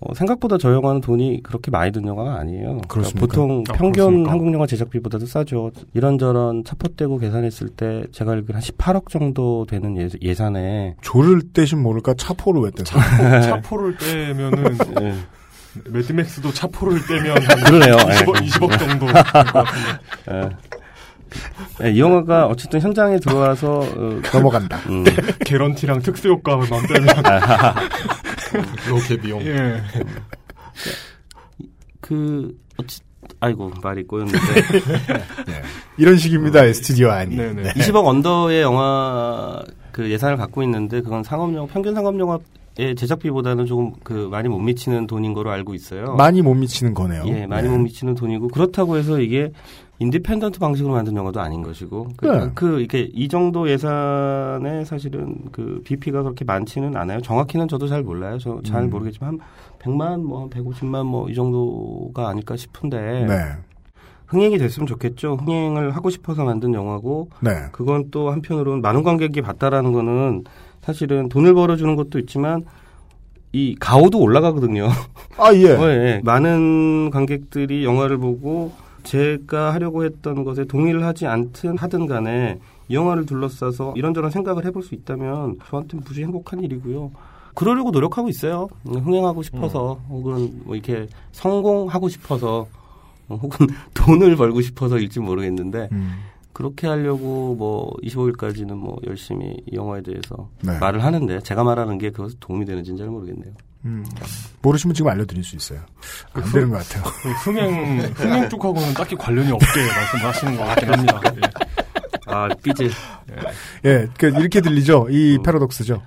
어, 생각보다 저 영화는 돈이 그렇게 많이 든 영화가 아니에요. 그러니까? 보통 아, 평균 그렇습니까? 한국 영화 제작비보다도 싸죠. 이런저런 차포떼고 계산했을 때 제가 알기로 한 18억 정도 되는 예, 예산에 조를 떼신 모를까 차포를 왜 떼서. 차포 를 떼면은 네. 매드맥스도 차포를 떼면 한 그러네요. 20억, 예. 20억 정도 될것 같은데. 예. 네, 이 영화가 어쨌든 현장에 들어와서 어, 넘어간다. 음. 개런티랑 특수 효과만 빼면 로켓 비용. 예. 그 어찌 아이고 말이 꼬였는데 이런 식입니다, 스튜디오 안이. 네네. 네. 20억 under의 영화 그 예산을 갖고 있는데 그건 상업영화 평균 상업영화의 제작비보다는 조금 그 많이 못 미치는 돈인 거로 알고 있어요. 많이 못 미치는 거네요. 예, 많이 네. 못 미치는 돈이고 그렇다고 해서 이게 independent 방식으로 만든 영화도 아닌 것이고 그, 네. 그 이렇게 이 정도 예산에 사실은 그 BEP가 그렇게 많지는 않아요. 정확히는 저도 잘 몰라요. 저잘 음. 모르겠지만 한 100만 뭐 150만 뭐 이 정도가 아닐까 싶은데 네. 흥행이 됐으면 좋겠죠. 흥행을 하고 싶어서 만든 영화고 네. 그건 또 한편으로는 많은 관객이 봤다라는 거는 사실은 돈을 벌어주는 것도 있지만 이 가오도 올라가거든요. 아 예. 어, 예. 많은 관객들이 영화를 보고 제가 하려고 했던 것에 동의를 하지 않든 하든 간에 이 영화를 둘러싸서 이런저런 생각을 해볼 수 있다면 저한테는 무지 행복한 일이고요. 그러려고 노력하고 있어요. 흥행하고 싶어서 혹은 뭐 이렇게 성공하고 싶어서 어, 혹은 돈을 벌고 싶어서일지 모르겠는데 음. 그렇게 하려고 뭐 25일까지는 뭐 열심히 이 영화에 대해서 네. 말을 하는데 제가 말하는 게 그것에 도움이 되는지는 잘 모르겠네요. 음. 모르시면 지금 알려드릴 수 있어요. 안그 되는 것 같아요. 그 흥행 흥행 쪽하고는 딱히 관련이 없게 말씀하시는 것 같긴 합니다. 예. 아 삐질. 예, 그 이렇게 들리죠. 음. 이 패러독스죠.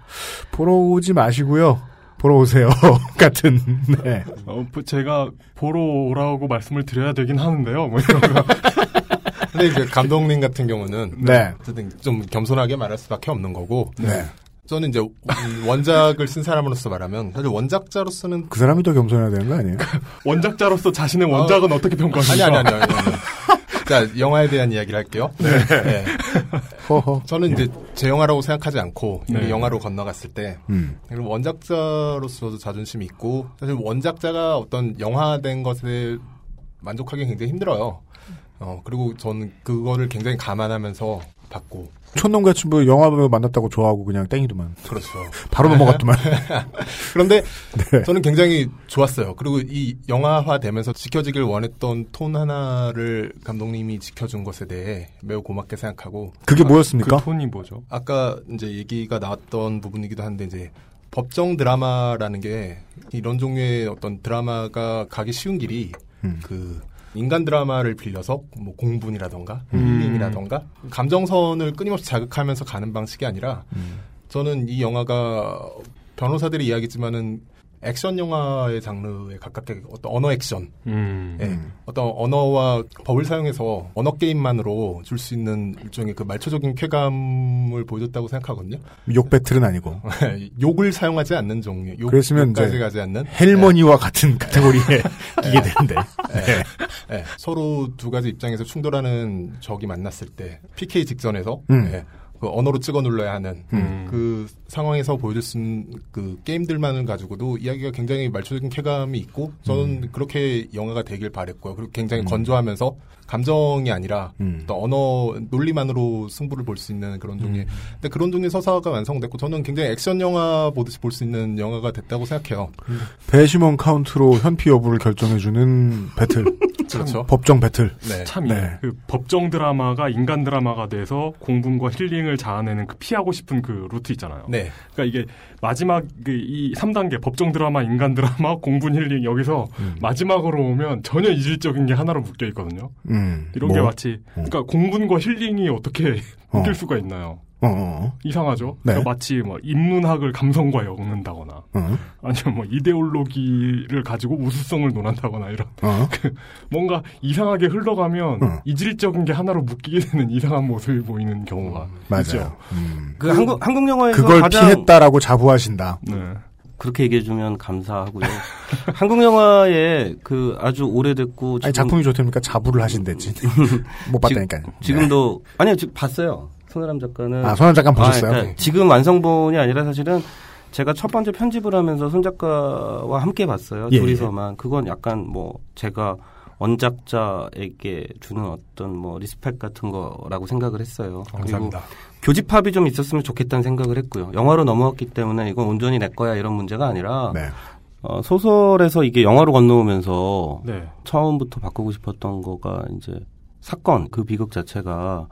보러 오지 마시고요. 보러 오세요. 같은. 네. 어, 뭐 제가 보러 오라고 말씀을 드려야 되긴 하는데요. 뭐 이런 거. 근데 이제 감독님 같은 경우는 네. 어쨌든 좀 겸손하게 말할 수밖에 없는 거고. 네. 저는 이제 원작을 쓴 사람으로서 말하면 사실 원작자로서는 그 사람이 더 겸손해야 되는 거 아니에요? 원작자로서 자신의 원작은 어... 떻게 평가하십니까? 아니 아니 아니. 아니, 아니. 자 영화에 대한 이야기를 할게요. 네. 허허. 저는 이제 제 영화라고 생각하지 않고 네. 영화로 건너갔을 때 음. 원작자로서도 자존심이 있고 사실 원작자가 어떤 영화된 것에 만족하기 굉장히 힘들어요. 어 그리고 저는 그거를 굉장히 감안하면서 봤고 촌놈같이 뭐 영화 배우 만났다고 좋아하고 그냥 땡이더만. 그렇죠. 바로 넘어갔더만. 그런데 네. 저는 굉장히 좋았어요. 그리고 이 영화화 되면서 지켜지길 원했던 톤 하나를 감독님이 지켜준 것에 대해 매우 고맙게 생각하고 그게 뭐였습니까? 그 톤이 뭐죠? 아까 이제 얘기가 나왔던 부분이기도 한데 이제 법정 드라마라는 게 이런 종류의 어떤 드라마가 가기 쉬운 길이 음. 그 인간 드라마를 빌려서 뭐 공분이라던가 음. 힐링이라던가 감정선을 끊임없이 자극하면서 가는 방식이 아니라 음. 저는 이 영화가 변호사들이 이야기지만은 액션 영화의 장르에 가깝게 어떤 언어 액션, 음. 예, 어떤 언어와 법을 사용해서 언어 게임만으로 줄 수 있는 일종의 그 말초적인 쾌감을 보여줬다고 생각하거든요. 욕 배틀은 아니고. 욕을 사용하지 않는 종류. 욕, 그랬으면 욕까지 가지 않는 헬머니와 같은 카테고리에 끼게 되는데. 예. 네. 예. 서로 두 가지 입장에서 충돌하는 적이 만났을 때 PK 직전에서 음. 예. 그 언어로 찍어 눌러야 하는 음. 그 상황에서 보여줄 수 있는 그 게임들만을 가지고도 이야기가 굉장히 말초적인 쾌감이 있고 저는 음. 그렇게 영화가 되길 바랬고요. 그리고 굉장히 건조하면서 감정이 아니라 음. 또 언어 논리만으로 승부를 볼 수 있는 그런 종류의 음. 근데 그런 종류의 서사가 완성됐고 저는 굉장히 액션 영화 보듯이 볼 수 있는 영화가 됐다고 생각해요. 배심원 카운트로 현피 여부를 결정해주는 배틀. 그렇죠. 법정 배틀. 네. 참, 네. 그 법정 드라마가 인간 드라마가 돼서 공분과 힐링을 자아내는 그 피하고 싶은 그 루트 있잖아요. 네. 그러니까 이게 마지막 그이 3단계 법정 드라마, 인간 드라마, 공분 힐링 여기서 마지막으로 오면 전혀 이질적인 게 하나로 묶여 있거든요. 음. 이런 뭐? 게 마치 그러니까 공분과 힐링이 어떻게 어. 묶일 수가 있나요? 어, 어. 이상하죠. 네. 그러니까 마치 뭐 인문학을 감성과 엮는다거나 어. 아니면 뭐 이데올로기를 가지고 우수성을 논한다거나 이런 어. 그 뭔가 이상하게 흘러가면 어. 이질적인 게 하나로 묶이게 되는 이상한 모습이 보이는 경우가 맞아요. 있죠. 음. 그 한국 한국 영화에서 그걸 가장 피했다라고 자부하신다. 네. 그렇게 얘기해주면 감사하고요. 한국 영화에 그 아주 오래됐고 아니, 작품이 좋다니까 자부를 하신댔지. 못 봤다니까요. 네. 지, 금도 아니요, 지금 봤어요. 손혜람 작가는 아, 손혜람 작가는 보셨어요? 그러니까 지금 완성본이 아니라 사실은 제가 첫 번째 편집을 하면서 손 작가와 함께 봤어요. 예, 둘이서만 그건 약간 뭐 제가 원작자에게 주는 어떤 뭐 respect 같은 거라고 생각을 했어요. 감사합니다. 교집합이 좀 있었으면 좋겠다는 생각을 했고요. 영화로 넘어왔기 때문에 이건 온전히 내 거야 이런 문제가 아니라 네. 어, 소설에서 이게 영화로 건너오면서 네. 처음부터 바꾸고 싶었던 거가 이제 사건 그 비극 자체가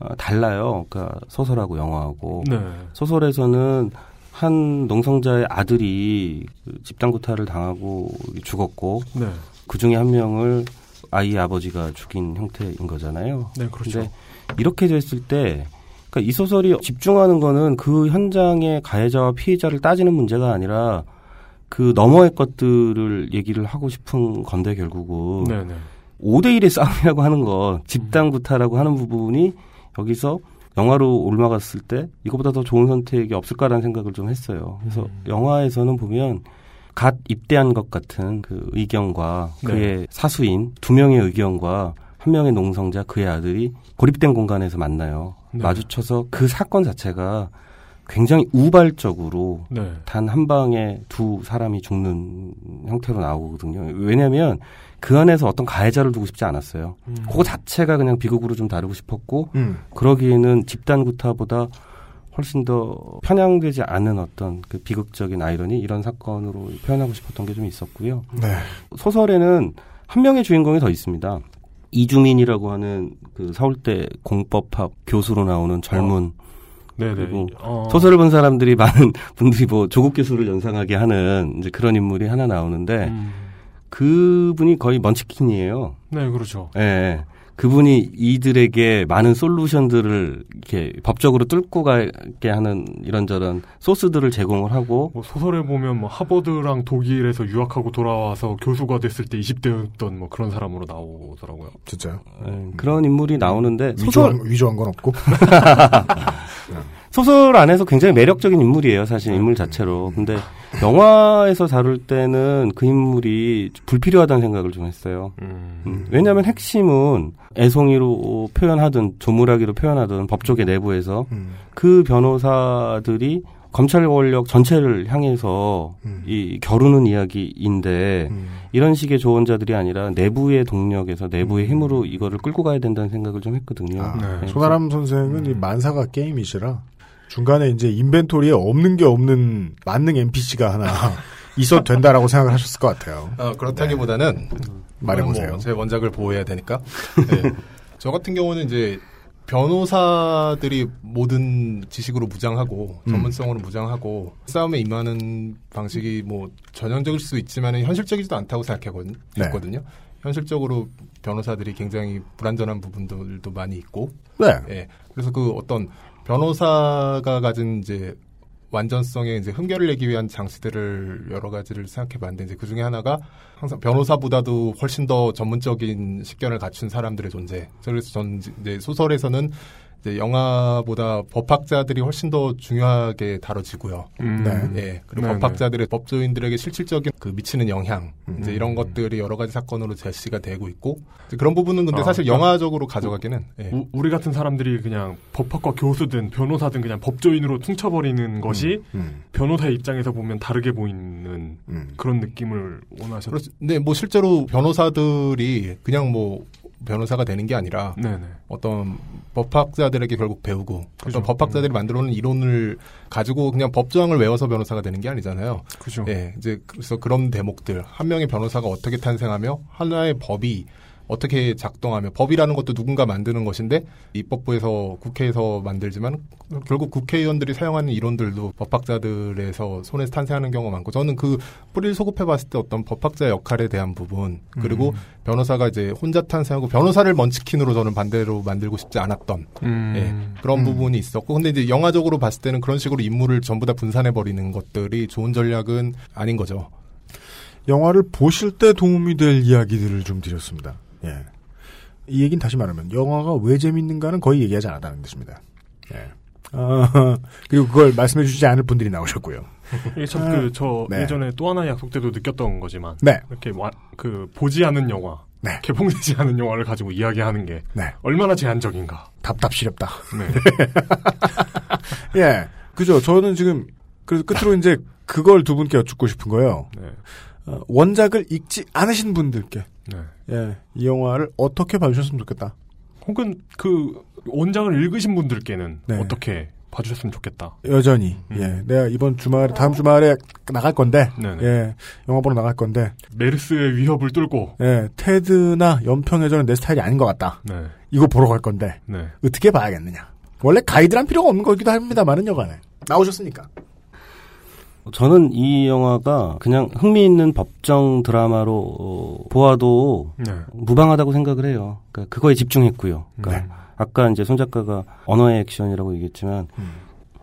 어, 달라요. 그러니까 소설하고 영화하고 네. 소설에서는 한 농성자의 아들이 그 집단 구타를 당하고 죽었고 네. 그 중에 한 명을 아이 아버지가 죽인 형태인 거잖아요. 네, 그렇죠. 근데 이렇게 됐을 때 그러니까 이 소설이 집중하는 거는 그 현장의 가해자와 피해자를 따지는 문제가 아니라 그 너머의 것들을 얘기를 하고 싶은 건데 결국은 네, 네. 5대 1의 싸움이라고 하는 거, 집단 구타라고 하는 부분이 여기서 영화로 올라갔을 때 이거보다 더 좋은 선택이 없을까라는 생각을 좀 했어요. 그래서 음. 영화에서는 보면 갓 입대한 것 같은 그 의견과 그의 네. 사수인 두 명의 의견과 한 명의 농성자 그의 아들이 고립된 공간에서 만나요. 네. 마주쳐서 그 사건 자체가 굉장히 우발적으로 네. 단한 방에 두 사람이 죽는 형태로 나오거든요. 왜냐하면 그 안에서 어떤 가해자를 두고 싶지 않았어요. 음. 그거 자체가 그냥 비극으로 좀 다루고 싶었고 음. 그러기에는 집단 구타보다 훨씬 더 편향되지 않은 어떤 그 비극적인 아이러니 이런 사건으로 표현하고 싶었던 게 좀 있었고요. 네. 소설에는 한 명의 주인공이 더 있습니다. 이주민이라고 하는 그 서울대 공법학 교수로 나오는 젊은 네네. 그리고 어. 소설을 본 사람들이 많은 분들이 뭐 조국 교수를 연상하게 하는 이제 그런 인물이 하나 나오는데 음. 그분이 거의 먼치킨이에요. 네, 그렇죠. 예. 예. 그분이 이들에게 많은 솔루션들을 이렇게 법적으로 뚫고 가게 하는 이런저런 소스들을 제공을 하고 뭐 소설에 보면 뭐 하버드랑 독일에서 유학하고 돌아와서 교수가 됐을 때 20대였던 뭐 그런 사람으로 나오더라고요. 진짜요? 예, 그런 인물이 나오는데 위조한, 소설 위조한 건 없고. 소설 안에서 굉장히 매력적인 인물이에요, 사실 인물 자체로. 근데 영화에서 다룰 때는 그 인물이 불필요하다는 생각을 좀 했어요. 음, 왜냐하면 핵심은 애송이로 표현하든 조물하기로 표현하든 법조계 내부에서 그 변호사들이 검찰 권력 전체를 향해서 이 겨루는 이야기인데 이런 식의 조언자들이 아니라 내부의 동력에서 내부의 힘으로 이거를 끌고 가야 된다는 생각을 좀 했거든요. 네, 손아람 선생은 이 만사가 게임이시라 중간에 이제 인벤토리에 없는 게 없는 만능 NPC가 하나 있어도 된다라고 생각을 하셨을 것 같아요. 어, 그렇다기보다는 말해보세요. 뭐 제 원작을 보호해야 되니까. 네. 저 같은 경우는 이제 변호사들이 모든 지식으로 무장하고 음. 전문성으로 무장하고 싸움에 임하는 방식이 뭐 전형적일 수 있지만 현실적이지도 않다고 생각했거든요. 네. 현실적으로 변호사들이 굉장히 불안전한 부분들도 많이 있고. 네. 예. 그래서 그 어떤 변호사가 가진 이제 완전성에 이제 흠결을 내기 위한 장치들을 여러 가지를 생각해 봤는데 이제 그 중에 하나가 항상 변호사보다도 훨씬 더 전문적인 식견을 갖춘 사람들의 존재. 그래서 전 이제 소설에서는 영화보다 법학자들이 훨씬 더 중요하게 다뤄지고요. 음. 네. 예. 그리고 네네. 법학자들의 법조인들에게 실질적인 그 미치는 영향, 음. 이제 이런 것들이 여러 가지 사건으로 제시가 되고 있고 이제 그런 부분은 근데 아, 사실 그러니까 영화적으로 가져가기는 예. 우, 우리 같은 사람들이 그냥 법학과 교수든 변호사든 그냥 법조인으로 퉁쳐버리는 것이 음. 변호사의 입장에서 보면 다르게 보이는 그런 느낌을 원하셨. 근데 뭐 실제로 변호사들이 그냥 뭐 변호사가 되는 게 아니라 네네. 어떤 법학자들에게 결국 배우고 그죠. 어떤 법학자들이 만들어놓은 이론을 가지고 그냥 법조항을 외워서 변호사가 되는 게 아니잖아요. 그죠. 예, 이제 그래서 그런 대목들 한 명의 변호사가 어떻게 탄생하며 하나의 법이 어떻게 작동하며 법이라는 것도 누군가 만드는 것인데 입법부에서 국회에서 만들지만 결국 국회의원들이 사용하는 이론들도 법학자들에서 손에서 탄생하는 경우가 많고 저는 그 뿌리를 소급해 봤을 때 어떤 법학자 역할에 대한 부분 그리고 음. 변호사가 이제 혼자 탄생하고 변호사를 먼치킨으로 저는 반대로 만들고 싶지 않았던 음. 예, 그런 부분이 있었고 근데 이제 영화적으로 봤을 때는 그런 식으로 인물을 전부 다 분산해 버리는 것들이 좋은 전략은 아닌 거죠. 영화를 보실 때 도움이 될 이야기들을 좀 드렸습니다. 예. 이 얘기는 다시 말하면 영화가 왜 재밌는가는 거의 얘기하지 않았다는 뜻입니다. 예. 아, 그리고 그걸 말씀해 주시지 않을 분들이 나오셨고요. 이게 참그저 네. 예전에 또 하나의 약속 때도 느꼈던 거지만 네. 이렇게 와, 그 보지 않은 영화, 개봉되지 않은 영화를 가지고 이야기하는 게 네. 얼마나 제한적인가. 답답시렵다. 네. 예. 그죠. 저는 지금, 그래서 끝으로 이제 그걸 두 분께 여쭙고 싶은 거예요. 네. 어, 원작을 읽지 않으신 분들께. 네. 예. 이 영화를 어떻게 봐주셨으면 좋겠다. 혹은 그 원작을 읽으신 분들께는 네. 어떻게 봐주셨으면 좋겠다. 여전히. 예. 내가 이번 주말에, 다음 주말에 나갈 건데. 네네. 예. 영화 보러 나갈 건데. 메르스의 위협을 뚫고. 예. 테드나 연평해전은 내 스타일이 아닌 것 같다. 네. 이거 보러 갈 건데. 네. 어떻게 봐야겠느냐. 원래 가이드란 필요가 없는 거기도 합니다만은 여간에. 나오셨으니까. 저는 이 영화가 그냥 흥미있는 법정 드라마로 어, 보아도 네. 무방하다고 생각을 해요. 그러니까 그거에 집중했고요. 그러니까 네. 아까 이제 손 작가가 언어의 액션이라고 얘기했지만 음.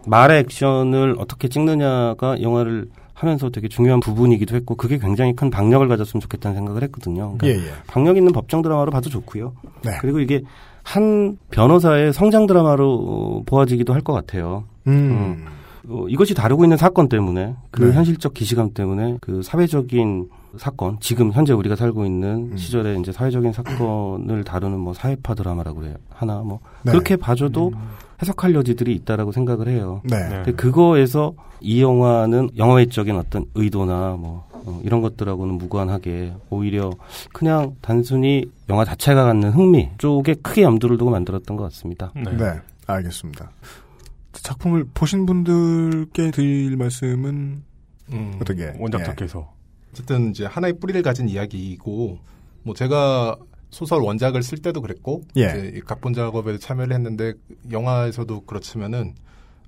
말의 액션을 어떻게 찍느냐가 영화를 하면서 되게 중요한 부분이기도 했고 그게 굉장히 큰 박력을 가졌으면 좋겠다는 생각을 했거든요. 그러니까 예, 예. 박력 있는 법정 드라마로 봐도 좋고요. 네. 그리고 이게 한 변호사의 성장 드라마로 어, 보아지기도 할 것 같아요. 음. 어, 이것이 다루고 있는 사건 때문에 그 네. 현실적 기시감 때문에 그 사회적인 사건 지금 현재 우리가 살고 있는 음. 시절에 이제 사회적인 사건을 다루는 뭐 사회파 드라마라고 그래야 하나 뭐 네. 그렇게 봐줘도 해석할 여지들이 있다라고 생각을 해요. 네. 근데 그거에서 이 영화는 영화의적인 어떤 의도나 뭐 어, 이런 것들하고는 무관하게 오히려 그냥 단순히 영화 자체가 갖는 흥미 쪽에 크게 염두를 두고 만들었던 것 같습니다. 네. 알겠습니다. 작품을 보신 분들께 드릴 말씀은 음, 어떻게? 원작자께서 어쨌든 이제 하나의 뿌리를 가진 이야기이고 뭐 제가 소설 원작을 쓸 때도 그랬고 예. 이제 이 각본 작업에 참여를 했는데 영화에서도 그렇지만은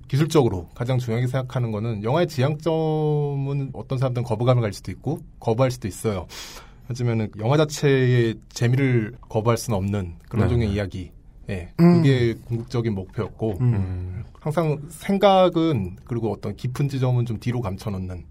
기술적으로 가장 중요하게 생각하는 거는 영화의 지향점은 어떤 사람들은 거부감을 가질 수도 있고 거부할 수도 있어요. 하지만은 영화 자체의 재미를 거부할 수는 없는 그런 네. 종의 이야기. 예. 음. 그게 궁극적인 목표였고 음. 항상 생각은 그리고 어떤 깊은 지점은 좀 뒤로 감춰놓는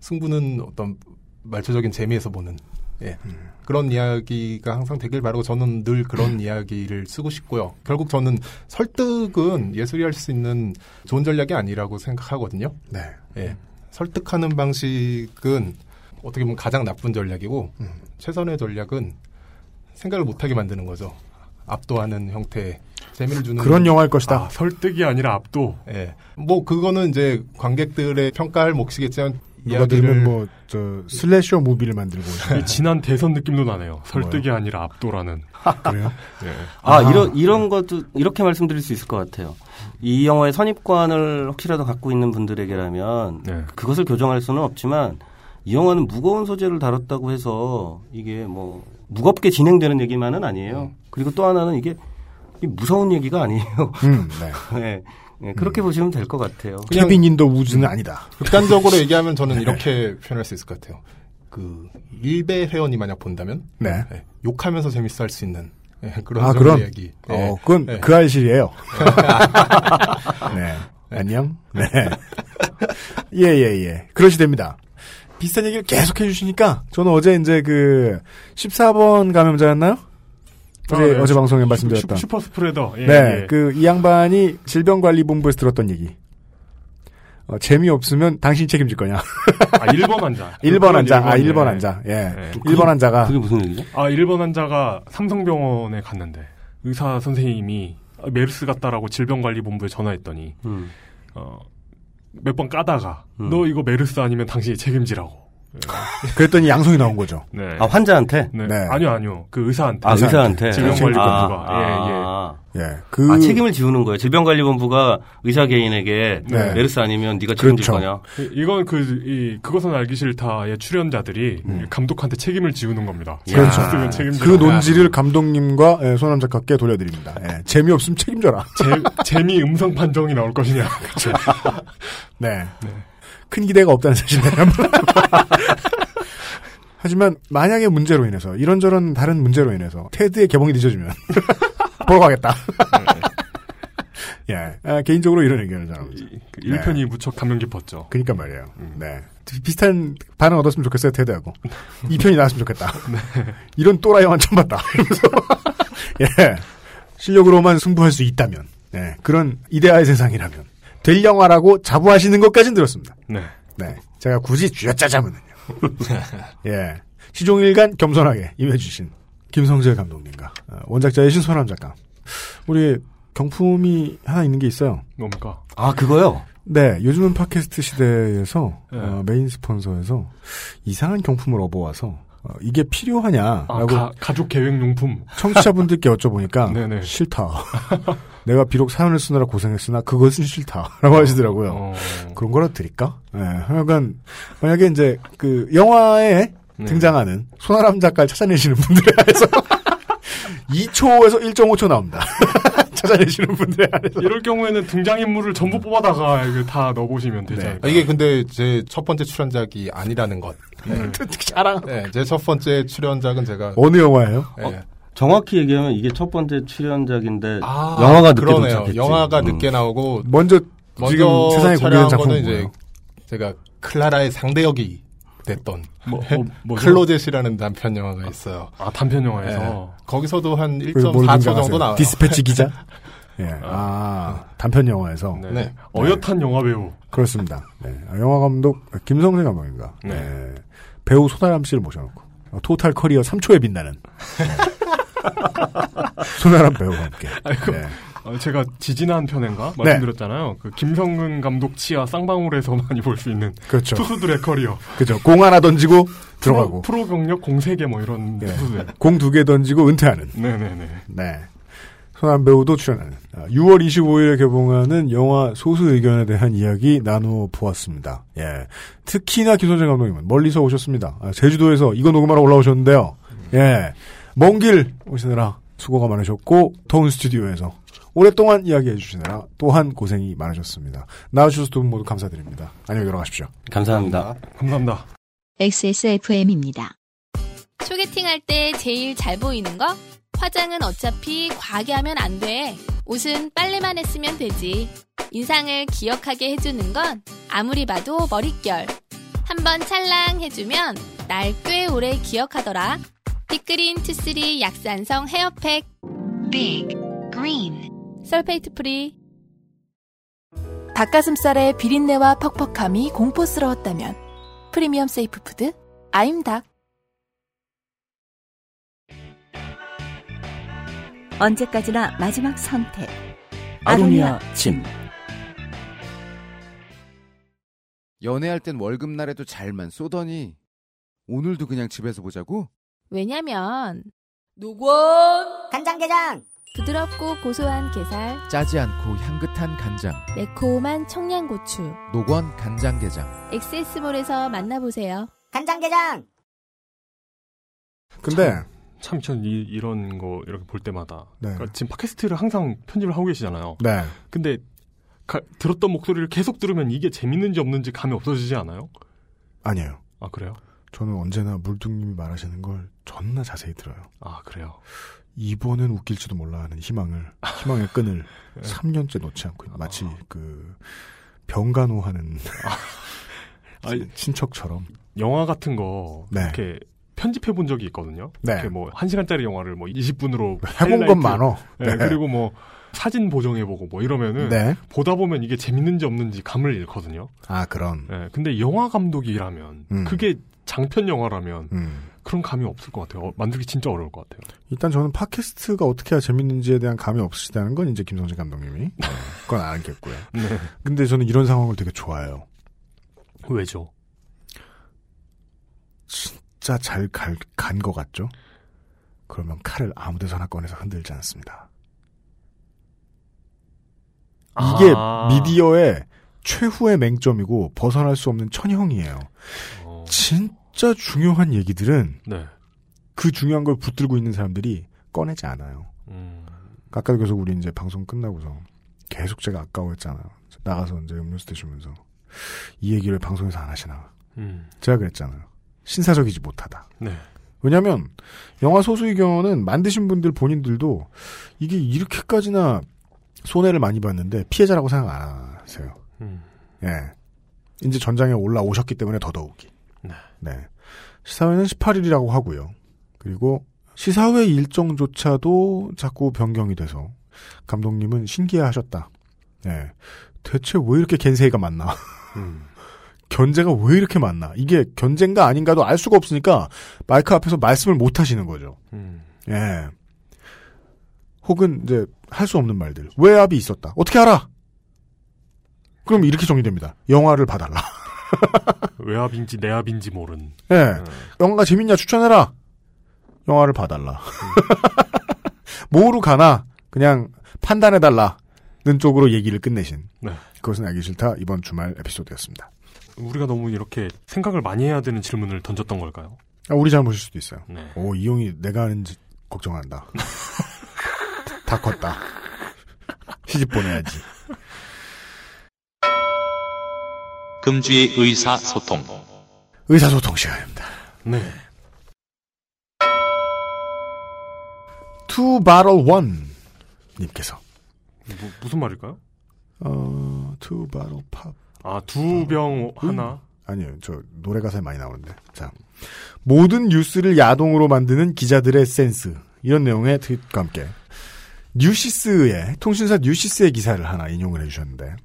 승부는 어떤 말초적인 재미에서 보는 예. 그런 이야기가 항상 되길 바라고 저는 늘 그런 이야기를 쓰고 싶고요. 결국 저는 설득은 예술이 할 수 있는 좋은 전략이 아니라고 생각하거든요. 네. 예. 설득하는 방식은 어떻게 보면 가장 나쁜 전략이고 최선의 전략은 생각을 못하게 만드는 거죠. 압도하는 형태의 재미를 주는 그런 영화일 것이다. 아, 설득이 아니라 압도. 예. 뭐 그거는 이제 관객들의 평가할 몫이겠지만 누가 들으면 뭐 저 슬래셔 무비를 만들고 이 지난 대선 느낌도 나네요. 설득이 아니라 압도라는. 그래요? 네. 아, 이런 이런 것도 이렇게 말씀드릴 수 있을 것 같아요. 이 영화의 선입관을 혹시라도 갖고 있는 분들에게라면 네. 그것을 교정할 수는 없지만 이 영화는 무거운 소재를 다뤘다고 해서 이게 뭐 무겁게 진행되는 얘기만은 아니에요. 그리고 또 하나는 이게 무서운 얘기가 아니에요. 음, 네. 네. 네, 그렇게 보시면 될 것 같아요. 캐빈 인더 우즈는 아니다. 극단적으로 얘기하면 저는 이렇게 표현할 수 있을 것 같아요. 그 일베 회원이 만약 본다면 네. 예, 욕하면서 재밌어 할 수 있는 예, 그런 아, 그런? 이야기. 어, 예. 그건 예. 그 알실이에요. 네. 안녕? 네. 예, 예, 예. 그러시됩니다. 비슷한 얘기를 계속 해주시니까, 저는 어제 이제 그, 14번 감염자였나요? 어제, 아, 네. 어제 슈- 방송에 슈- 말씀드렸던. 슈퍼 스프레더. 예, 네. 예. 그, 이 양반이 질병관리본부에서 들었던 얘기. 어, 재미없으면 당신이 책임질 거냐. 아, 1번 환자. 1번 환자. 아, 일본, 1번 예. 환자. 예. 예. 1번 환자가. 그게 무슨 얘기죠? 아, 1번 환자가 삼성병원에 갔는데 의사 선생님이 메르스 같다라고 질병관리본부에 전화했더니 음. 어, 몇 번 까다가 음. 너 이거 메르스 아니면 당신이 책임지라고. 그랬더니 양성이 나온 거죠. 네. 아, 환자한테? 네. 네. 아니요, 아니요. 그 의사한테. 아, 의사한테. 질병관리본부가. 아, 예, 아. 예. 그. 아, 책임을 지우는 거예요. 질병관리본부가 의사 개인에게 네. 메르스 아니면 네가 책임질 그렇죠. 거냐? 예. 이건 그, 이, 그것은 알기 싫다의 출연자들이 감독한테 책임을 지우는 겁니다. 음. 그렇죠. 책임져. 그 논지를 감독님과 예, 손남 작가께 돌려드립니다. 예, 재미없으면 책임져라. 재, 재미 음성 판정이 나올 것이냐. 네. 큰 기대가 없다는 사실을 한번. 하지만 만약에 문제로 인해서 이런저런 다른 문제로 인해서 테드의 개봉이 늦어지면 보러 가겠다. 예, 아, 개인적으로 이런 의견을 전합니다. 그 1편이 무척 감명 깊었죠. 그니까 말이에요. 네. 비슷한 반응 얻었으면 좋겠어요, 테드하고. 2편이 나왔으면 좋겠다. 이런 또라이 영화 처음 봤다. 이러면서. 예. 실력으로만 승부할 수 있다면. 네. 그런 이데아의 세상이라면. 될 영화라고 자부하시는 것까진 들었습니다. 네. 네. 제가 굳이 쥐어짜자면은요. 예. 시종일관 겸손하게 임해주신 김성재 감독님과 어, 원작자이신 손남 작가. 우리 경품이 하나 있는 게 있어요. 뭡니까? 아, 그거요? 네, 요즘은 팟캐스트 시대에서 네. 어, 메인 스폰서에서 이상한 경품을 업어와서 어, 이게 필요하냐라고 아, 가, 가족 계획 용품. 청취자분들께 여쭤보니까 네네. 싫다. 내가 비록 사연을 쓰느라 고생했으나 그것은 싫다라고 하시더라고요. 어. 그런 거라 드릴까? 네, 하여간 만약에 이제 그 영화에 네. 등장하는 손아람 작가를 찾아내시는 분들에 한해서 2초에서 1.5초 나옵니다. 찾아내시는 분들에 한해서 이럴 경우에는 등장인물을 전부 뽑아다가 다 넣어보시면 되지 네. 않을까. 아, 이게 근데 제 첫 번째 출연작이 아니라는 것. 네. 자랑. 네, 제 첫 번째 출연작은 제가 어느 영화예요? 예. 정확히 얘기하면 이게 첫 번째 출연작인데 아, 영화가 늦게 그러네요. 도착했지. 영화가 음. 늦게 나오고 먼저 먼저 지금 세상에 공개된 작품은 이제? 제가 클라라의 상대 역이 됐던 뭐, 어, 뭐죠? 클로젯이라는 단편 영화가 있어요. 아, 단편 영화에서? 네. 거기서도 한 그리고 뭘 1.4초 생각하세요? 정도 나와요. 디스패치 기자? 예. 아, 단편 영화에서. 네. 어엿한 영화 배우. 그렇습니다. 네. 아, 영화 감독, 김성세 감독인가. 네. 네. 배우 소다람 씨를 모셔놓고. 어, total 커리어 3초에 빛나는. 네. 소다람 배우와 함께. 아이고, 네. 어, 제가 지지난 편인가 네. 말씀드렸잖아요. 그 김성근 감독 치하 쌍방울에서 많이 볼 수 있는 그렇죠. 투수들의 커리어. 그죠. 공 하나 던지고 들어가고. 프로, 프로 경력 공 3개 뭐 이런 네. 투수들. 공 두 개 던지고 은퇴하는. 네네네. 네. 손한 배우도 출연하는. 아, 6월 25일에 개봉하는 영화 소수 의견에 대한 이야기 나누어 보았습니다. 예. 특히나 김선재 감독님은 멀리서 오셨습니다. 아, 제주도에서 이거 녹음하러 올라오셨는데요. 예. 먼 길 오시느라 수고가 많으셨고, 더운 스튜디오에서 오랫동안 이야기해 주시느라 또한 고생이 많으셨습니다. 나와주셔서 두 분 모두 감사드립니다. 안녕히 들어가십시오. 감사합니다. 감사합니다. XSFM입니다. 소개팅 할 때 제일 잘 보이는 거? 화장은 어차피 과하게 하면 안 돼. 옷은 빨래만 했으면 되지. 인상을 기억하게 해주는 건 아무리 봐도 머릿결. 한번 찰랑 해주면 날 꽤 오래 기억하더라. 빅그린 two three 약산성 헤어팩. 빅 그린 sulfate free. 닭가슴살의 비린내와 퍽퍽함이 공포스러웠다면 프리미엄 safe food 아임닭. 언제까지나 마지막 선택. 아로니아 침. 연애할 땐 월급날에도 잘만 쏘더니 오늘도 그냥 집에서 보자고? 왜냐면 노건 간장게장 부드럽고 고소한 게살, 짜지 않고 향긋한 간장. 매콤한 청양고추. 노건 간장게장. 엑세스몰에서 만나보세요. 간장게장 근데 참, 전 이, 이런 거 이렇게 볼 때마다. 네. 그러니까 지금 팟캐스트를 항상 편집을 하고 계시잖아요. 네. 근데 가- 들었던 목소리를 계속 들으면 이게 재밌는지 없는지 감이 없어지지 않아요? 아니에요. 아, 그래요? 저는 언제나 물뚱님이 말하시는 걸 존나 자세히 들어요. 아, 그래요? 이번엔 웃길지도 몰라 하는 희망을, 희망의 끈을 네. 3년째 놓지 않고, 있는 마치 그, 병간호하는, 아니, 친척처럼. 영화 같은 거 네. 이렇게 편집해 본 적이 있거든요. 네. 이렇게 뭐 1시간짜리 영화를 뭐 20분으로 해본 건 많어. 네, 네. 그리고 뭐 사진 보정해 보고 뭐 이러면은 네. 보다 보면 이게 재밌는지 없는지 감을 잃거든요. 아, 그런. 네, 근데 영화 감독이라면 음. 그게 장편 영화라면 음. 그런 감이 없을 것 같아요. 어, 만들기 진짜 어려울 것 같아요. 일단 저는 팟캐스트가 어떻게 해야 재밌는지에 대한 감이 없으시다는 건 이제 김성재 감독님이. 네, 그건 알겠고요. 네. 근데 저는 이런 상황을 되게 좋아해요. 왜죠? 진짜 잘 간 것 같죠? 그러면 칼을 아무 데서나 꺼내서 흔들지 않습니다. 이게 아. 미디어의 최후의 맹점이고 벗어날 수 없는 천형이에요. 진 짜 중요한 얘기들은 네. 그 중요한 걸 붙들고 있는 사람들이 꺼내지 않아요. 음. 아까도 계속 우리 이제 방송 끝나고서 계속 제가 아까워했잖아요. 나가서 이제 음료수 드시면서 이 얘기를 방송에서 안 하시나. 음. 제가 그랬잖아요. 신사적이지 못하다. 네. 왜냐하면 영화 소수 의견은 만드신 분들 본인들도 이게 이렇게까지나 손해를 많이 봤는데 피해자라고 생각 안 하세요. 음. 예. 이제 전장에 올라오셨기 때문에 더더욱이. 네. 네. 시사회는 18일이라고 하고요. 그리고 시사회 일정조차도 자꾸 변경이 돼서 감독님은 신기해하셨다. 예. 대체 왜 이렇게 겐세이가 많나? 음. 견제가 왜 이렇게 많나? 이게 견제인가 아닌가도 알 수가 없으니까 마이크 앞에서 말씀을 못 하시는 거죠. 음. 예. 혹은 이제 할 수 없는 말들. 외압이 있었다. 어떻게 알아? 그럼 이렇게 정리됩니다. 영화를 봐달라. 외압인지 내압인지 모른. 예. 영화가 재밌냐 추천해라. 영화를 봐달라. 뭐로 가나 그냥 판단해달라 는 쪽으로 얘기를 끝내신. 네. 그것은 알기 싫다 이번 주말 에피소드였습니다. 우리가 너무 이렇게 생각을 많이 해야 되는 질문을 던졌던 걸까요? 아, 우리 잘못일 수도 있어요. 네. 오 이용이 내가 하는지 걱정한다. 다 컸다. 시집 보내야지. 금주의 의사소통. 의사소통 시간입니다. 네. two bottle one 님께서 뭐, 무슨 말일까요? 어, two bottle pop. 아, 두 병 하나? 아니요, 저 노래 가사에 많이 나오는데. 자, 모든 뉴스를 야동으로 만드는 기자들의 센스 이런 내용의 트윗과 함께 뉴시스의 통신사 뉴시스의 기사를 하나 인용을 해 주셨는데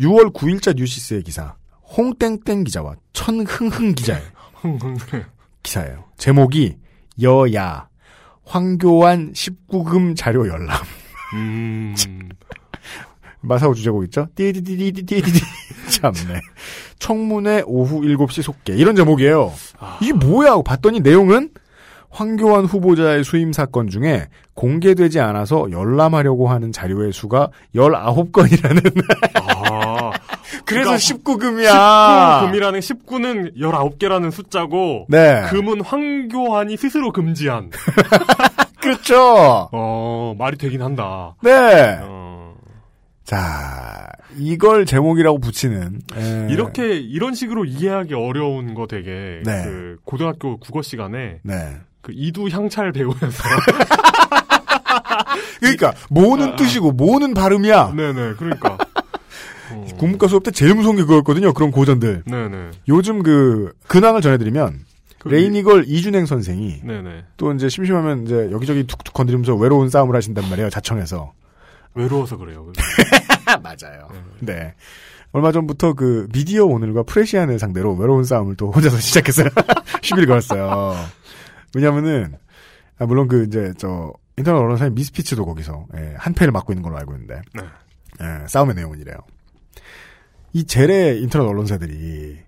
6월 9일자 뉴시스의 기사 홍땡땡 기자와 천흥흥 기자의 기사예요. 제목이 여야 황교안 19금 자료 열람. 음. 마사오 주제곡 있죠? 띠디디디디디디 참네. 청문회 오후 7시 속개 이런 제목이에요. 이게 뭐야 하고 봤더니 내용은 황교안 후보자의 수임 사건 중에 공개되지 않아서 열람하려고 하는 자료의 수가 19건이라는 아. 그래서 그러니까 19금이야. 19금이라는 19는 19개라는 숫자고 네. 금은 황교안이 스스로 금지한. 그렇죠. 어, 말이 되긴 한다. 네. 어. 자, 이걸 제목이라고 붙이는 에, 이렇게 이런 식으로 이해하기 어려운 거 되게 네. 그 고등학교 국어 시간에 네. 그 이두 향찰 배우면서 그러니까 뭐는 뜻이고 뭐는 발음이야. 네네 그러니까 국문과 수업 때 제일 무서운 게 그거였거든요. 그런 고전들. 네네 요즘 그 근황을 전해드리면 레이니걸 이준행 선생이 네네 또 이제 심심하면 이제 여기저기 툭툭 건드리면서 외로운 싸움을 하신단 말이에요. 자청에서. 외로워서 그래요. 맞아요. 네. 얼마 전부터 그 미디어 오늘과 프레시안을 상대로 외로운 싸움을 또 혼자서 시작했어요. 시비를 걸었어요. 왜냐면은 아, 물론 그 이제 저 인터넷 언론사의 미스피츠도 거기서 예, 한 패를 맡고 있는 걸로 알고 있는데 네. 예, 싸움의 내용은 이래요. 이 재래 인터넷 언론사들이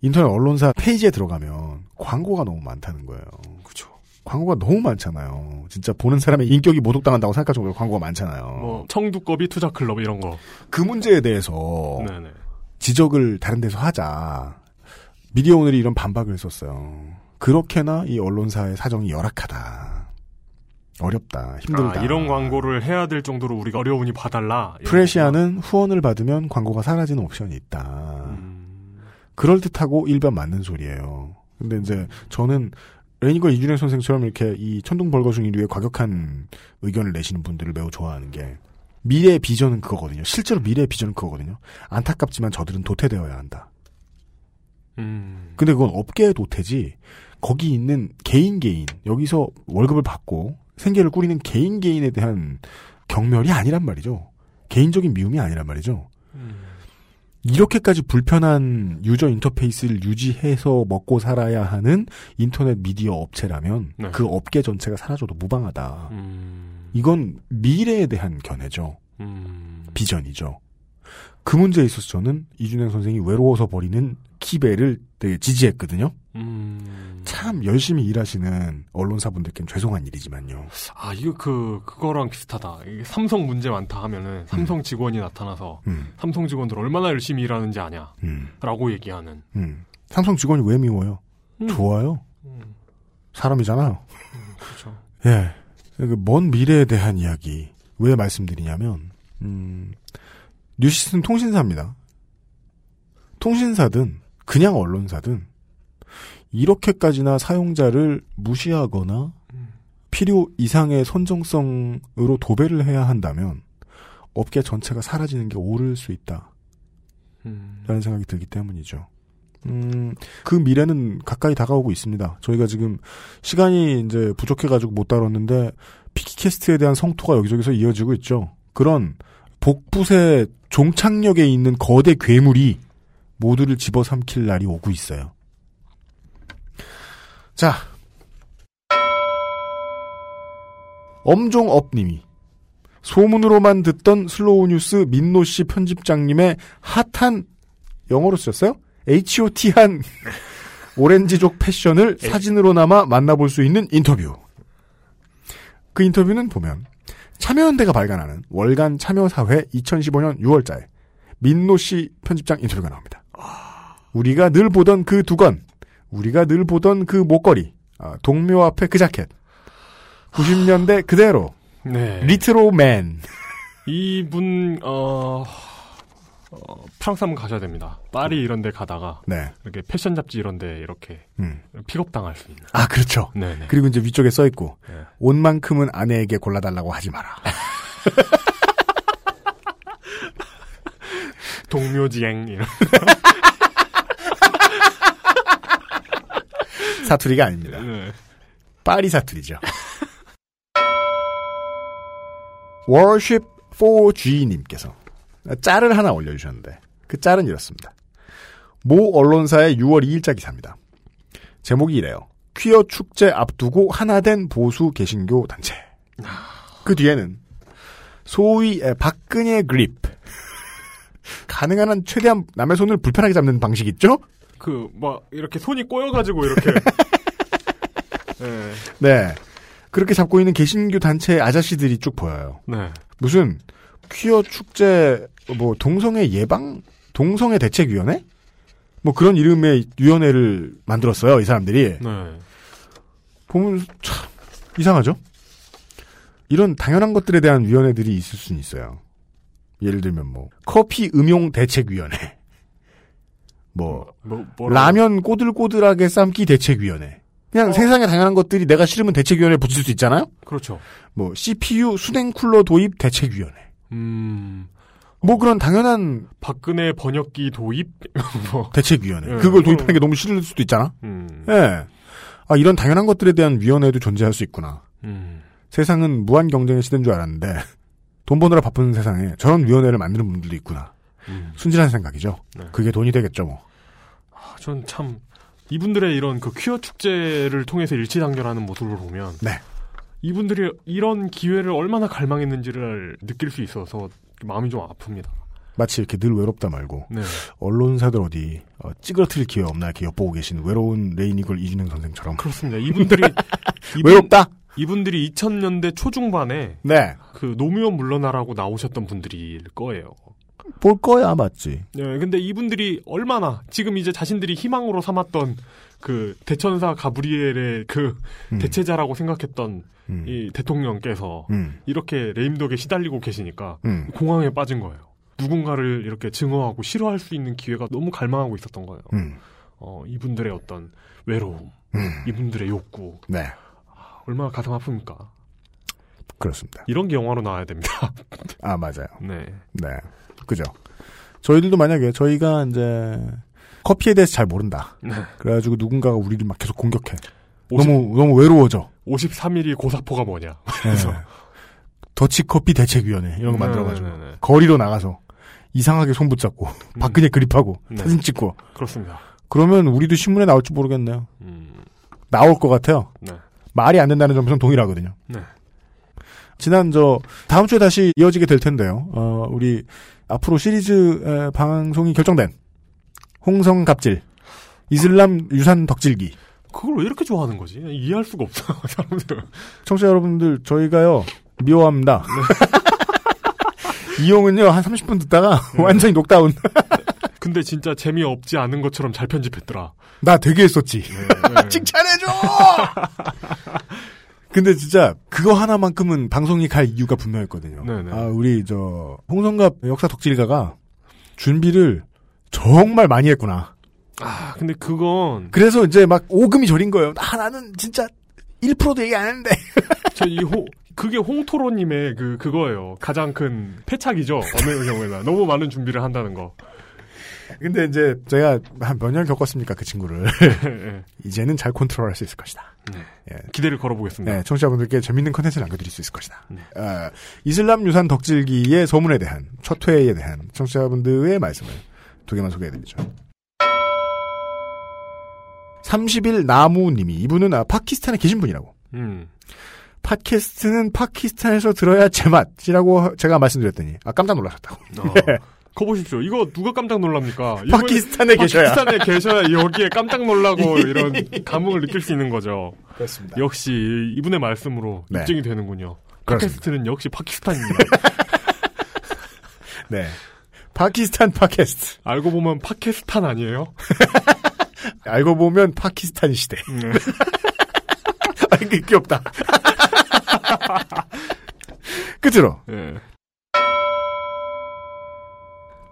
인터넷 언론사 페이지에 들어가면 광고가 너무 많다는 거예요. 그죠. 광고가 너무 많잖아요. 진짜 보는 사람의 인격이 모독당한다고 생각할 정도로 광고가 많잖아요. 뭐 청두꺼비 투자 클럽 이런 거. 그 문제에 대해서 네네. 지적을 다른 데서 하자. 미디어 오늘이 이런 반박을 썼어요. 그렇게나 이 언론사의 사정이 열악하다. 어렵다. 힘들다. 아, 이런 광고를 해야 될 정도로 우리가 어려우니 봐달라. 프레시아는 후원을 받으면 광고가 사라지는 옵션이 있다. 음. 그럴 듯하고 일변 맞는 소리예요. 근데 이제 저는 레니거 이준혜 선생처럼 이렇게 이 천둥 벌거숭이 류의 과격한 의견을 내시는 분들을 매우 좋아하는 게 미래의 비전은 그거거든요. 실제로 미래의 비전은 그거거든요. 안타깝지만 저들은 도태되어야 한다. 음. 근데 그건 업계의 도태지 거기 있는 개인 개인 여기서 월급을 받고 생계를 꾸리는 개인 개인에 대한 경멸이 아니란 말이죠. 개인적인 미움이 아니란 말이죠. 이렇게까지 불편한 유저 인터페이스를 유지해서 먹고 살아야 하는 인터넷 미디어 업체라면 네. 그 업계 전체가 사라져도 무방하다. 음. 이건 미래에 대한 견해죠. 음. 비전이죠. 그 문제에 있어서 저는 이준행 선생이 외로워서 버리는 키베를 되게 지지했거든요. 음. 참 열심히 일하시는 언론사분들께는 죄송한 일이지만요. 아, 이거 그, 그거랑 비슷하다. 이게 삼성 문제 많다 하면은 삼성 직원이 나타나서 음. 삼성 직원들 얼마나 열심히 일하는지 아냐. 음. 라고 얘기하는. 음. 삼성 직원이 왜 미워요? 음. 좋아요. 사람이잖아요. 그렇죠. 예. 그먼 미래에 대한 이야기 왜 말씀드리냐면 음, 뉴시스는 통신사입니다. 통신사든 그냥 언론사든 이렇게까지나 사용자를 무시하거나 필요 이상의 선정성으로 도배를 해야 한다면 업계 전체가 사라지는 게 옳을 수 있다. 음. 라는 생각이 들기 때문이죠. 음, 그 미래는 가까이 다가오고 있습니다. 저희가 지금 시간이 이제 부족해가지고 못 다뤘는데 피키캐스트에 대한 성토가 여기저기서 이어지고 있죠. 그런 복붙의 종착역에 있는 거대 괴물이 모두를 집어삼킬 날이 오고 있어요. 자. 엄종업님이 소문으로만 듣던 슬로우 뉴스 민노 씨 편집장님의 핫한 영어로 쓰셨어요? H.O.T.한 오렌지족 패션을 사진으로나마 만나볼 수 있는 인터뷰. 그 인터뷰는 보면 참여연대가 발간하는 월간 참여사회 2015년 6월자에 민노 씨 편집장 인터뷰가 나옵니다. 우리가 늘 보던 그 두건, 우리가 늘 보던 그 목걸이, 아, 동묘 앞에 그 자켓, 90년대 그대로 네. retro man. 이분, 어, 어, 프랑스 한번 가셔야 됩니다. 파리 이런 데 가다가. 네. 이렇게 패션 잡지 이런 데 이렇게. 음. 픽업 당할 수 있는. 아, 그렇죠. 네네. 그리고 이제 위쪽에 써 있고 네. 옷만큼은 아내에게 골라 달라고 하지 마라. 동묘지행, 이런. 사투리가 아닙니다. 네. 파리 사투리죠. Worship 4G님께서 짤을 하나 올려주셨는데 그 짤은 이렇습니다. 모 언론사의 6월 2일자 기사입니다. 제목이 이래요. 퀴어 축제 앞두고 하나된 보수 개신교 단체. 그 뒤에는 소위 에, 박근혜 그립. 가능한 한 최대한 남의 손을 불편하게 잡는 방식 있죠? 그, 막, 이렇게 손이 꼬여가지고, 이렇게. 네. 네. 그렇게 잡고 있는 개신교 단체 아저씨들이 쭉 보여요. 네. 무슨 퀴어 축제 뭐 동성애 예방 동성애 대책위원회 뭐 그런 이름의 위원회를 만들었어요 이 사람들이 네. 보면 참 이상하죠 이런 당연한 것들에 대한 위원회들이 있을 수는 있어요 예를 들면 뭐 커피 음용 대책위원회 뭐 뭐, 라면 꼬들꼬들하게 삶기 대책위원회 그냥 어. 세상에 당연한 것들이 내가 싫으면 대책위원회 붙일 수 있잖아요 그렇죠. 뭐 CPU 수냉 쿨러 도입 대책위원회 음. 뭐 그런 당연한 박근혜 번역기 도입? 뭐. 대책위원회 예, 그걸 도입하는 게 너무 싫을 수도 있잖아. 음. 예. 아 이런 당연한 것들에 대한 위원회도 존재할 수 있구나. 음. 세상은 무한 경쟁의 시대인 줄 알았는데 돈 버느라 바쁜 세상에 저런 위원회를 만드는 분들도 있구나. 음. 순진한 생각이죠. 네. 그게 돈이 되겠죠 뭐. 아, 전 참, 이분들의 이런 그 퀴어 축제를 통해서 일치단결하는 모습을 보면. 네. 이분들이 이런 기회를 얼마나 갈망했는지를 느낄 수 있어서 마음이 좀 아픕니다. 마치 이렇게 늘 외롭다 말고 네. 언론사들 어디 어, 찌그러뜨릴 기회 없나 이렇게 엿보고 계신 외로운 레이니걸 이준영 선생처럼 그렇습니다. 이분들이 외롭다. 이분들이 2000년대 초중반에 네. 그 노무현 물러나라고 나오셨던 분들일 거예요. 볼 거야 맞지. 네, 근데 이분들이 얼마나 지금 이제 자신들이 희망으로 삼았던 그 대천사 가브리엘의 그 음. 대체자라고 생각했던 음. 이 대통령께서 음. 이렇게 레임덕에 시달리고 계시니까 음. 공황에 빠진 거예요. 누군가를 이렇게 증오하고 싫어할 수 있는 기회가 너무 갈망하고 있었던 거예요. 음. 어, 이분들의 어떤 외로움, 음. 이분들의 욕구, 네. 얼마나 가슴 아픕니까? 그렇습니다. 이런 게 영화로 나와야 됩니다. 아 맞아요. 네. 네. 그죠. 저희들도 만약에 저희가 이제 커피에 대해서 잘 모른다. 네. 그래가지고 누군가가 우리를 막 계속 공격해. 오십- 너무 너무 외로워져. 53mm 고사포가 뭐냐. 네. 그래서 더치 커피 대책위원회 이런 거 네, 만들어가지고 네, 네, 네. 거리로 나가서 이상하게 손 붙잡고 박근혜 그립하고 네. 사진 찍고 그렇습니다. 그러면 우리도 신문에 나올지 모르겠네요. 음, 나올 것 같아요. 네. 말이 안 된다는 점에서는 동의를 하거든요. 네. 지난 저 다음 주에 다시 이어지게 될 텐데요. 어, 우리 앞으로 시리즈 에, 방송이 결정된 홍성 갑질 이슬람 유산 덕질기 그걸 왜 이렇게 좋아하는 거지? 이해할 수가 없어, 사람들은. 청취자 여러분들 저희가요 미워합니다. 이용은요 한 30분 듣다가 완전히 녹다운. 근데 진짜 재미없지 않은 것처럼 잘 편집했더라. 나 되게 했었지. 네. 칭찬해줘. 근데 진짜 그거 하나만큼은 방송이 갈 이유가 분명했거든요. 네네. 아 우리 저 홍성갑 역사 덕질가가 준비를 정말 많이 했구나. 아, 근데 그건 그래서 이제 막 오금이 저린 거예요. 아 나는 진짜 1%도 얘기 안 했는데. 저이 홍, 그게 홍토로님의 그, 그거예요. 가장 큰 패착이죠. 어느 경우에나. 너무 많은 준비를 한다는 거. 근데 이제 제가 한 몇 년 겪었습니까 그 친구를. 예, 이제는 잘 컨트롤할 수 있을 것이다. 네. 예. 기대를 걸어보겠습니다. 네, 청취자분들께 재밌는 컨텐츠를 남겨드릴 수 있을 것이다. 네. 어, 이슬람 유산 덕질기의 소문에 대한 첫 회에 대한 청취자분들의 말씀을 두 개만 소개해드리죠. 30일 나무님이 이분은 아, 파키스탄에 계신 분이라고. 음. 팟캐스트는 파키스탄에서 들어야 제맛이라고 제가 말씀드렸더니 아 깜짝 놀라셨다고. 어. 거 보십시오. 이거 누가 깜짝 놀랍니까? 파키스탄에 계셔야. 파키스탄에 계셔야 여기에 깜짝 놀라고 이런 감흥을 느낄 수 있는 거죠. 그렇습니다. 역시 이분의 말씀으로 네. 입증이 되는군요. 팟캐스트는 역시 파키스탄입니다. 네. 파키스탄 팟캐스트. 알고 보면 파키스탄 아니에요? 알고 보면 파키스탄 시대. 네. 아, 이게 귀엽다. 끝으로 예.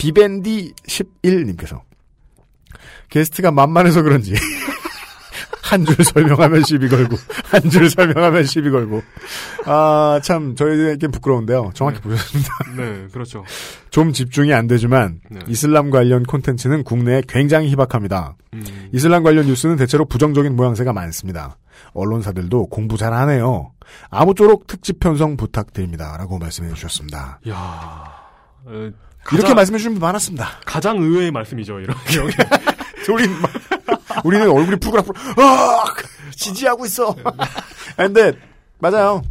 비벤디 11님께서 게스트가 만만해서 그런지 한 줄 설명하면 시비 걸고 한 줄 설명하면 시비 걸고 아 참 저희에겐 부끄러운데요 정확히 보셨습니다 네, 그렇죠. 좀 집중이 안 되지만 이슬람 관련 콘텐츠는 국내에 굉장히 희박합니다. 이슬람 관련 뉴스는 대체로 부정적인 모양새가 많습니다. 언론사들도 공부 잘 하네요. 아무쪼록 특집 편성 부탁드립니다라고 말씀해 주셨습니다. 야 어, 이렇게 가장- 말씀해 주신 분 많았습니다. 가장 의외의 말씀이죠. 이런 경우에. 우리는 막- 우리는 얼굴이 푸글푸글 아 지지하고 있어. 아, 근데 맞아요.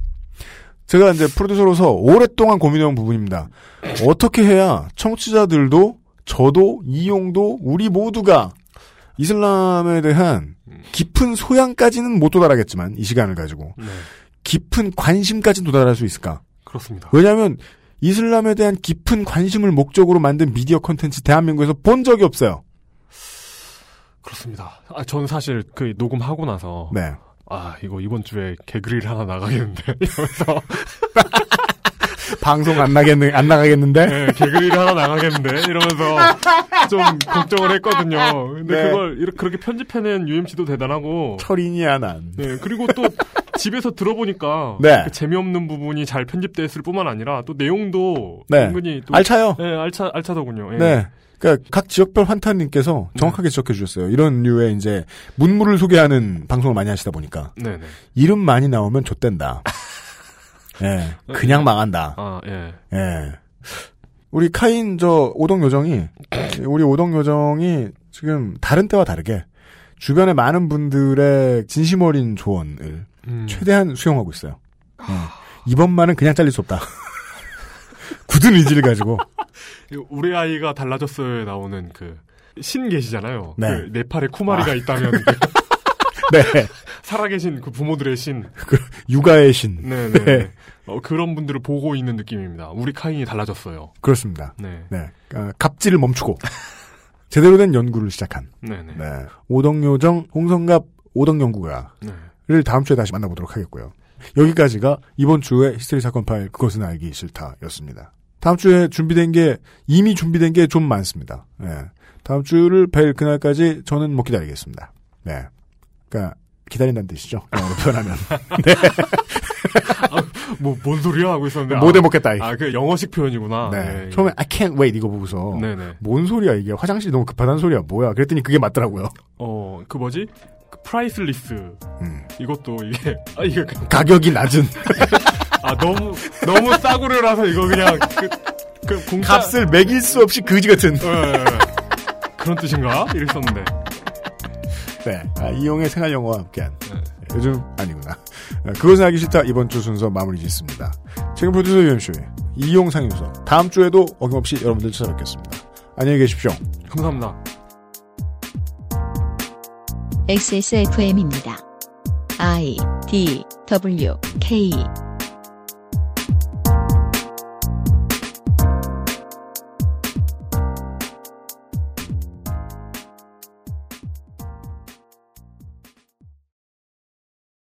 제가 이제 프로듀서로서 오랫동안 고민해온 부분입니다. 어떻게 해야 청취자들도 저도 이용도 우리 모두가 이슬람에 대한 깊은 소양까지는 못 도달하겠지만 이 시간을 가지고 깊은 관심까지는 도달할 수 있을까? 그렇습니다. 왜냐하면 이슬람에 대한 깊은 관심을 목적으로 만든 미디어 콘텐츠 대한민국에서 본 적이 없어요. 그렇습니다. 아, 저는 사실 그 녹음하고 나서 네. 아 이거 이번 주에 개그릴 하나 나가겠는데 이러면서 방송 안 나겠는 안 나가겠는데? 네, 개그릴 하나 나가겠는데 이러면서 좀 걱정을 했거든요. 근데 네. 그걸 이렇게 그렇게 편집해낸 UMC도 대단하고 철인이야 난. 네 그리고 또 집에서 들어보니까 네. 그 재미없는 부분이 잘 편집됐을 뿐만 아니라 또 내용도 네. 은근히 또 알차요. 네 알차 알차더군요. 예. 네. 그러니까 각 지역별 환타님께서 정확하게 지적해 주셨어요. 이런 류의 이제 문물을 소개하는 방송을 많이 하시다 보니까 네네. 이름 많이 나오면 좆된다. 예, 그냥 망한다. 아 예. 예. 우리 카인 저 오동 요정이 우리 오동 요정이 지금 다른 때와 다르게 주변의 많은 분들의 진심 어린 조언을 음. 최대한 수용하고 있어요. 예. 이번만은 그냥 잘릴 수 없다. 굳은 의지를 가지고 우리 아이가 달라졌어요에 나오는 그 신 계시잖아요. 네. 그 네팔에 쿠마리가 아. 있다면 네. 살아계신 그 부모들의 신. 그 육아의 신. 네네. 네. 어, 그런 분들을 보고 있는 느낌입니다. 우리 카인이 달라졌어요. 그렇습니다. 네. 어, 갑질을 멈추고 제대로 된 연구를 시작한 네네. 네. 오덕요정 홍성갑 오덕연구가를 네. 다음 주에 다시 만나보도록 하겠고요. 여기까지가 이번 주에 히스테리 사건 파일 그것은 알기 싫다였습니다. 다음 주에 준비된 게 이미 준비된 게 좀 많습니다. 네. 다음 주를 뵐 그날까지 저는 못 기다리겠습니다. 네. 그러니까 기다린다는 뜻이죠. 영어로 표현하면. 네. 뭐, 뭔 소리야? 하고 있었는데. 못 해먹겠다. 아, 그 영어식 표현이구나. 네. 예, 처음에 I can't wait 이거 보고서 네네. 뭔 소리야 이게 화장실이 너무 급하다는 소리야 뭐야 그랬더니 그게 맞더라고요. 어, 그 뭐지? 그 priceless. 이것도 이게, 아, 이게. 그- 음. 가격이 낮은 아, 너무, 너무 싸구려라서 이거 그냥, 그, 그 공짜. 값을 매길 수 없이 그지 같은. 예, 그런 뜻인가? 이랬었는데. 네. 아, 이용의 생활 영어와 함께한. 요즘 아니구나. 아, 그것은 알기 싫다 이번 주 순서 마무리 짓습니다. 지금 프로듀서 유엠쇼의 이용 상윤서 다음 주에도 어김없이 여러분들 찾아뵙겠습니다. 안녕히 계십시오. 감사합니다. XSFM입니다. I D W K